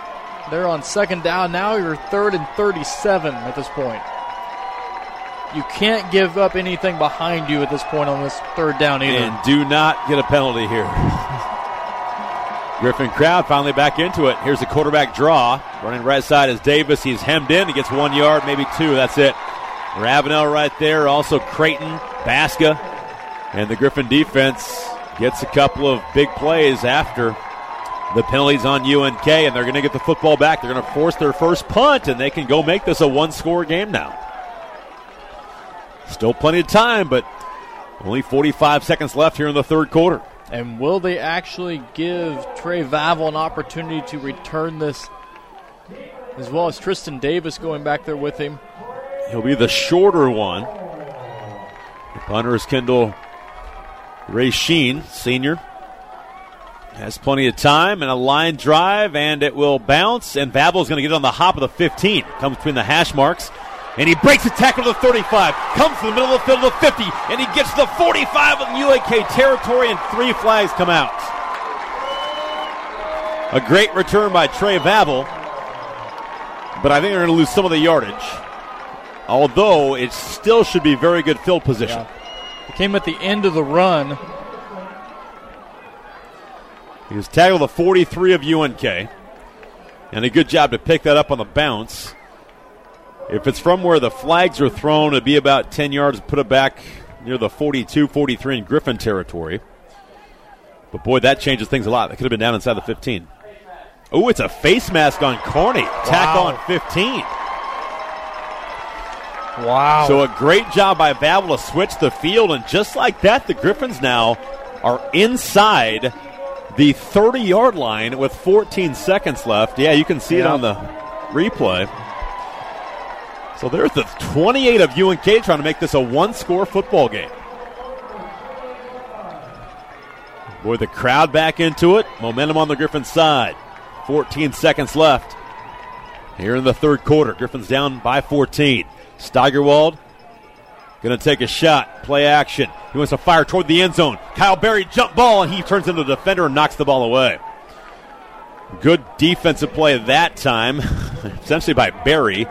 They're on second down. Now you're third and 37 at this point. You can't give up anything behind you at this point on this third down either. And do not get a penalty here. Griffin crowd finally back into it. Here's the quarterback draw. Running right side is Davis. He's hemmed in. He gets one yard, maybe two. That's it. Ravenel right there. Also Creighton, Baska. And the Griffin defense gets a couple of big plays after the penalties on UNK, and they're going to get the football back. They're going to force their first punt, and they can go make this a one score game now. Still plenty of time, but only 45 seconds left here in the third quarter. And will they actually give Trey Vavel an opportunity to return this, as well as Tristan Davis going back there with him? He'll be the shorter one. The punter is Kendall Ray Sheen, senior. Has plenty of time and a line drive, and it will bounce. And Vavel's going to get it on the hop of the 15. Comes between the hash marks. And he breaks the tackle to the 35, comes to the middle of the field to the 50, and he gets to the 45 of UNK territory, and three flags come out. A great return by Trey Vavel, but I think they're going to lose some of the yardage. although it still should be very good field position. Yeah. It came at the end of the run. He was tackled the 43 of UNK. And a good job to pick that up on the bounce. If it's from where the flags are thrown, it'd be about 10 yards, put it back near the 42 43 in Griffin territory. But boy, that changes things a lot. That could have been down inside the 15. Oh, it's a face mask on Kearney. Tack Wow. on 15. Wow. So a great job by Vavel to switch the field, and just like that, the Griffins now are inside the 30 yard line with 14 seconds left. Yeah, you can see it on the replay. So there's the 28 of UNK trying to make this a one score football game. Boy, the crowd back into it. Momentum on the Griffins side. 14 seconds left. Here in the third quarter, Griffins down by 14. Steigerwald going to take a shot, play action. He wants to fire toward the end zone. Kyle Berry jump ball, and he turns into the defender and knocks the ball away. Good defensive play that time, essentially by Berry,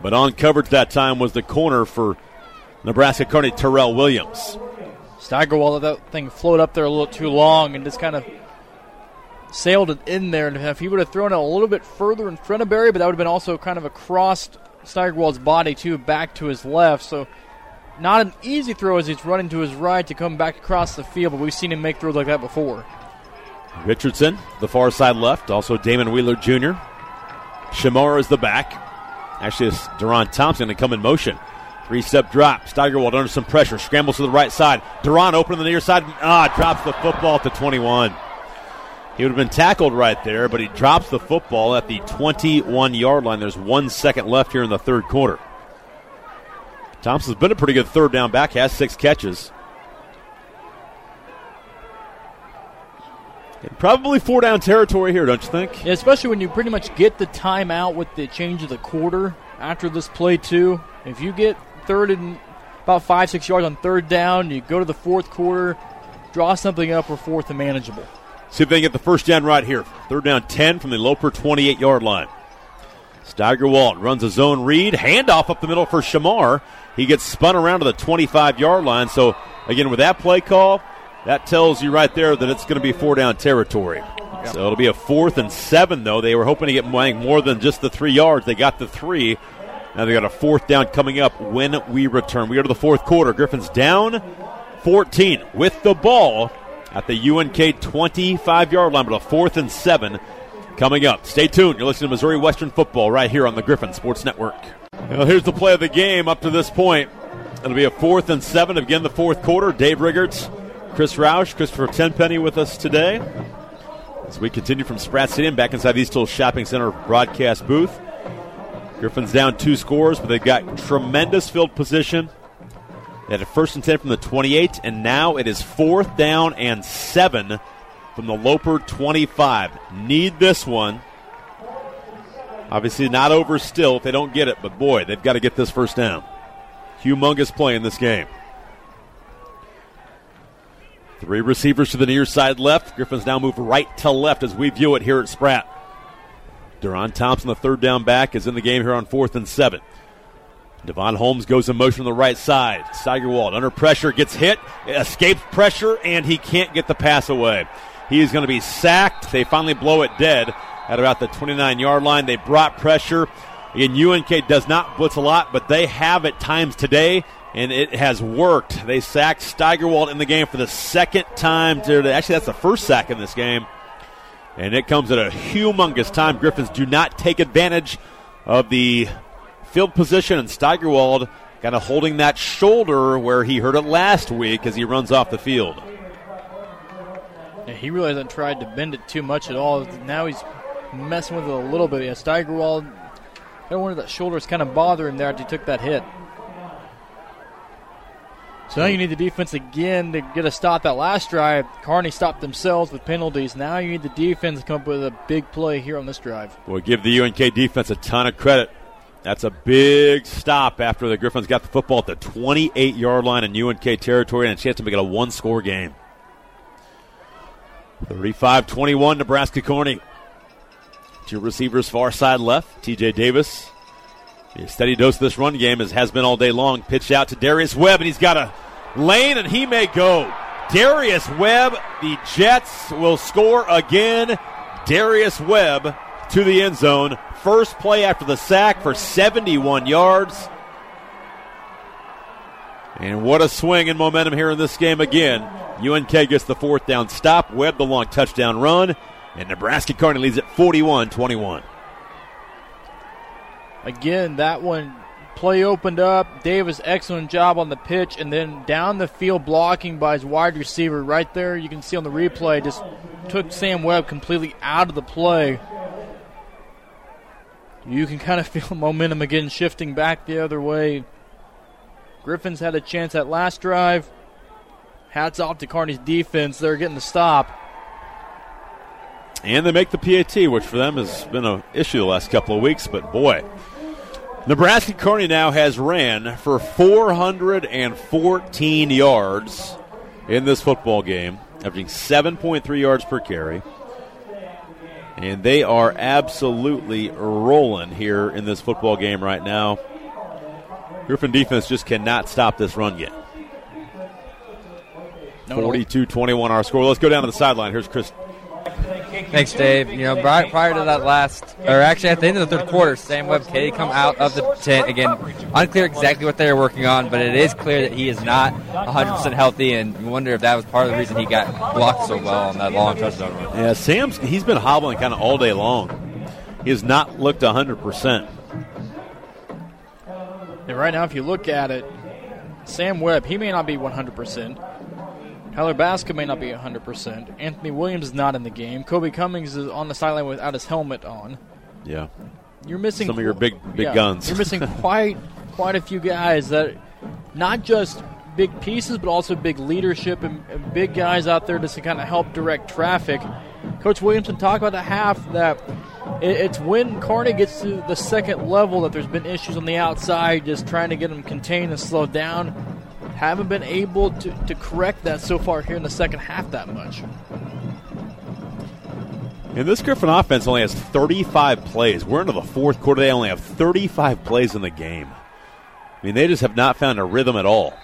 but on coverage that time was the corner for Nebraska Kearney Terrell Williams. Steigerwald let that thing float up there a little too long and just kind of sailed it in there. And if he would have thrown it a little bit further in front of Berry, but that would have been also kind of across Steigerwald's body too, back to his left. So not an easy throw as he's running to his right to come back across the field, but we've seen him make throws like that before. Richardson, the far side left. Also Damon Wheeler Jr. Shamar is the back. Actually, it's Deron Thompson to come in motion. Three step drop. Steigerwald under some pressure. Scrambles to the right side. Deron open on the near side. Ah, drops the football to 21. He would have been tackled right there, but he drops the football at the 21 yard line. There's one second left here in the third quarter. Thompson's been a pretty good third down back, has six catches. And probably four down territory here, don't you think? Yeah, especially when you pretty much get the timeout with the change of the quarter after this play too. If you get third and about five, six yards on third down, you go to the fourth quarter, draw something up, or fourth and manageable. See if they can get the first down right here. Third down 10 from the Loper 28 yard line. Steigerwald runs a zone read. Handoff up the middle for Shamar. He gets spun around to the 25 yard line. So, again, with that play call, that tells you right there that it's going to be four down territory. So it'll be a fourth and seven, though. They were hoping to get more than just the three yards. They got the three. Now they got a fourth down coming up when we return. We go to the fourth quarter. Griffin's down 14 with the ball at the UNK 25 yard line, but a fourth and seven coming up. Stay tuned. You're listening to Missouri Western football right here on the Griffin Sports Network. Well, here's the play of the game up to this point. It'll be a fourth and seven. Again, the fourth quarter. Dave Riggerts, Chris Roush, Christopher Tenpenny with us today. As we continue from Spratt Stadium back inside the East Shopping Center broadcast booth. Griffin's down two scores, but they've got tremendous field position. They had a first and 10 from the 28, and now it is fourth down and seven from the Loper 25. Need this one. Obviously, not over still if they don't get it, but boy, they've got to get this first down. Humongous play in this game. Three receivers to the near side left. Griffin's now move right to left as we view it here at Spratt. Deron Thompson, the third down back, is in the game here on fourth and seven. Devon Holmes goes in motion on the right side. Steigerwald under pressure, gets hit, escapes pressure, and he can't get the pass away. He is going to be sacked. They finally blow it dead at about the 29 yard line. They brought pressure. Again, UNK does not blitz a lot, but they have at times today, and it has worked. They sacked Steigerwald in the game for the second time. To, actually, that's the first sack in this game. And it comes at a humongous time. Griffins do not take advantage of the field position, and Steigerwald kind of holding that shoulder where he hurt it last week as he runs off the field. Yeah, he really hasn't tried to bend it too much at all. Now he's messing with it a little bit. Yeah, Steigerwald, I wonder if that shoulder's kind of bothering him there after he took that hit. So now you need the defense again to get a stop that last drive. Kearney stopped themselves with penalties. Now you need the defense to come up with a big play here on this drive. We'll give the UNK defense a ton of credit. That's a big stop after the Griffins got the football at the 28 yard line in UNK territory and a chance to make it a one score game. 35 21, Nebraska Kearney. Two receivers far side left. TJ Davis A steady dose of this run game, as has been all day long. Pitch out to Darius Webb, and he's got a lane, and he may go. Darius Webb, the Jets will score again. Darius Webb to the end zone. First play after the sack for 71 yards. And what a swing and momentum here in this game again. UNK gets the fourth down stop. Webb the long touchdown run. And Nebraska Kearney leads at 41 21. Again, that one play opened up. Davis, excellent job on the pitch, and then down the field blocking by his wide receiver right there. You can see on the replay, just took Sam Webb completely out of the play. You can kind of feel momentum again shifting back the other way. Griffins had a chance at last drive. Hats off to Kearney's defense. They're getting the stop. And they make the PAT, which for them has been an issue the last couple of weeks. But boy, Nebraska Kearney now has ran for 414 yards in this football game, averaging 7.3 yards per carry. And they are absolutely rolling here in this football game right now. Griffin defense just cannot stop this run yet. 42 21 our score. Let's go down to the sideline. Here's Chris. Thanks, Dave. You know, prior, prior to that last, or actually at the end of the third quarter, Sam Webb K come out of the tent again. Unclear exactly what they were working on, but it is clear that he is not 100% healthy, and you wonder if that was part of the reason he got blocked so well on that long touchdown run. Yeah, Sam's he's been hobbling kind of all day long. He has not looked 100%. And right now, if you look at it, Sam Webb, he may not be 100%. Tyler Baska may not be 100%. Anthony Williams is not in the game. Kobe Cummings is on the sideline without his helmet on. Yeah. You're missing some of your big big yeah, guns. You're missing quite quite a few guys that not just big pieces, but also big leadership and, and big guys out there just to kind of help direct traffic. Coach Williamson talked about the half that it, it's when Kearney gets to the second level that there's been issues on the outside, just trying to get them contained and slowed down haven't been able to, to correct that so far here in the second half that much. And this Griffin offense only has 35 plays. We're into the fourth quarter. They only have 35 plays in the game. I mean, they just have not found a rhythm at all.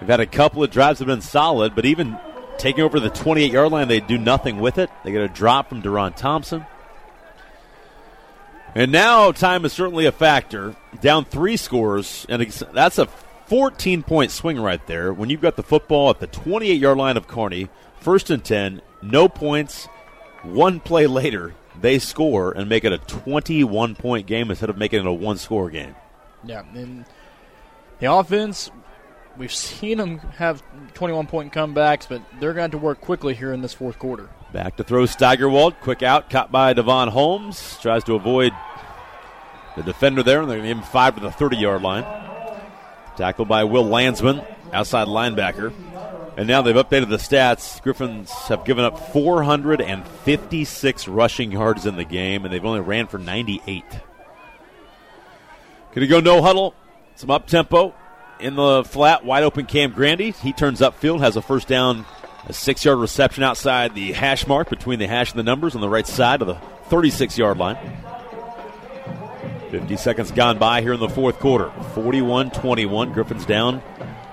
They've had a couple of drives that have been solid, but even taking over the 28 yard line, they do nothing with it. They get a drop from Deron Thompson. And now time is certainly a factor. Down three scores, and that's a 14 point swing right there when you've got the football at the 28 yard line of Kearney, first and 10, no points. One play later, they score and make it a 21 point game instead of making it a one score game. Yeah, and the offense, we've seen them have 21 point comebacks, but they're going to work quickly here in this fourth quarter. Back to throw Steigerwald. Quick out, caught by Devon Holmes. Tries to avoid the defender there, and they're going to give him five to the 30 yard line. Tackled by Will Landsman, outside linebacker. And now they've updated the stats. Griffins have given up 456 rushing yards in the game, and they've only ran for 98. Going to go no huddle. Some up tempo in the flat, wide open Cam Grandy. He turns upfield, has a first down, a six yard reception outside the hash mark between the hash and the numbers on the right side of the 36 yard line. 50 seconds gone by here in the fourth quarter. 41 21. Griffins down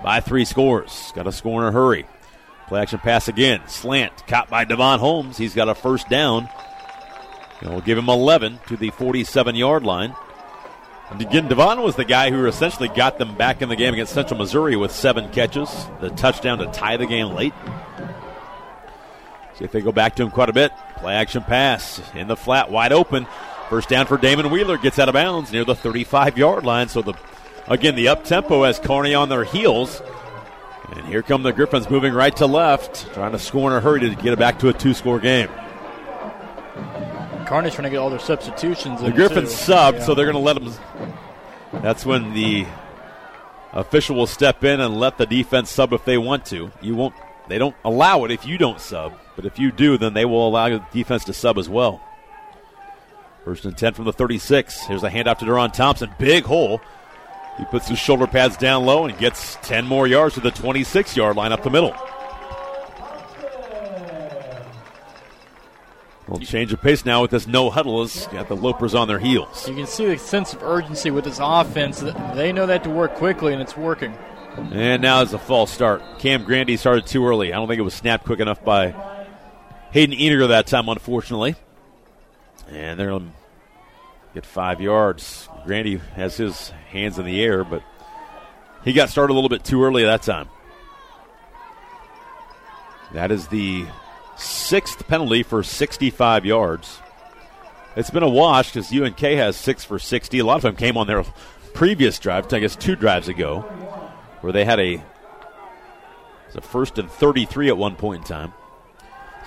by three scores. Got to score in a hurry. Play action pass again. Slant. Caught by Devon Holmes. He's got a first down. And we'll give him 11 to the 47 yard line. And again, Devon was the guy who essentially got them back in the game against Central Missouri with seven catches, the touchdown to tie the game late. See if they go back to him quite a bit. Play action pass in the flat, wide open. First down for Damon Wheeler gets out of bounds near the 35 yard line. So the again the up tempo has Kearney on their heels. And here come the Griffins moving right to left, trying to score in a hurry to get it back to a two score game. Kearney's trying to get all their substitutions. The Griffins subbed, yeah. so they're going to let them. That's when the official will step in and let the defense sub if they want to. You won't. They don't allow it if you don't sub, but if you do, then they will allow the defense to sub as well. First and 10 from the 36. Here's a handoff to Deron Thompson. Big hole. He puts his shoulder pads down low and gets 10 more yards to the 26 yard line up the middle. Little change of pace now with this no huddle has got the Lopers on their heels. You can see the sense of urgency with this offense. They know that to work quickly, and it's working. And now is a false start. Cam Grandy started too early. I don't think it was snapped quick enough by Hayden Eninger that time, unfortunately. And they're going to get five yards. Grandy has his hands in the air, but he got started a little bit too early that time. That is the sixth penalty for 65 yards. It's been a wash because UNK has six for 60. A lot of them came on their previous drive, I guess two drives ago, where they had a, a first and 33 at one point in time.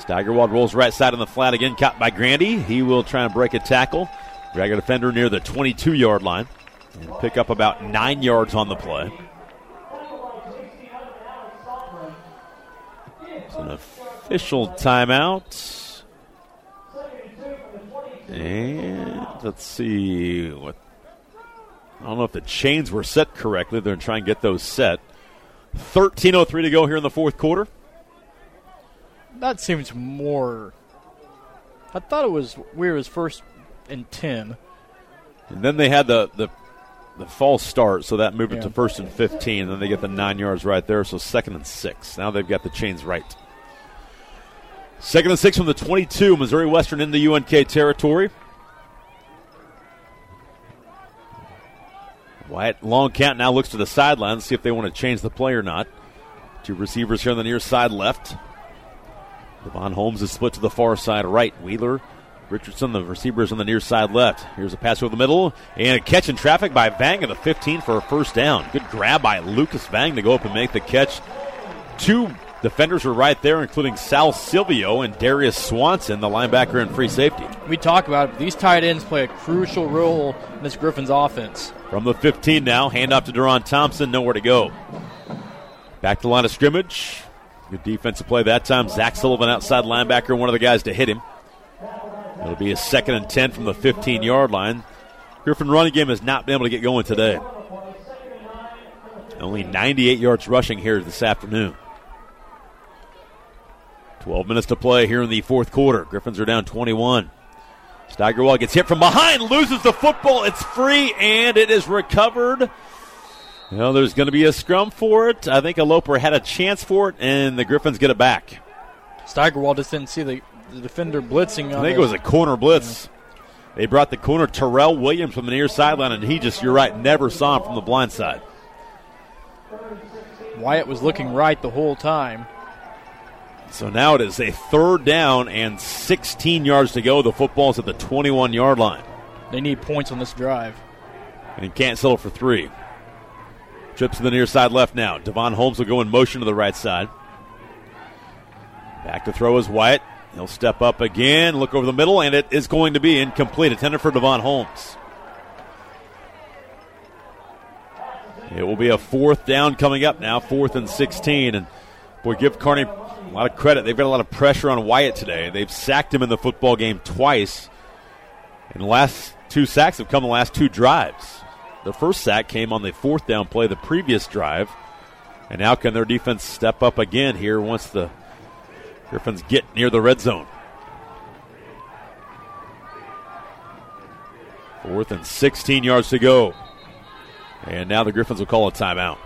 Steigerwald rolls right side on the flat again, caught by Grandy. He will try and break a tackle. Drag a defender near the 22 yard line and pick up about nine yards on the play. It's an official timeout. And let's see what. I don't know if the chains were set correctly. They're trying to get those set. 13.03 to go here in the fourth quarter. That seems more. I thought it was weird. It first and 10. And then they had the, the the false start, so that moved yeah. it to first and 15. And then they get the nine yards right there, so second and six. Now they've got the chains right. Second and six from the 22. Missouri Western in the UNK territory. Wyatt long count now looks to the sideline to see if they want to change the play or not. Two receivers here on the near side left. Devon Holmes is split to the far side right. Wheeler Richardson, the receiver, is on the near side left. Here's a pass over the middle and a catch in traffic by Vang at the 15 for a first down. Good grab by Lucas Vang to go up and make the catch. Two defenders were right there, including Sal Silvio and Darius Swanson, the linebacker and free safety. We talk about it, these tight ends play a crucial role in this Griffins offense. From the 15 now, handoff to Deron Thompson, nowhere to go. Back to the line of scrimmage. Good defensive play that time. Zach Sullivan, outside linebacker, one of the guys to hit him. It'll be a second and 10 from the 15 yard line. Griffin running game has not been able to get going today. Only 98 yards rushing here this afternoon. 12 minutes to play here in the fourth quarter. Griffins are down 21. Steigerwald gets hit from behind, loses the football. It's free, and it is recovered. Well, there's going to be a scrum for it. I think a Loper had a chance for it, and the Griffins get it back. Steigerwald just didn't see the the defender blitzing. I think it was a corner blitz. Yeah. They brought the corner Terrell Williams from the near sideline, and he just, you're right, never saw him from the blind side. Wyatt was looking right the whole time. So now it is a third down and 16 yards to go. The football's at the 21 yard line. They need points on this drive. And he can't settle for three. Trips to the near side left now. Devon Holmes will go in motion to the right side. Back to throw is Wyatt. He'll step up again, look over the middle, and it is going to be incomplete. Intended for Devon Holmes. It will be a fourth down coming up now, fourth and 16. And boy, give Kearney a lot of credit. They've got a lot of pressure on Wyatt today. They've sacked him in the football game twice. And the last two sacks have come the last two drives. The first sack came on the fourth down play the previous drive. And now can their defense step up again here once the Griffins get near the red zone. Fourth and 16 yards to go. And now the Griffins will call a timeout.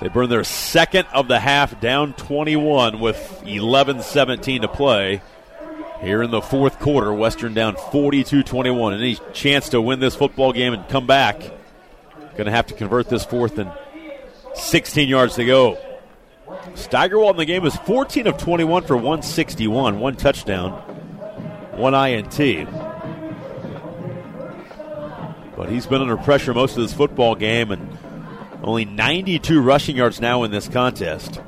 They burn their second of the half down 21 with 11 17 to play. Here in the fourth quarter, Western down 42 21. Any chance to win this football game and come back? Going to have to convert this fourth and 16 yards to go. Steigerwald in the game is 14 of 21 for 161, one touchdown, one INT. But he's been under pressure most of this football game and only 92 rushing yards now in this contest.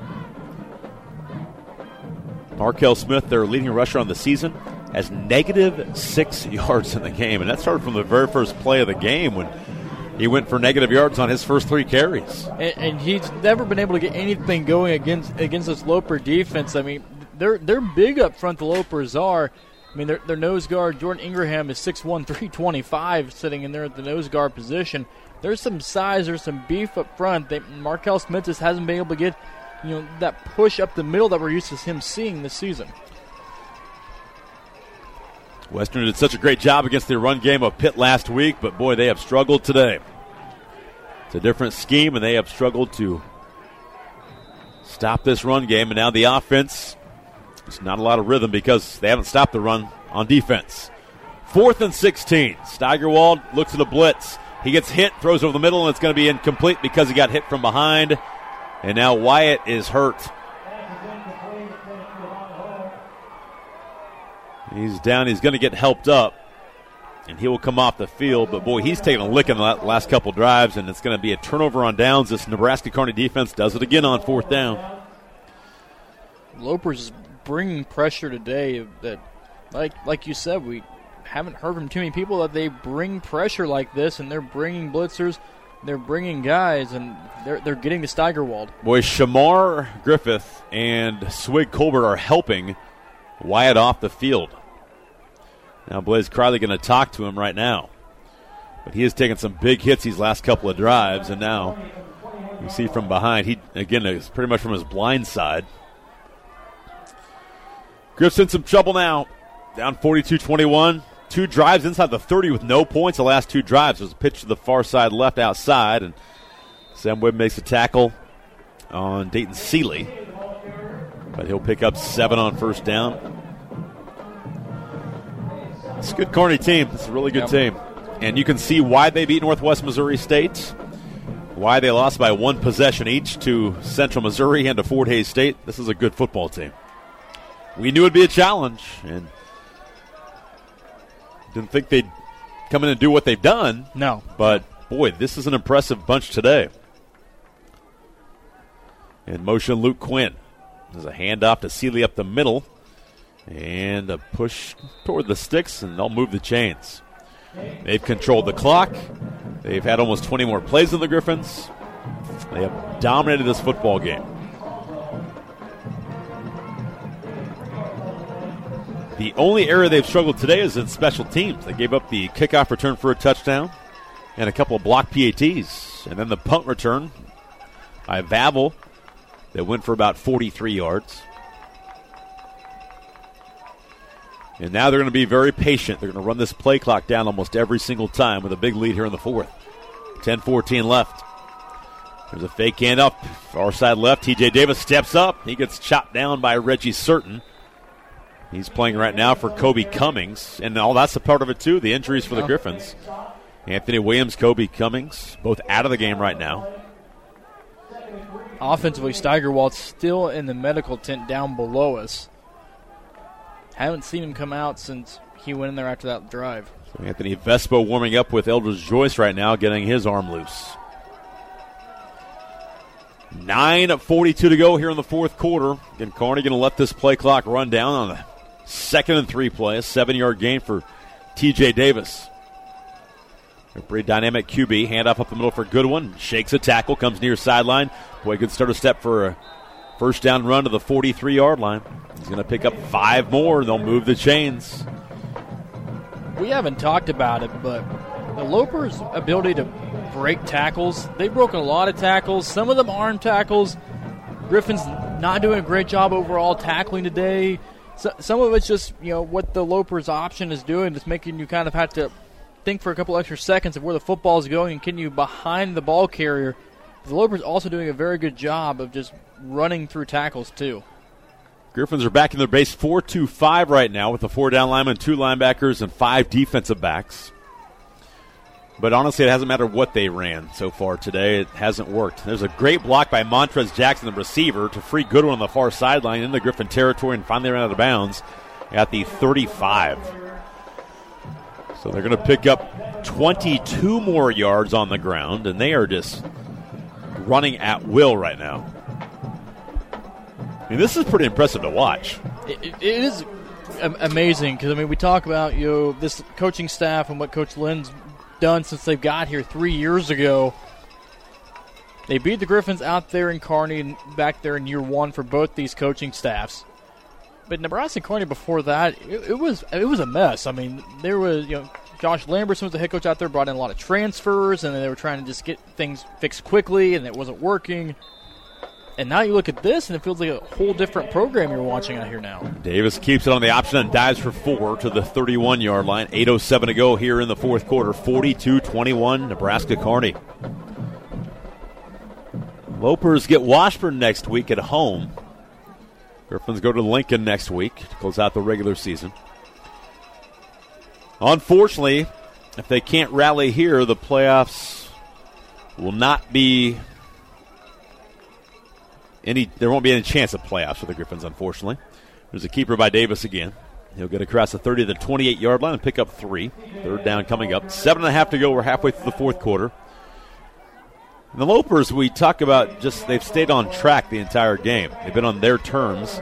Markel Smith, their leading rusher on the season, has negative six yards in the game. And that started from the very first play of the game when he went for negative yards on his first three carries. And, and, he's never been able to get anything going against against this Loper defense. I mean, they're they're big up front. The Lopers are. I mean, their, their nose guard Jordan Ingraham is 6'1", 325, sitting in there at the nose guard position. There's some size, there's some beef up front. They, Markel Smith just hasn't been able to get, you know, that push up the middle that we're used to him seeing this season. Western did such a great job against the run game of Pitt last week, but boy, they have struggled today. It's a different scheme, and they have struggled to stop this run game. And now the offense, it's not a lot of rhythm because they haven't stopped the run on defense. Fourth and 16. Steigerwald looks at a blitz. He gets hit, throws over the middle, and it's going to be incomplete because he got hit from behind. And now Wyatt is hurt. He's down. He's going to get helped up, and he will come off the field. But boy, he's taken a lick in the last couple drives, and it's going to be a turnover on downs. This Nebraska Kearney defense does it again on fourth down. Lopers is bringing pressure today. That, like like you said, we haven't heard from too many people that they bring pressure like this, and they're bringing blitzers. They're bringing guys, and they're, they're getting to Steigerwald. Boy, Shamar Griffith and Swig Colbert are helping Wyatt off the field. Now Blaze Crowley going to talk to him right now. But he has taken some big hits these last couple of drives, and now you see from behind. He again is pretty much from his blind side. Griff's in some trouble now. Down 42-21. Two drives inside the 30 with no points. The last two drives was a pitch to the far side left outside, and Sam Webb makes a tackle on Dayton Seeley. But he'll pick up seven on first down. It's a good Kearney team. It's a really good yep. team. And you can see why they beat Northwest Missouri State, why they lost by one possession each to Central Missouri and to Fort Hays State. This is a good football team. We knew it'd be a challenge, and didn't think they'd come in and do what they've done. No. But, boy, this is an impressive bunch today. In motion, Luke Quinn. There's a handoff to Seeley up the middle. And a push toward the sticks, and they'll move the chains. They've controlled the clock. They've had almost 20 more plays than the Griffins. They have dominated this football game. The only area they've struggled today is in special teams. They gave up the kickoff return for a touchdown and a couple of block PATs. And then the punt return by Vavel that went for about 43 yards. And now they're going to be very patient. They're going to run this play clock down almost every single time with a big lead here in the fourth. 10 14 left. There's a fake hand up. Far side left. TJ Davis steps up. He gets chopped down by Reggie Certain. He's playing right now for Kobe Cummings. And all that's a part of it, too. The injuries for the Griffins. Anthony Williams, Kobe Cummings, both out of the game right now. Offensively, Steigerwald's still in the medical tent down below us. I haven't seen him come out since he went in there after that drive. So Anthony Vespo warming up with Eldridge Joyce right now, getting his arm loose. 9.42 to go here in the fourth quarter. Again, Kearney going to let this play clock run down on the second and three play. A seven yard gain for TJ Davis. A pretty dynamic QB. Handoff up the middle for Goodwin. Shakes a tackle, comes near sideline. Boy, good start a step for a first down run to the 43 yard line. He's going to pick up five more. They'll move the chains. We haven't talked about it, but the Lopers' ability to break tackles, they've broken a lot of tackles. Some of them arm tackles. Griffin's not doing a great job overall tackling today. So, some of it's just you know what the Lopers' option is doing, just making you kind of have to think for a couple extra seconds of where the football is going and can you behind the ball carrier. The Lopers also doing a very good job of just running through tackles too. Griffins are back in their base 4 2 5 right now with the four down linemen, two linebackers, and five defensive backs. But honestly, it hasn't mattered what they ran so far today. It hasn't worked. There's a great block by Montrez Jackson, the receiver, to free Goodwin on the far sideline in the Griffin territory and finally ran out of bounds at the 35. So they're going to pick up 22 more yards on the ground, and they are just running at will right now mean, this is pretty impressive to watch. it, it is amazing because I mean, we talk about you know this coaching staff and what Coach Lynn's done since they've got here three years ago. They beat the Griffins out there in Kearney back there in year one for both these coaching staffs. But Nebraska and Kearney before that, it, it was it was a mess. I mean, there was you know Josh Lamberson was the head coach out there, brought in a lot of transfers, and they were trying to just get things fixed quickly, and it wasn't working. And now you look at this, and it feels like a whole different program you're watching out here now. Davis keeps it on the option and dives for four to the 31 yard line. 8.07 to go here in the fourth quarter. 42 21, Nebraska Kearney. Lopers get Washburn next week at home. Griffins go to Lincoln next week to close out the regular season. Unfortunately, if they can't rally here, the playoffs will not be any. There won't be any chance of playoffs for the Griffins. Unfortunately, there's a keeper by Davis again. He'll get across the 30 to the 28 yard line and pick up three. Third down coming up. Seven and a half to go. We're halfway through the fourth quarter. And the Lopers, we talk about just they've stayed on track the entire game. They've been on their terms.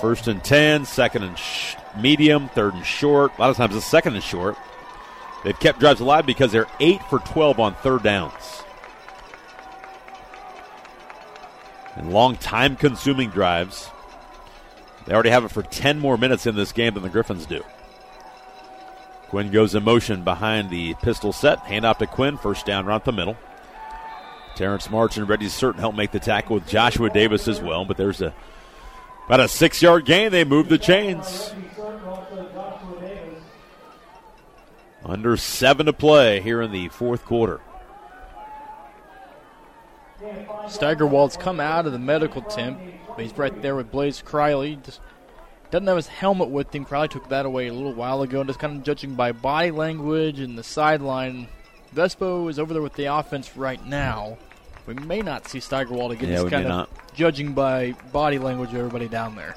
First and 10, second and sh- medium, third and short. A lot of times it's second and short. They've kept drives alive because they're 8 for 12 on third downs. And long time consuming drives. They already have it for 10 more minutes in this game than the Griffins do. Quinn goes in motion behind the pistol set. Hand off to Quinn. First down right the middle. Terrence Martin ready to certain help make the tackle with Joshua Davis as well. But there's a about a six yard gain. They move the chains. Under seven to play here in the fourth quarter. Steigerwald's come out of the medical tent. He's right there with Blaze Criley. Just doesn't have his helmet with him. Criley took that away a little while ago. And just kind of judging by body language and the sideline, Vespo is over there with the offense right now. We may not see Steigerwald again. Yeah, just kind of not. judging by body language of everybody down there.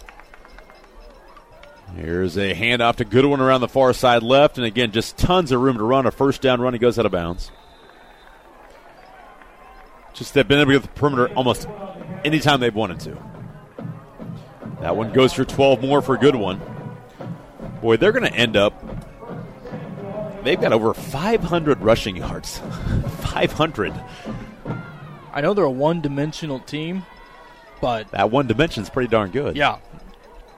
Here's a handoff to Goodwin around the far side left, and again, just tons of room to run. A first down run, he goes out of bounds. Just they've been able to get the perimeter almost anytime they've wanted to. That one goes for 12 more for a good one. Boy, they're going to end up. They've got over 500 rushing yards. 500. I know they're a one-dimensional team, but That one dimension's pretty darn good. yeah,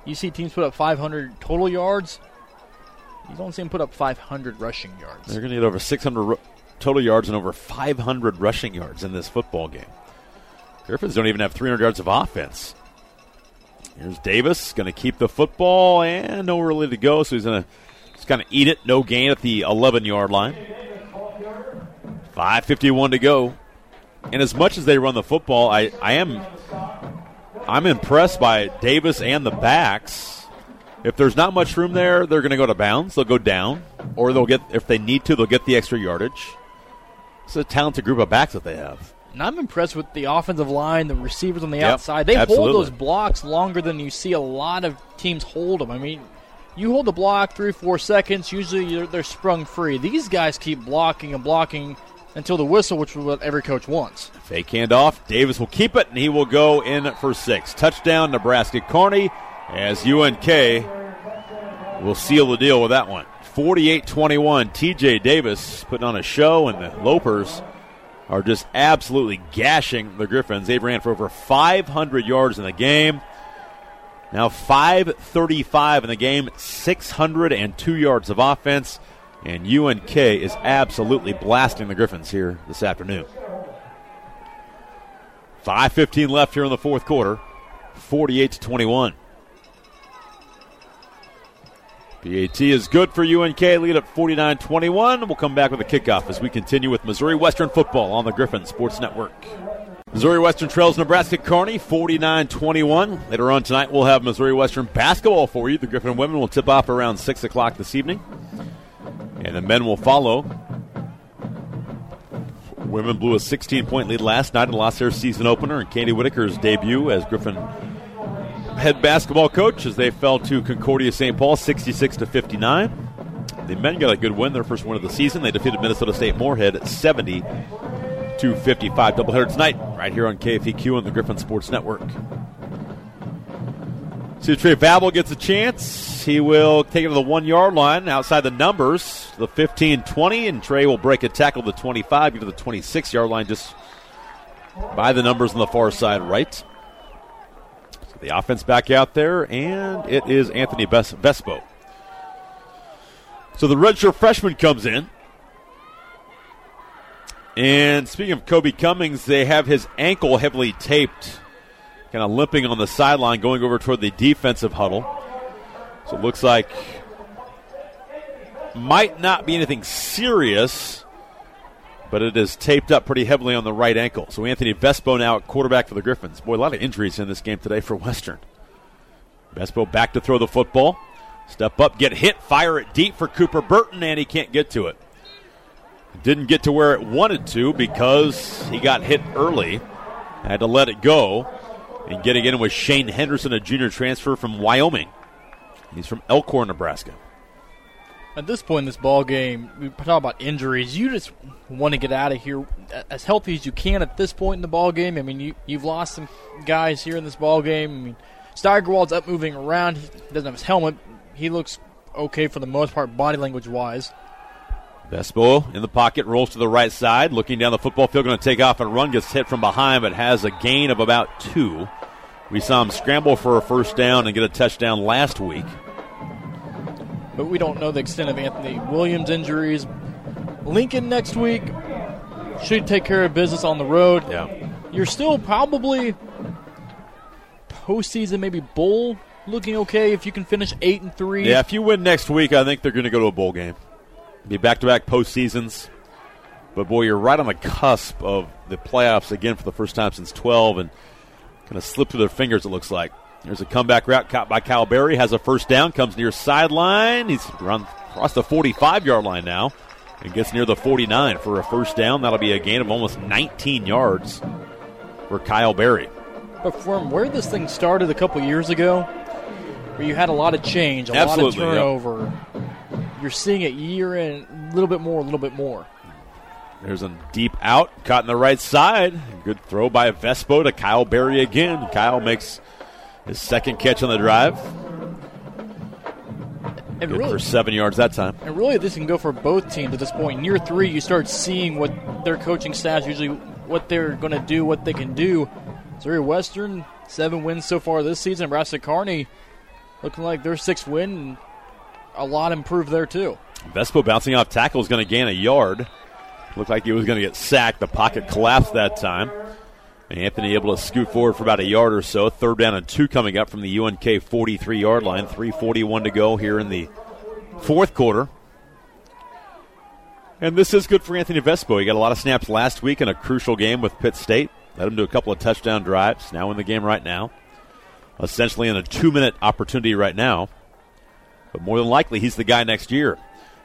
you see teams put up 500 total yards. You don't see them put up 500 rushing yards. They're going to get over 600 ru- total yards and over 500 rushing yards in this football game. Griffins don't even have 300 yards of offense. Here's Davis going to keep the football and nowhere really to go, so he's going to just kind of eat it. No gain at the 11 yard line. 5:51 to go. And as much as they run the football, I, I am I'm impressed by Davis and the backs. If there's not much room there, they're going to go to bounds. They'll go down, or they'll get if they need to, they'll get the extra yardage. It's a talented group of backs that they have. And I'm impressed with the offensive line, the receivers on the Yep, outside. They absolutely. hold those blocks longer than you see a lot of teams hold them. I mean, you hold the block three, four seconds, usually you're, they're sprung free. These guys keep blocking and blocking until the whistle, which is what every coach wants. Fake handoff. Davis will keep it, and he will go in for six. Touchdown, Nebraska Kearney, as UNK will seal the deal with that one. 48 21. TJ Davis putting on a show, and the Lopers are just absolutely gashing the Griffins. They've ran for over 500 yards in the game. Now 535 in the game, 602 yards of offense, and UNK is absolutely blasting the Griffins here this afternoon. 5.15 left here in the fourth quarter. 48 to 21. PAT is good for UNK. Lead at 49 21. We'll come back with a kickoff as we continue with Missouri Western football on the Griffin Sports Network. Missouri Western trails Nebraska Kearney 49 21. Later on tonight, we'll have Missouri Western basketball for you. The Griffin women will tip off around 6 o'clock this evening, and the men will follow. Women blew a 16 point lead last night and lost their season opener, and Candy Whitaker's debut as Griffin head basketball coach as they fell to Concordia St. Paul 66 to 59. The men got a good win, their first win of the season. They defeated Minnesota State Moorhead 70 to 55. Doubleheader tonight, right here on KFEQ and the Griffin Sports Network. See Trey Vavel gets a chance. He will take it to the one yard line outside the numbers, the 15 20, and Trey will break a tackle to the 25, get to the 26 yard line just by the numbers on the far side right. The offense back out there, and it is Anthony Ves- Vespo. So the redshirt freshman comes in. And speaking of Kobe Cummings, they have his ankle heavily taped kind of limping on the sideline, going over toward the defensive huddle. So it looks like might not be anything serious, but it is taped up pretty heavily on the right ankle. So Anthony Vespo now quarterback for the Griffins. Boy, a lot of injuries in this game today for Western. Vespo back to throw the football. Step up, get hit, fire it deep for Cooper Burton, and he can't get to it. Didn't get to where it wanted to because he got hit early. Had to let it go. And getting in was Shane Henderson, a junior transfer from Wyoming. He's from Elkhorn, Nebraska. At this point in this ball game, we talk about injuries. You just want to get out of here as healthy as you can at this point in the ball game. I mean, you, you've lost some guys here in this ball game. I mean, Steigerwald's up moving around. He doesn't have his helmet. He looks okay for the most part, body language wise. Vespo in the pocket, rolls to the right side, looking down the football field, going to take off and run, gets hit from behind, but has a gain of about two. We saw him scramble for a first down and get a touchdown last week. But we don't know the extent of Anthony Williams' injuries. Lincoln next week should take care of business on the road. Yeah. You're still probably postseason, maybe bowl looking okay if you can finish eight and three. Yeah, if you win next week, I think they're going to go to a bowl game. Be back to back postseasons. But boy, you're right on the cusp of the playoffs again for the first time since 12 and kind of slip through their fingers, it looks like. There's a comeback route caught by Kyle Berry, has a first down, comes near sideline. He's run across the 45 yard line now and gets near the 49 for a first down. That'll be a gain of almost 19 yards for Kyle Berry. But from where this thing started a couple years ago, where you had a lot of change, a Absolutely, lot of turnover, yep. you're seeing it year in, a little bit more, a little bit more. There's a deep out, caught in the right side. Good throw by Vespo to Kyle Berry again. Kyle makes his second catch on the drive. And Good really, for seven yards that time. And really, this can go for both teams at this point. In year three, you start seeing what their coaching staffs usually, what they're going to do, what they can do. Missouri Western, seven wins so far this season. Nebraska Kearney, looking like their sixth win, a lot improved there too. Vespo bouncing off tackle is going to gain a yard. Looked like he was going to get sacked. The pocket collapsed that time. Anthony able to scoot forward for about a yard or so. Third down and two coming up from the UNK 43 yard line. 341 to go here in the fourth quarter. And this is good for Anthony Vespo. He got a lot of snaps last week in a crucial game with Pitt State. Let him do a couple of touchdown drives. Now in the game right now. Essentially in a two minute opportunity right now. But more than likely, he's the guy next year.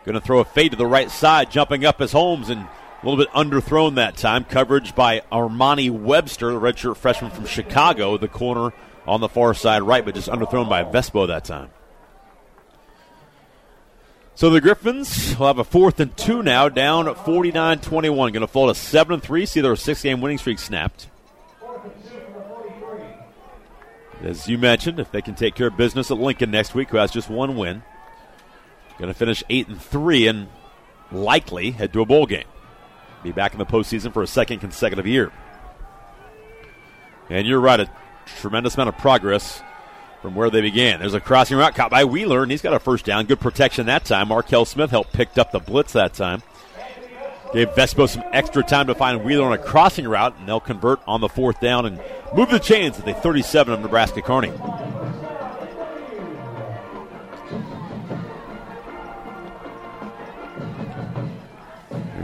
Going to throw a fade to the right side, jumping up as Holmes, and a little bit underthrown that time. Coverage by Armani Webster, the redshirt freshman from Chicago, the corner on the far side right, but just underthrown by Vespo that time. So the Griffins will have a fourth and two now, down at 49 21. Going to fall to 7 and 3, see their six game winning streak snapped. As you mentioned, if they can take care of business at Lincoln next week, who has just one win, going to finish 8 and 3 and likely head to a bowl game. Be back in the postseason for a second consecutive year. And you're right, a tremendous amount of progress from where they began. There's a crossing route caught by Wheeler, and he's got a first down. Good protection that time. Markel Smith helped picked up the blitz that time. Gave Vespo some extra time to find Wheeler on a crossing route, and they'll convert on the fourth down and move the chains at the 37 of Nebraska Kearney.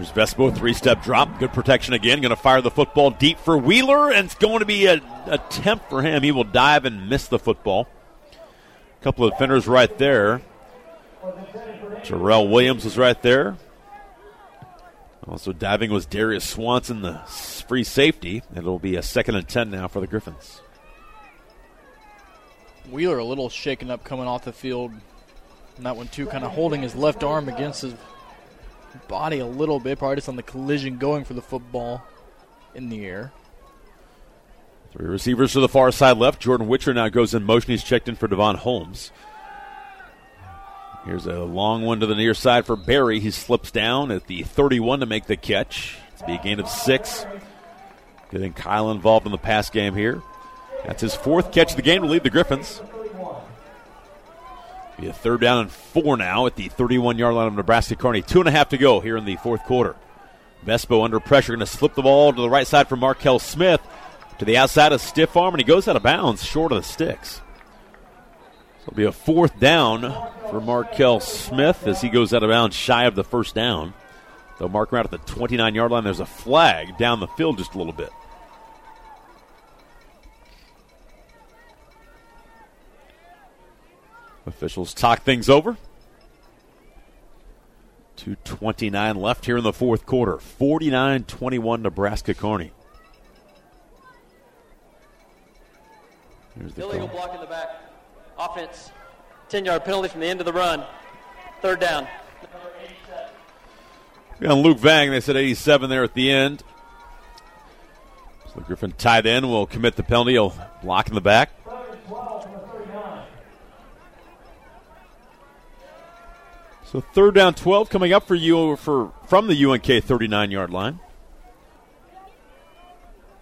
Here's Vespo, three step drop. Good protection again. Going to fire the football deep for Wheeler, and it's going to be an attempt for him. He will dive and miss the football. A couple of defenders right there. Jarrell Williams was right there. Also diving was Darius Swanson, the free safety. It'll be a second and ten now for the Griffins. Wheeler a little shaken up coming off the field. And that one too, kind of holding his left arm against his body a little bit, probably just on the collision going for the football in the air. Three receivers to the far side left. Jordan Witcher now goes in motion. He's checked in for Devon Holmes. Here's a long one to the near side for Berry. He slips down at the 31 to make the catch. It's be a gain of six. Getting Kyle involved in the pass game here. That's his fourth catch of the game to lead the Griffins. Be a third down and four now at the 31 yard line of Nebraska Kearney. Two and a half to go here in the fourth quarter. Vespo under pressure, going to slip the ball to the right side for Markel Smith. to the outside of stiff arm, and he goes out of bounds short of the sticks. So it'll be a fourth down for Markel Smith as he goes out of bounds shy of the first down. They'll mark him out at the 29 yard line. There's a flag down the field just a little bit. Officials talk things over. 2.29 left here in the fourth quarter. 49 21 Nebraska Kearney. Here's the Illegal call. block in the back. Offense. 10 yard penalty from the end of the run. Third down. On Luke Vang, they said 87 there at the end. So Griffin tied in will commit the penalty. He'll block in the back. So third down 12 coming up for you for from the UNK 39 yard line.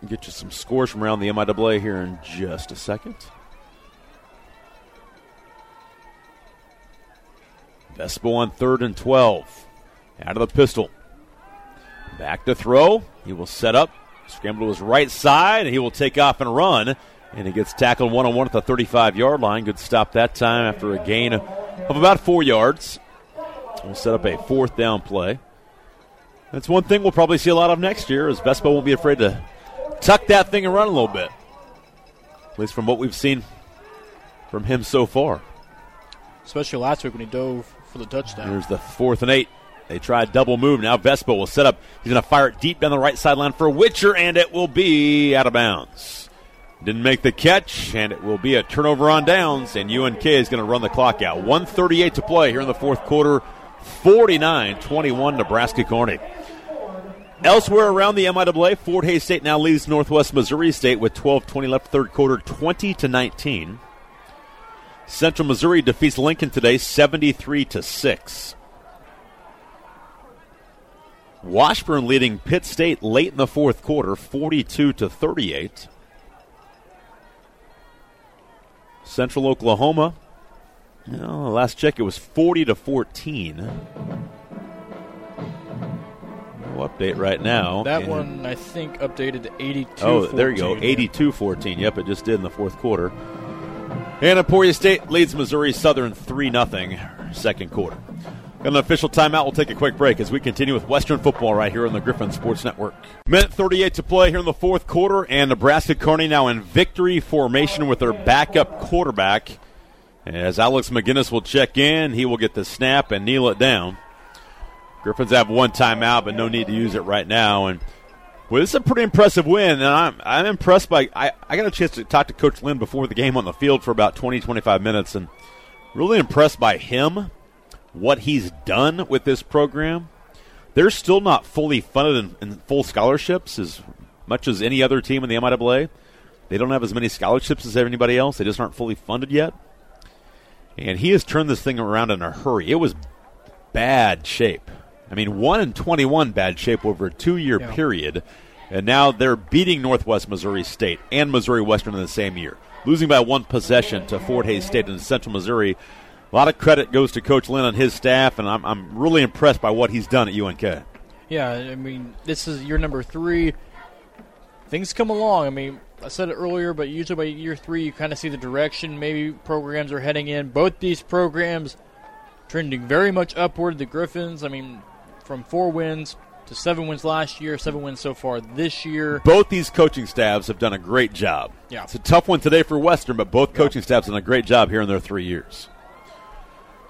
Get you some scores from around the MIAA here in just a second. Vespo on third and 12. Out of the pistol. Back to throw. He will set up, scramble to his right side, and he will take off and run. And he gets tackled one on one at the 35 yard line. Good stop that time after a gain of about four yards. We'll set up a fourth down play. That's one thing we'll probably see a lot of next year, is Vespo won't be afraid to tuck that thing and run a little bit. At least from what we've seen from him so far. Especially last week when he dove for the touchdown. Here's the fourth and eight. They try a double move. Now Vespo will set up. He's going to fire it deep down the right sideline for Witcher, and it will be out of bounds. Didn't make the catch, and it will be a turnover on downs, and UNK is going to run the clock out. 138 to play here in the fourth quarter. 49 21 Nebraska Kearney. Elsewhere around the MIAA, Fort Hays State now leads Northwest Missouri State with 12-20 left third quarter, 20 to 19. Central Missouri defeats Lincoln today, 73 to six. Washburn leading Pitt State late in the fourth quarter, 42 to 38. Central Oklahoma well, last check, it was 40 to 14. No update right now. That and one, I think, updated to 82 Oh, there you go. 82 14. Yep, it just did in the fourth quarter. And Emporia State leads Missouri Southern 3 0, second quarter. Got an official timeout. We'll take a quick break as we continue with Western football right here on the Griffin Sports Network. Minute 38 to play here in the fourth quarter, and Nebraska Kearney now in victory formation with their backup quarterback. As Alex McGinnis will check in, he will get the snap and kneel it down. Griffins have one timeout, but no need to use it right now. And well, this is a pretty impressive win, and I'm I'm impressed by. I, I got a chance to talk to Coach Lynn before the game on the field for about 20, 25 minutes, and really impressed by him, what he's done with this program. They're still not fully funded in, in full scholarships as much as any other team in the MIAA. They don't have as many scholarships as anybody else. They just aren't fully funded yet. And he has turned this thing around in a hurry. It was bad shape. I mean, 1 and 21 bad shape over a two year yeah. period. And now they're beating Northwest Missouri State and Missouri Western in the same year, losing by one possession to Fort Hays State in Central Missouri. A lot of credit goes to Coach Lynn and his staff, and I'm, I'm really impressed by what he's done at UNK. Yeah, I mean, this is your number three. Things come along. I mean, I said it earlier, but usually by year three, you kind of see the direction maybe programs are heading in. Both these programs trending very much upward. The Griffins, I mean, from four wins to seven wins last year, seven wins so far this year. Both these coaching staffs have done a great job. Yeah. It's a tough one today for Western, but both coaching yeah. staffs have done a great job here in their three years.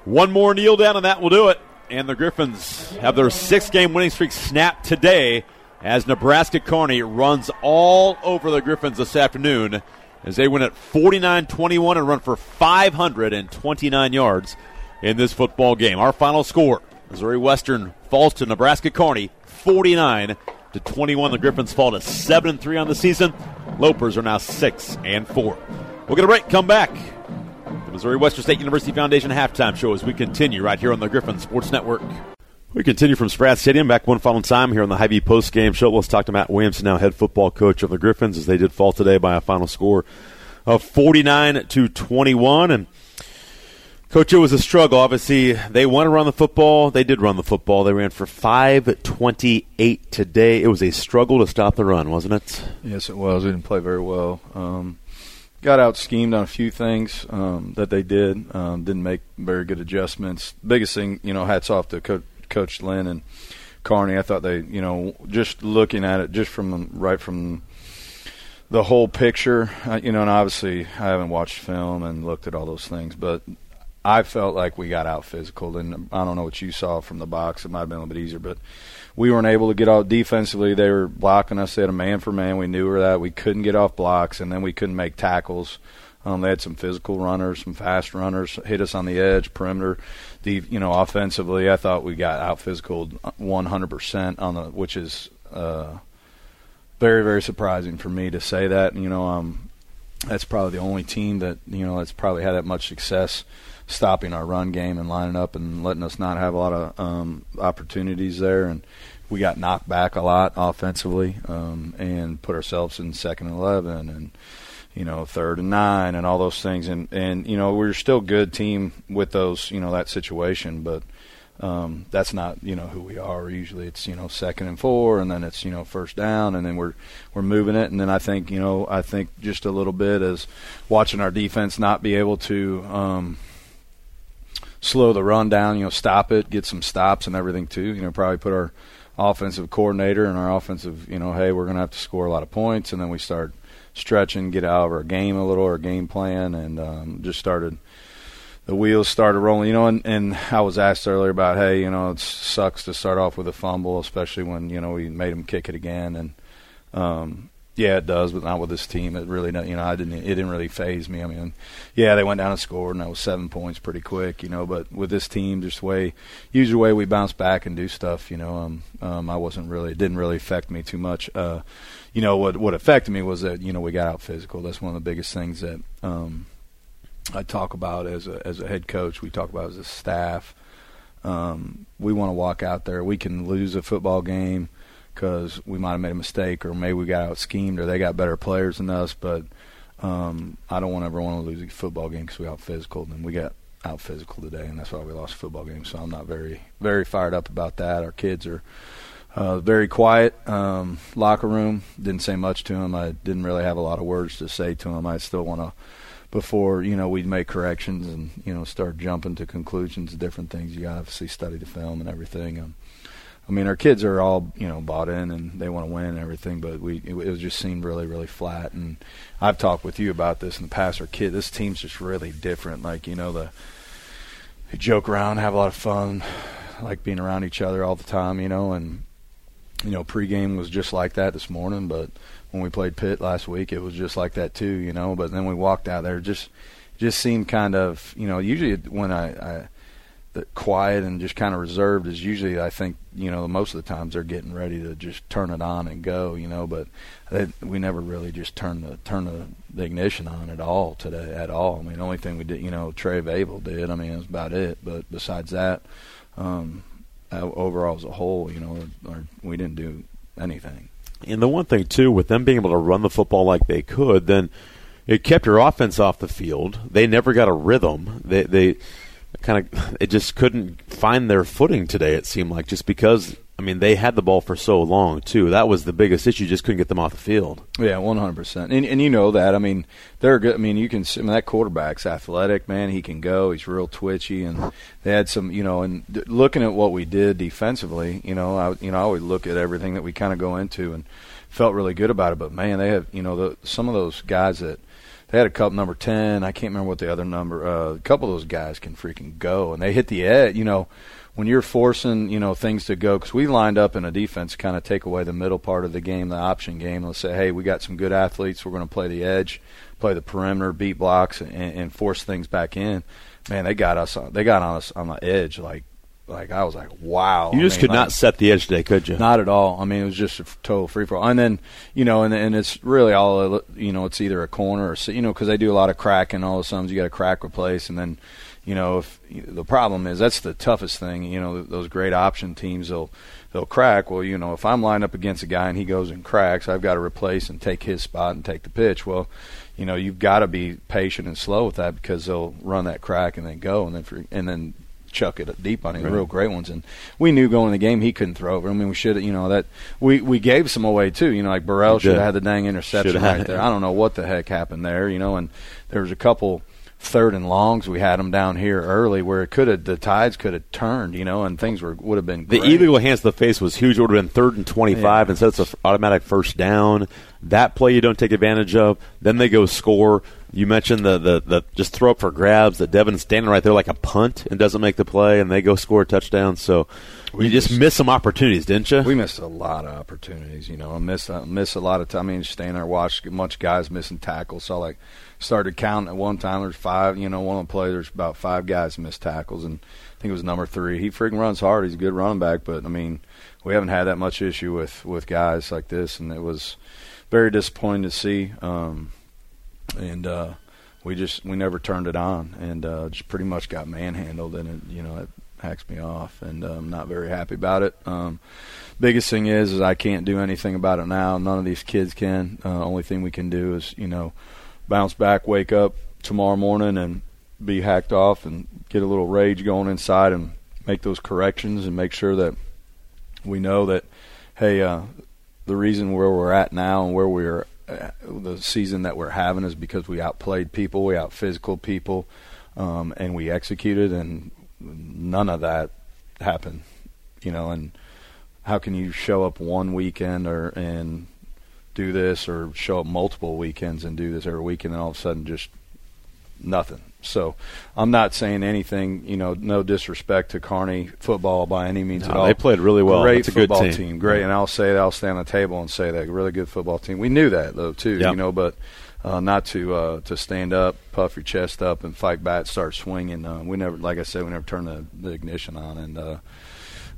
One more kneel down, and that will do it. And the Griffins have their six game winning streak snapped today as Nebraska Kearney runs all over the Griffins this afternoon as they win at 49 21 and run for 529 yards in this football game. Our final score Missouri Western falls to Nebraska Kearney 49 to 21. The Griffins fall to 7 and 3 on the season. Lopers are now 6 and 4. We'll get a break, come back. The Missouri Western State University Foundation halftime show as we continue right here on the Griffin Sports Network. We continue from Spratt Stadium. Back one final time here on the Hy-Vee post game show. Let's talk to Matt Williamson, now head football coach of the Griffins, as they did fall today by a final score of 49 to 21. And Coach, it was a struggle. Obviously, they want to run the football. They did run the football. They ran for 528 today. It was a struggle to stop the run, wasn't it? Yes, it was. We didn't play very well. Um, got out schemed on a few things um, that they did. Um, didn't make very good adjustments. Biggest thing, you know, hats off to Co- Coach Lynn and Kearney. I thought they, you know, just looking at it, just from right from the whole picture, uh, you know, and obviously I haven't watched film and looked at all those things, but I felt like we got out physical, and I don't know what you saw from the box. It might have been a little bit easier, but we weren't able to get out defensively. They were blocking us. They had a man for man. We knew that. We couldn't get off blocks, and then we couldn't make tackles. Um, they had some physical runners, some fast runners, hit us on the edge, perimeter. The you know offensively, I thought we got out physical 100% on the, which is uh, very very surprising for me to say that. You know, um, that's probably the only team that you know that's probably had that much success stopping our run game and lining up and letting us not have a lot of um, opportunities there. And we got knocked back a lot offensively um, and put ourselves in second and eleven and you know third and nine and all those things. And and you know we're still good team with those you know that situation, but. Um, that's not you know who we are. Usually it's you know second and four, and then it's you know first down, and then we're we're moving it. And then I think you know I think just a little bit as watching our defense not be able to um, slow the run down, you know, stop it, get some stops and everything too. You know, probably put our offensive coordinator and our offensive, you know, hey, we're going to have to score a lot of points, and then we start stretching, get out of our game a little, our game plan, and um, just started. The wheels started rolling, you know, and, and I was asked earlier about, hey, you know, it sucks to start off with a fumble, especially when you know we made them kick it again, and um, yeah, it does, but not with this team. It really, you know, I didn't. It didn't really phase me. I mean, yeah, they went down and scored, and that was seven points pretty quick, you know. But with this team, just the way, usually way we bounce back and do stuff, you know, um, um, I wasn't really. It didn't really affect me too much. Uh, you know, what what affected me was that you know we got out physical. That's one of the biggest things that um, I talk about as a as a head coach. We talk about as a staff. Um, we want to walk out there. We can lose a football game because we might have made a mistake or maybe we got out schemed or they got better players than us. But um, I don't want ever want to lose a football game because we out physical and we got out physical today, and that's why we lost a football game. So I'm not very very fired up about that. Our kids are. Uh, very quiet um, locker room. Didn't say much to him. I didn't really have a lot of words to say to him. I still want to, before you know, we'd make corrections and you know start jumping to conclusions, different things. You obviously study the film and everything. Um, I mean, our kids are all you know bought in and they want to win and everything, but we it, it just seemed really really flat. And I've talked with you about this in the past. Our kid, this team's just really different. Like you know the they joke around, have a lot of fun, like being around each other all the time. You know, and you know pregame was just like that this morning, but when we played Pitt last week, it was just like that too. You know, but then we walked out there, just just seemed kind of you know usually when I, I quiet and just kind of reserved is usually I think you know most of the times they're getting ready to just turn it on and go you know but they, we never really just turn the turn the, the ignition on at all today at all I mean the only thing we did you know Trey Vavel did I mean that's about it but besides that um, Uh, overall as a whole you know our, we didn't do anything and the one thing too with them being able to run the football like they could then it kept your offense off the field they never got a rhythm they they kind of it just couldn't find their footing today. It seemed like just because I mean they had the ball for so long too. That was the biggest issue. Just couldn't get them off the field. Yeah, one hundred percent. And and you know that. I mean they're good. I mean you can. I mean that quarterback's athletic man. He can go. He's real twitchy. And they had some. You know. And looking at what we did defensively, you know, I you know I always look at everything that we kind of go into and felt really good about it. But man, they have you know the, some of those guys that they had a couple number ten. I can't remember what the other number. Uh, a couple of those guys can freaking go, and they hit the edge. You know, when you're forcing you know things to go, because we lined up in a defense kind of take away the middle part of the game, the option game. Let's say, hey, we got some good athletes. We're going to play the edge, play the perimeter, beat blocks, and, and force things back in. Man, they got us. on, They got on us on the edge like like I was like, wow. You just I mean, could like, not set the edge today, could you? Not at all. I mean, it was just a total free for all. And then you know, and and it's really all you know. It's either a corner or you know because they do a lot of cracking. All of a sudden, you got a crack replace, and then you know, if the problem is that's the toughest thing. You know, those great option teams they'll they'll crack. Well, you know, if I'm lined up against a guy and he goes and cracks, I've got to replace and take his spot and take the pitch. Well, you know, you've got to be patient and slow with that because they'll run that crack and then go and then for, and then chuck it deep on him, right. real great ones. And we knew going in the game he couldn't throw over. I mean, we should have, you know, that we we gave some away too. You know, like Burrell should have had the dang interception should've right there. I don't know what the heck happened there. You know, and there was a couple third and longs we had them down here early where it could have the tides could have turned you know and things were would have been great. the illegal hands to the face was huge it would have been third and 25 yeah. instead it's an automatic first down that play you don't take advantage of then they go score you mentioned the, the, the just throw up for grabs that Devin's standing right there like a punt and doesn't make the play, and they go score a touchdown. So we you just, just missed some opportunities, didn't you? We missed a lot of opportunities. You know, I miss uh, I missed a lot of time. I mean, staying there, watched a bunch of guys missing tackles. So like started counting at one time. There's five. You know, one of the plays there's about five guys missed tackles, and I think it was number three. He freaking runs hard. He's a good running back, but I mean, we haven't had that much issue with with guys like this, and it was very disappointing to see. Um, and uh, we just we never turned it on, and uh, just pretty much got manhandled, and it, you know it hacks me off, and I'm um, not very happy about it. Um, biggest thing is is I can't do anything about it now. None of these kids can. Uh, only thing we can do is you know bounce back, wake up tomorrow morning, and be hacked off, and get a little rage going inside, and make those corrections, and make sure that we know that hey, uh, the reason where we're at now and where we're uh, the season that we're having is because we outplayed people, we out physical people, um, and we executed, and none of that happened. You know, and how can you show up one weekend or and do this, or show up multiple weekends and do this every weekend, and all of a sudden just nothing. So I'm not saying anything, you know, no disrespect to Kearney football by any means no, at all. They played really well. Great That's football team. team. Great. And I'll say that, I'll stand on the table and say that. Really good football team. We knew that, though, too, yep. you know, but uh, not to uh, to stand up, puff your chest up, and fight back, start swinging. Uh, we never, like I said, we never turned the, the ignition on, and uh,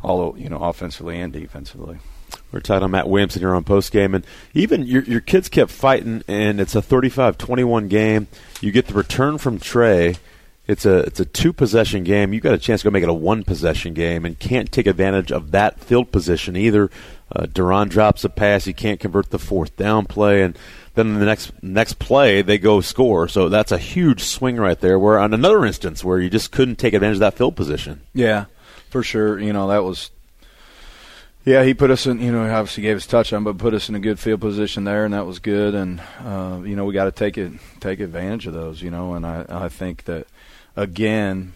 all, you know, offensively and defensively. We're tied on Matt Williamson here on post game, and even your your kids kept fighting, and it's a 35-21 game. You get the return from Trey. It's a it's a two possession game. You got a chance to go make it a one possession game, and can't take advantage of that field position either. Uh, Deron drops a pass, he can't convert the fourth down play, and then the next next play they go score. So that's a huge swing right there. Where on another instance where you just couldn't take advantage of that field position. Yeah, for sure. You know that was yeah, he put us in. You know, obviously gave us touch on, but put us in a good field position there, and that was good. And uh, you know, we got to take it, take advantage of those. You know, and I, I think that again,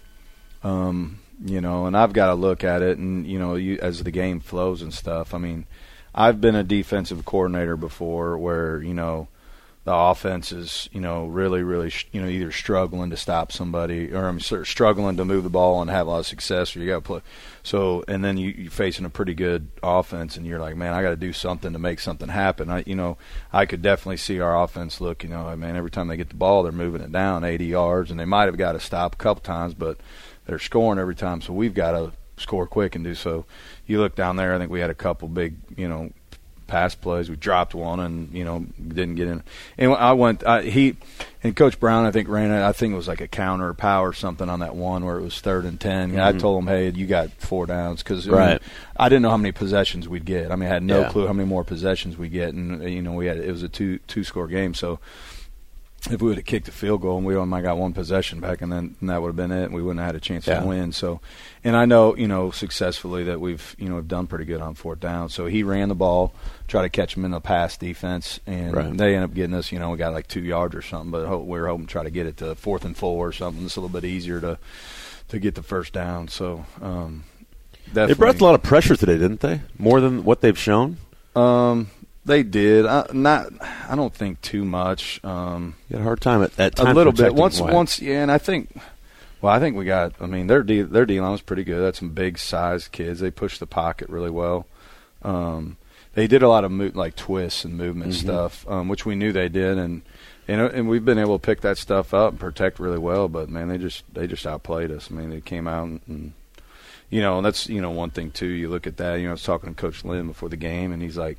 um, you know, and I've got to look at it, and you know, you, as the game flows and stuff. I mean, I've been a defensive coordinator before, where you know, the offense is, you know, really, really, you know, either struggling to stop somebody or I'm struggling to move the ball and have a lot of success, or you got to play. So, and then you, you're facing a pretty good offense, and you're like, man, I got to do something to make something happen. I, you know, I could definitely see our offense look, you know, I mean, every time they get the ball, they're moving it down 80 yards, and they might have got to stop a couple times, but they're scoring every time. So we've got to score quick and do so. You look down there, I think we had a couple big, you know, pass plays. We dropped one and you know didn't get in. And I went. I, he and Coach Brown, I think ran it. I think it was like a counter power or something on that one where it was third and 10 mm-hmm. I told him, hey, you got four downs because right. I, mean, I, didn't know how many possessions we'd get. I mean, I had no yeah. clue how many more possessions we'd get, and you know we had it was a two two score game, so if we would have kicked a field goal and we only got one possession back, and then and that would have been it, and we wouldn't have had a chance yeah. to win. So, and I know you know successfully that we've you know have done pretty good on fourth down. So he ran the ball, try to catch him in the pass defense, and right. they end up getting us. You know, we got like two yards or something, but we were hoping to try to get it to fourth and four or something. It's a little bit easier to to get the first down. So. um Definitely. They brought a lot of pressure today, didn't they? More than what they've shown. Um, they did. I, not. I don't think too much. Um, you had a hard time at that time. A little bit. Once. White. Once. Yeah, and I think. Well, I think we got. I mean, their D their D line was pretty good. That's some big sized kids. They pushed the pocket really well. Um, they did a lot of mo- like twists and movement mm-hmm. stuff, um, which we knew they did, and you know, and we've been able to pick that stuff up and protect really well. But man, they just they just outplayed us. I mean, they came out and, and you know, and that's you know one thing too. You look at that. You know, I was talking to Coach Lynn before the game, and he's like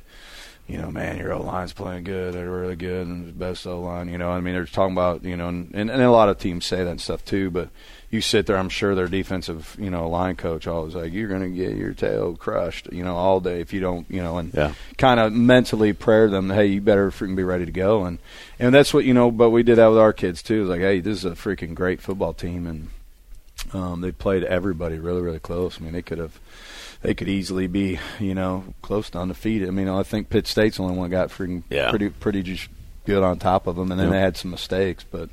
you know, man, your O line's playing good. They're really good and the best O line. You know, I mean, they're talking about you know, and, and a lot of teams say that and stuff too. But you sit there, I'm sure their defensive, you know, line coach always like, you're going to get your tail crushed, you know, all day if you don't, you know, and Yeah. kind of mentally prayer them, hey, you better freaking be ready to go. And and that's what you know. But we did that with our kids too. It's like, hey, this is a freaking great football team, and um, they played everybody really, really close. I mean, they could have. They could easily be, you know, close to undefeated. I mean, I think Pitt State's the only one that got freaking Yeah. pretty, pretty just good on top of them, and then Yeah. they had some mistakes. But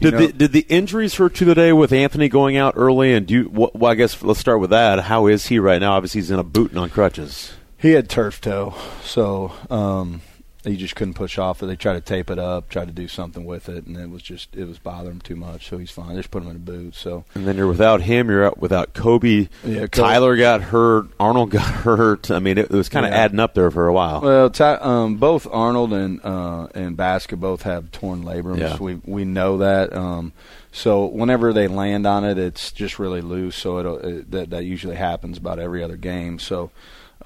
Did know- the, did the injuries hurt you today with Anthony going out early? And do you, well, I guess let's start with that. How is he right now? Obviously, he's in a boot and on crutches. He had turf toe, so um, he just couldn't push off it. They tried to tape it up, tried to do something with it, and it was just it was bothering him too much. So he's fine. They just put him in a boot. So And then you're without him. You're out without Kobe. Yeah, Kobe- Tyler got hurt. Arnold got hurt. I mean, it, it was kind of Yeah. adding up there for a while. well, Ty, um, both Arnold and uh, and Baska both have torn labrums. Yeah. We we know that. Um, so whenever they land on it, it's just really loose. So it'll, it, that that usually happens about every other game. So.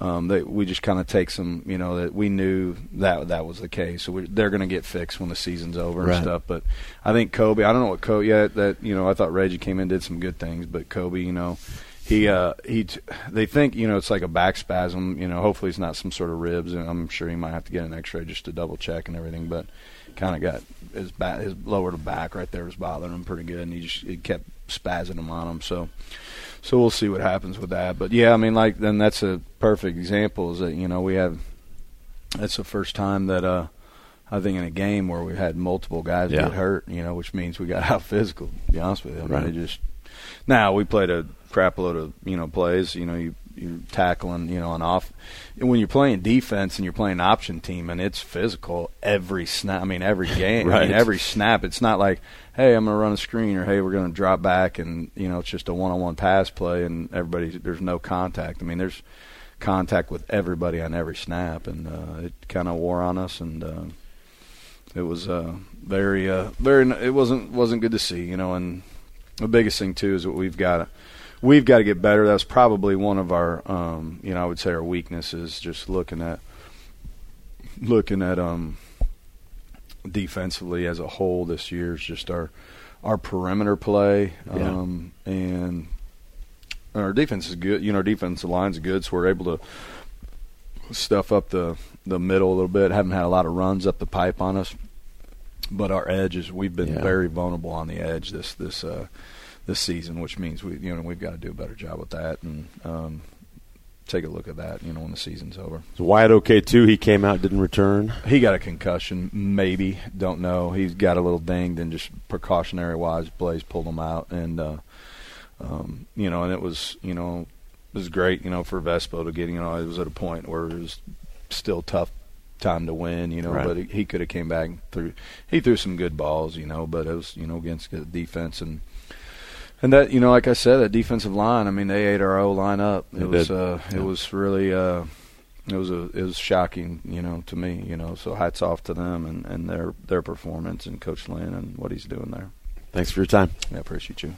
Um, they, we just kind of take some, you know, that we knew that that was the case. So we, they're going to get fixed when the season's over Right. and stuff. But I think Kobe, I don't know what Kobe yet. That you know, I thought Reggie came in did some good things, but Kobe, you know, he uh, he t- they think you know it's like a back spasm. You know, hopefully it's not some sort of ribs, and I'm sure he might have to get an X-ray just to double check and everything. But kind of got his back, his lower back right there was bothering him pretty good, and he just it kept spazzing him on him. So. So we'll see what happens with that, but yeah, I mean, like then that's a perfect example. Is that you know we have that's the first time that uh I think in a game where we had multiple guys Yeah. get hurt, you know, which means we got out physical. To be honest with you, I mean, Right. it just now we played a crap load of you know plays. You know, you you're tackling, you know, an off. When you're playing defense and you're playing option team, and it's physical every snap. I mean, every game. I mean, every snap. It's not like, hey, I'm going to run a screen, or hey, we're going to drop back, and you know, it's just a one-on-one pass play, and everybody there's no contact. I mean, there's contact with everybody on every snap, and uh, it kind of wore on us, and uh, it was uh, very, uh, very. It wasn't wasn't good to see, you know. And the biggest thing too is what we've got. We've got to get better. That's probably one of our, um, you know, I would say our weaknesses. Just looking at, looking at, um, defensively as a whole this year is just our, our perimeter play, Yeah. um, and our defense is good. You know, our defensive line's good, so we're able to stuff up the the middle a little bit. Haven't had a lot of runs up the pipe on us, but our edges we've been Yeah. very vulnerable on the edge this this uh, this season, which means we you know we've got to do a better job with that and um, take a look at that. You know, when the season's over. Is Wyatt okay too? He came out, didn't return. He got a concussion, maybe. Don't know. He's got a little dinged, and just precautionary wise, Blaze pulled him out, and uh, um, you know, and it was you know, it was great, you know, for Vespo to get. You know, it was at a point where it was still tough time to win, you know, Right. but he, he could have came back through. He threw some good balls, you know, but it was you know against good defense and. And that you know, like I said, that defensive line. I mean, they ate our O line up. It was uh, Yeah. it was really uh, it was a it was shocking, you know, to me, you know. So hats off to them and, and their their performance and Coach Lynn and what he's doing there. Thanks for your time. I appreciate you.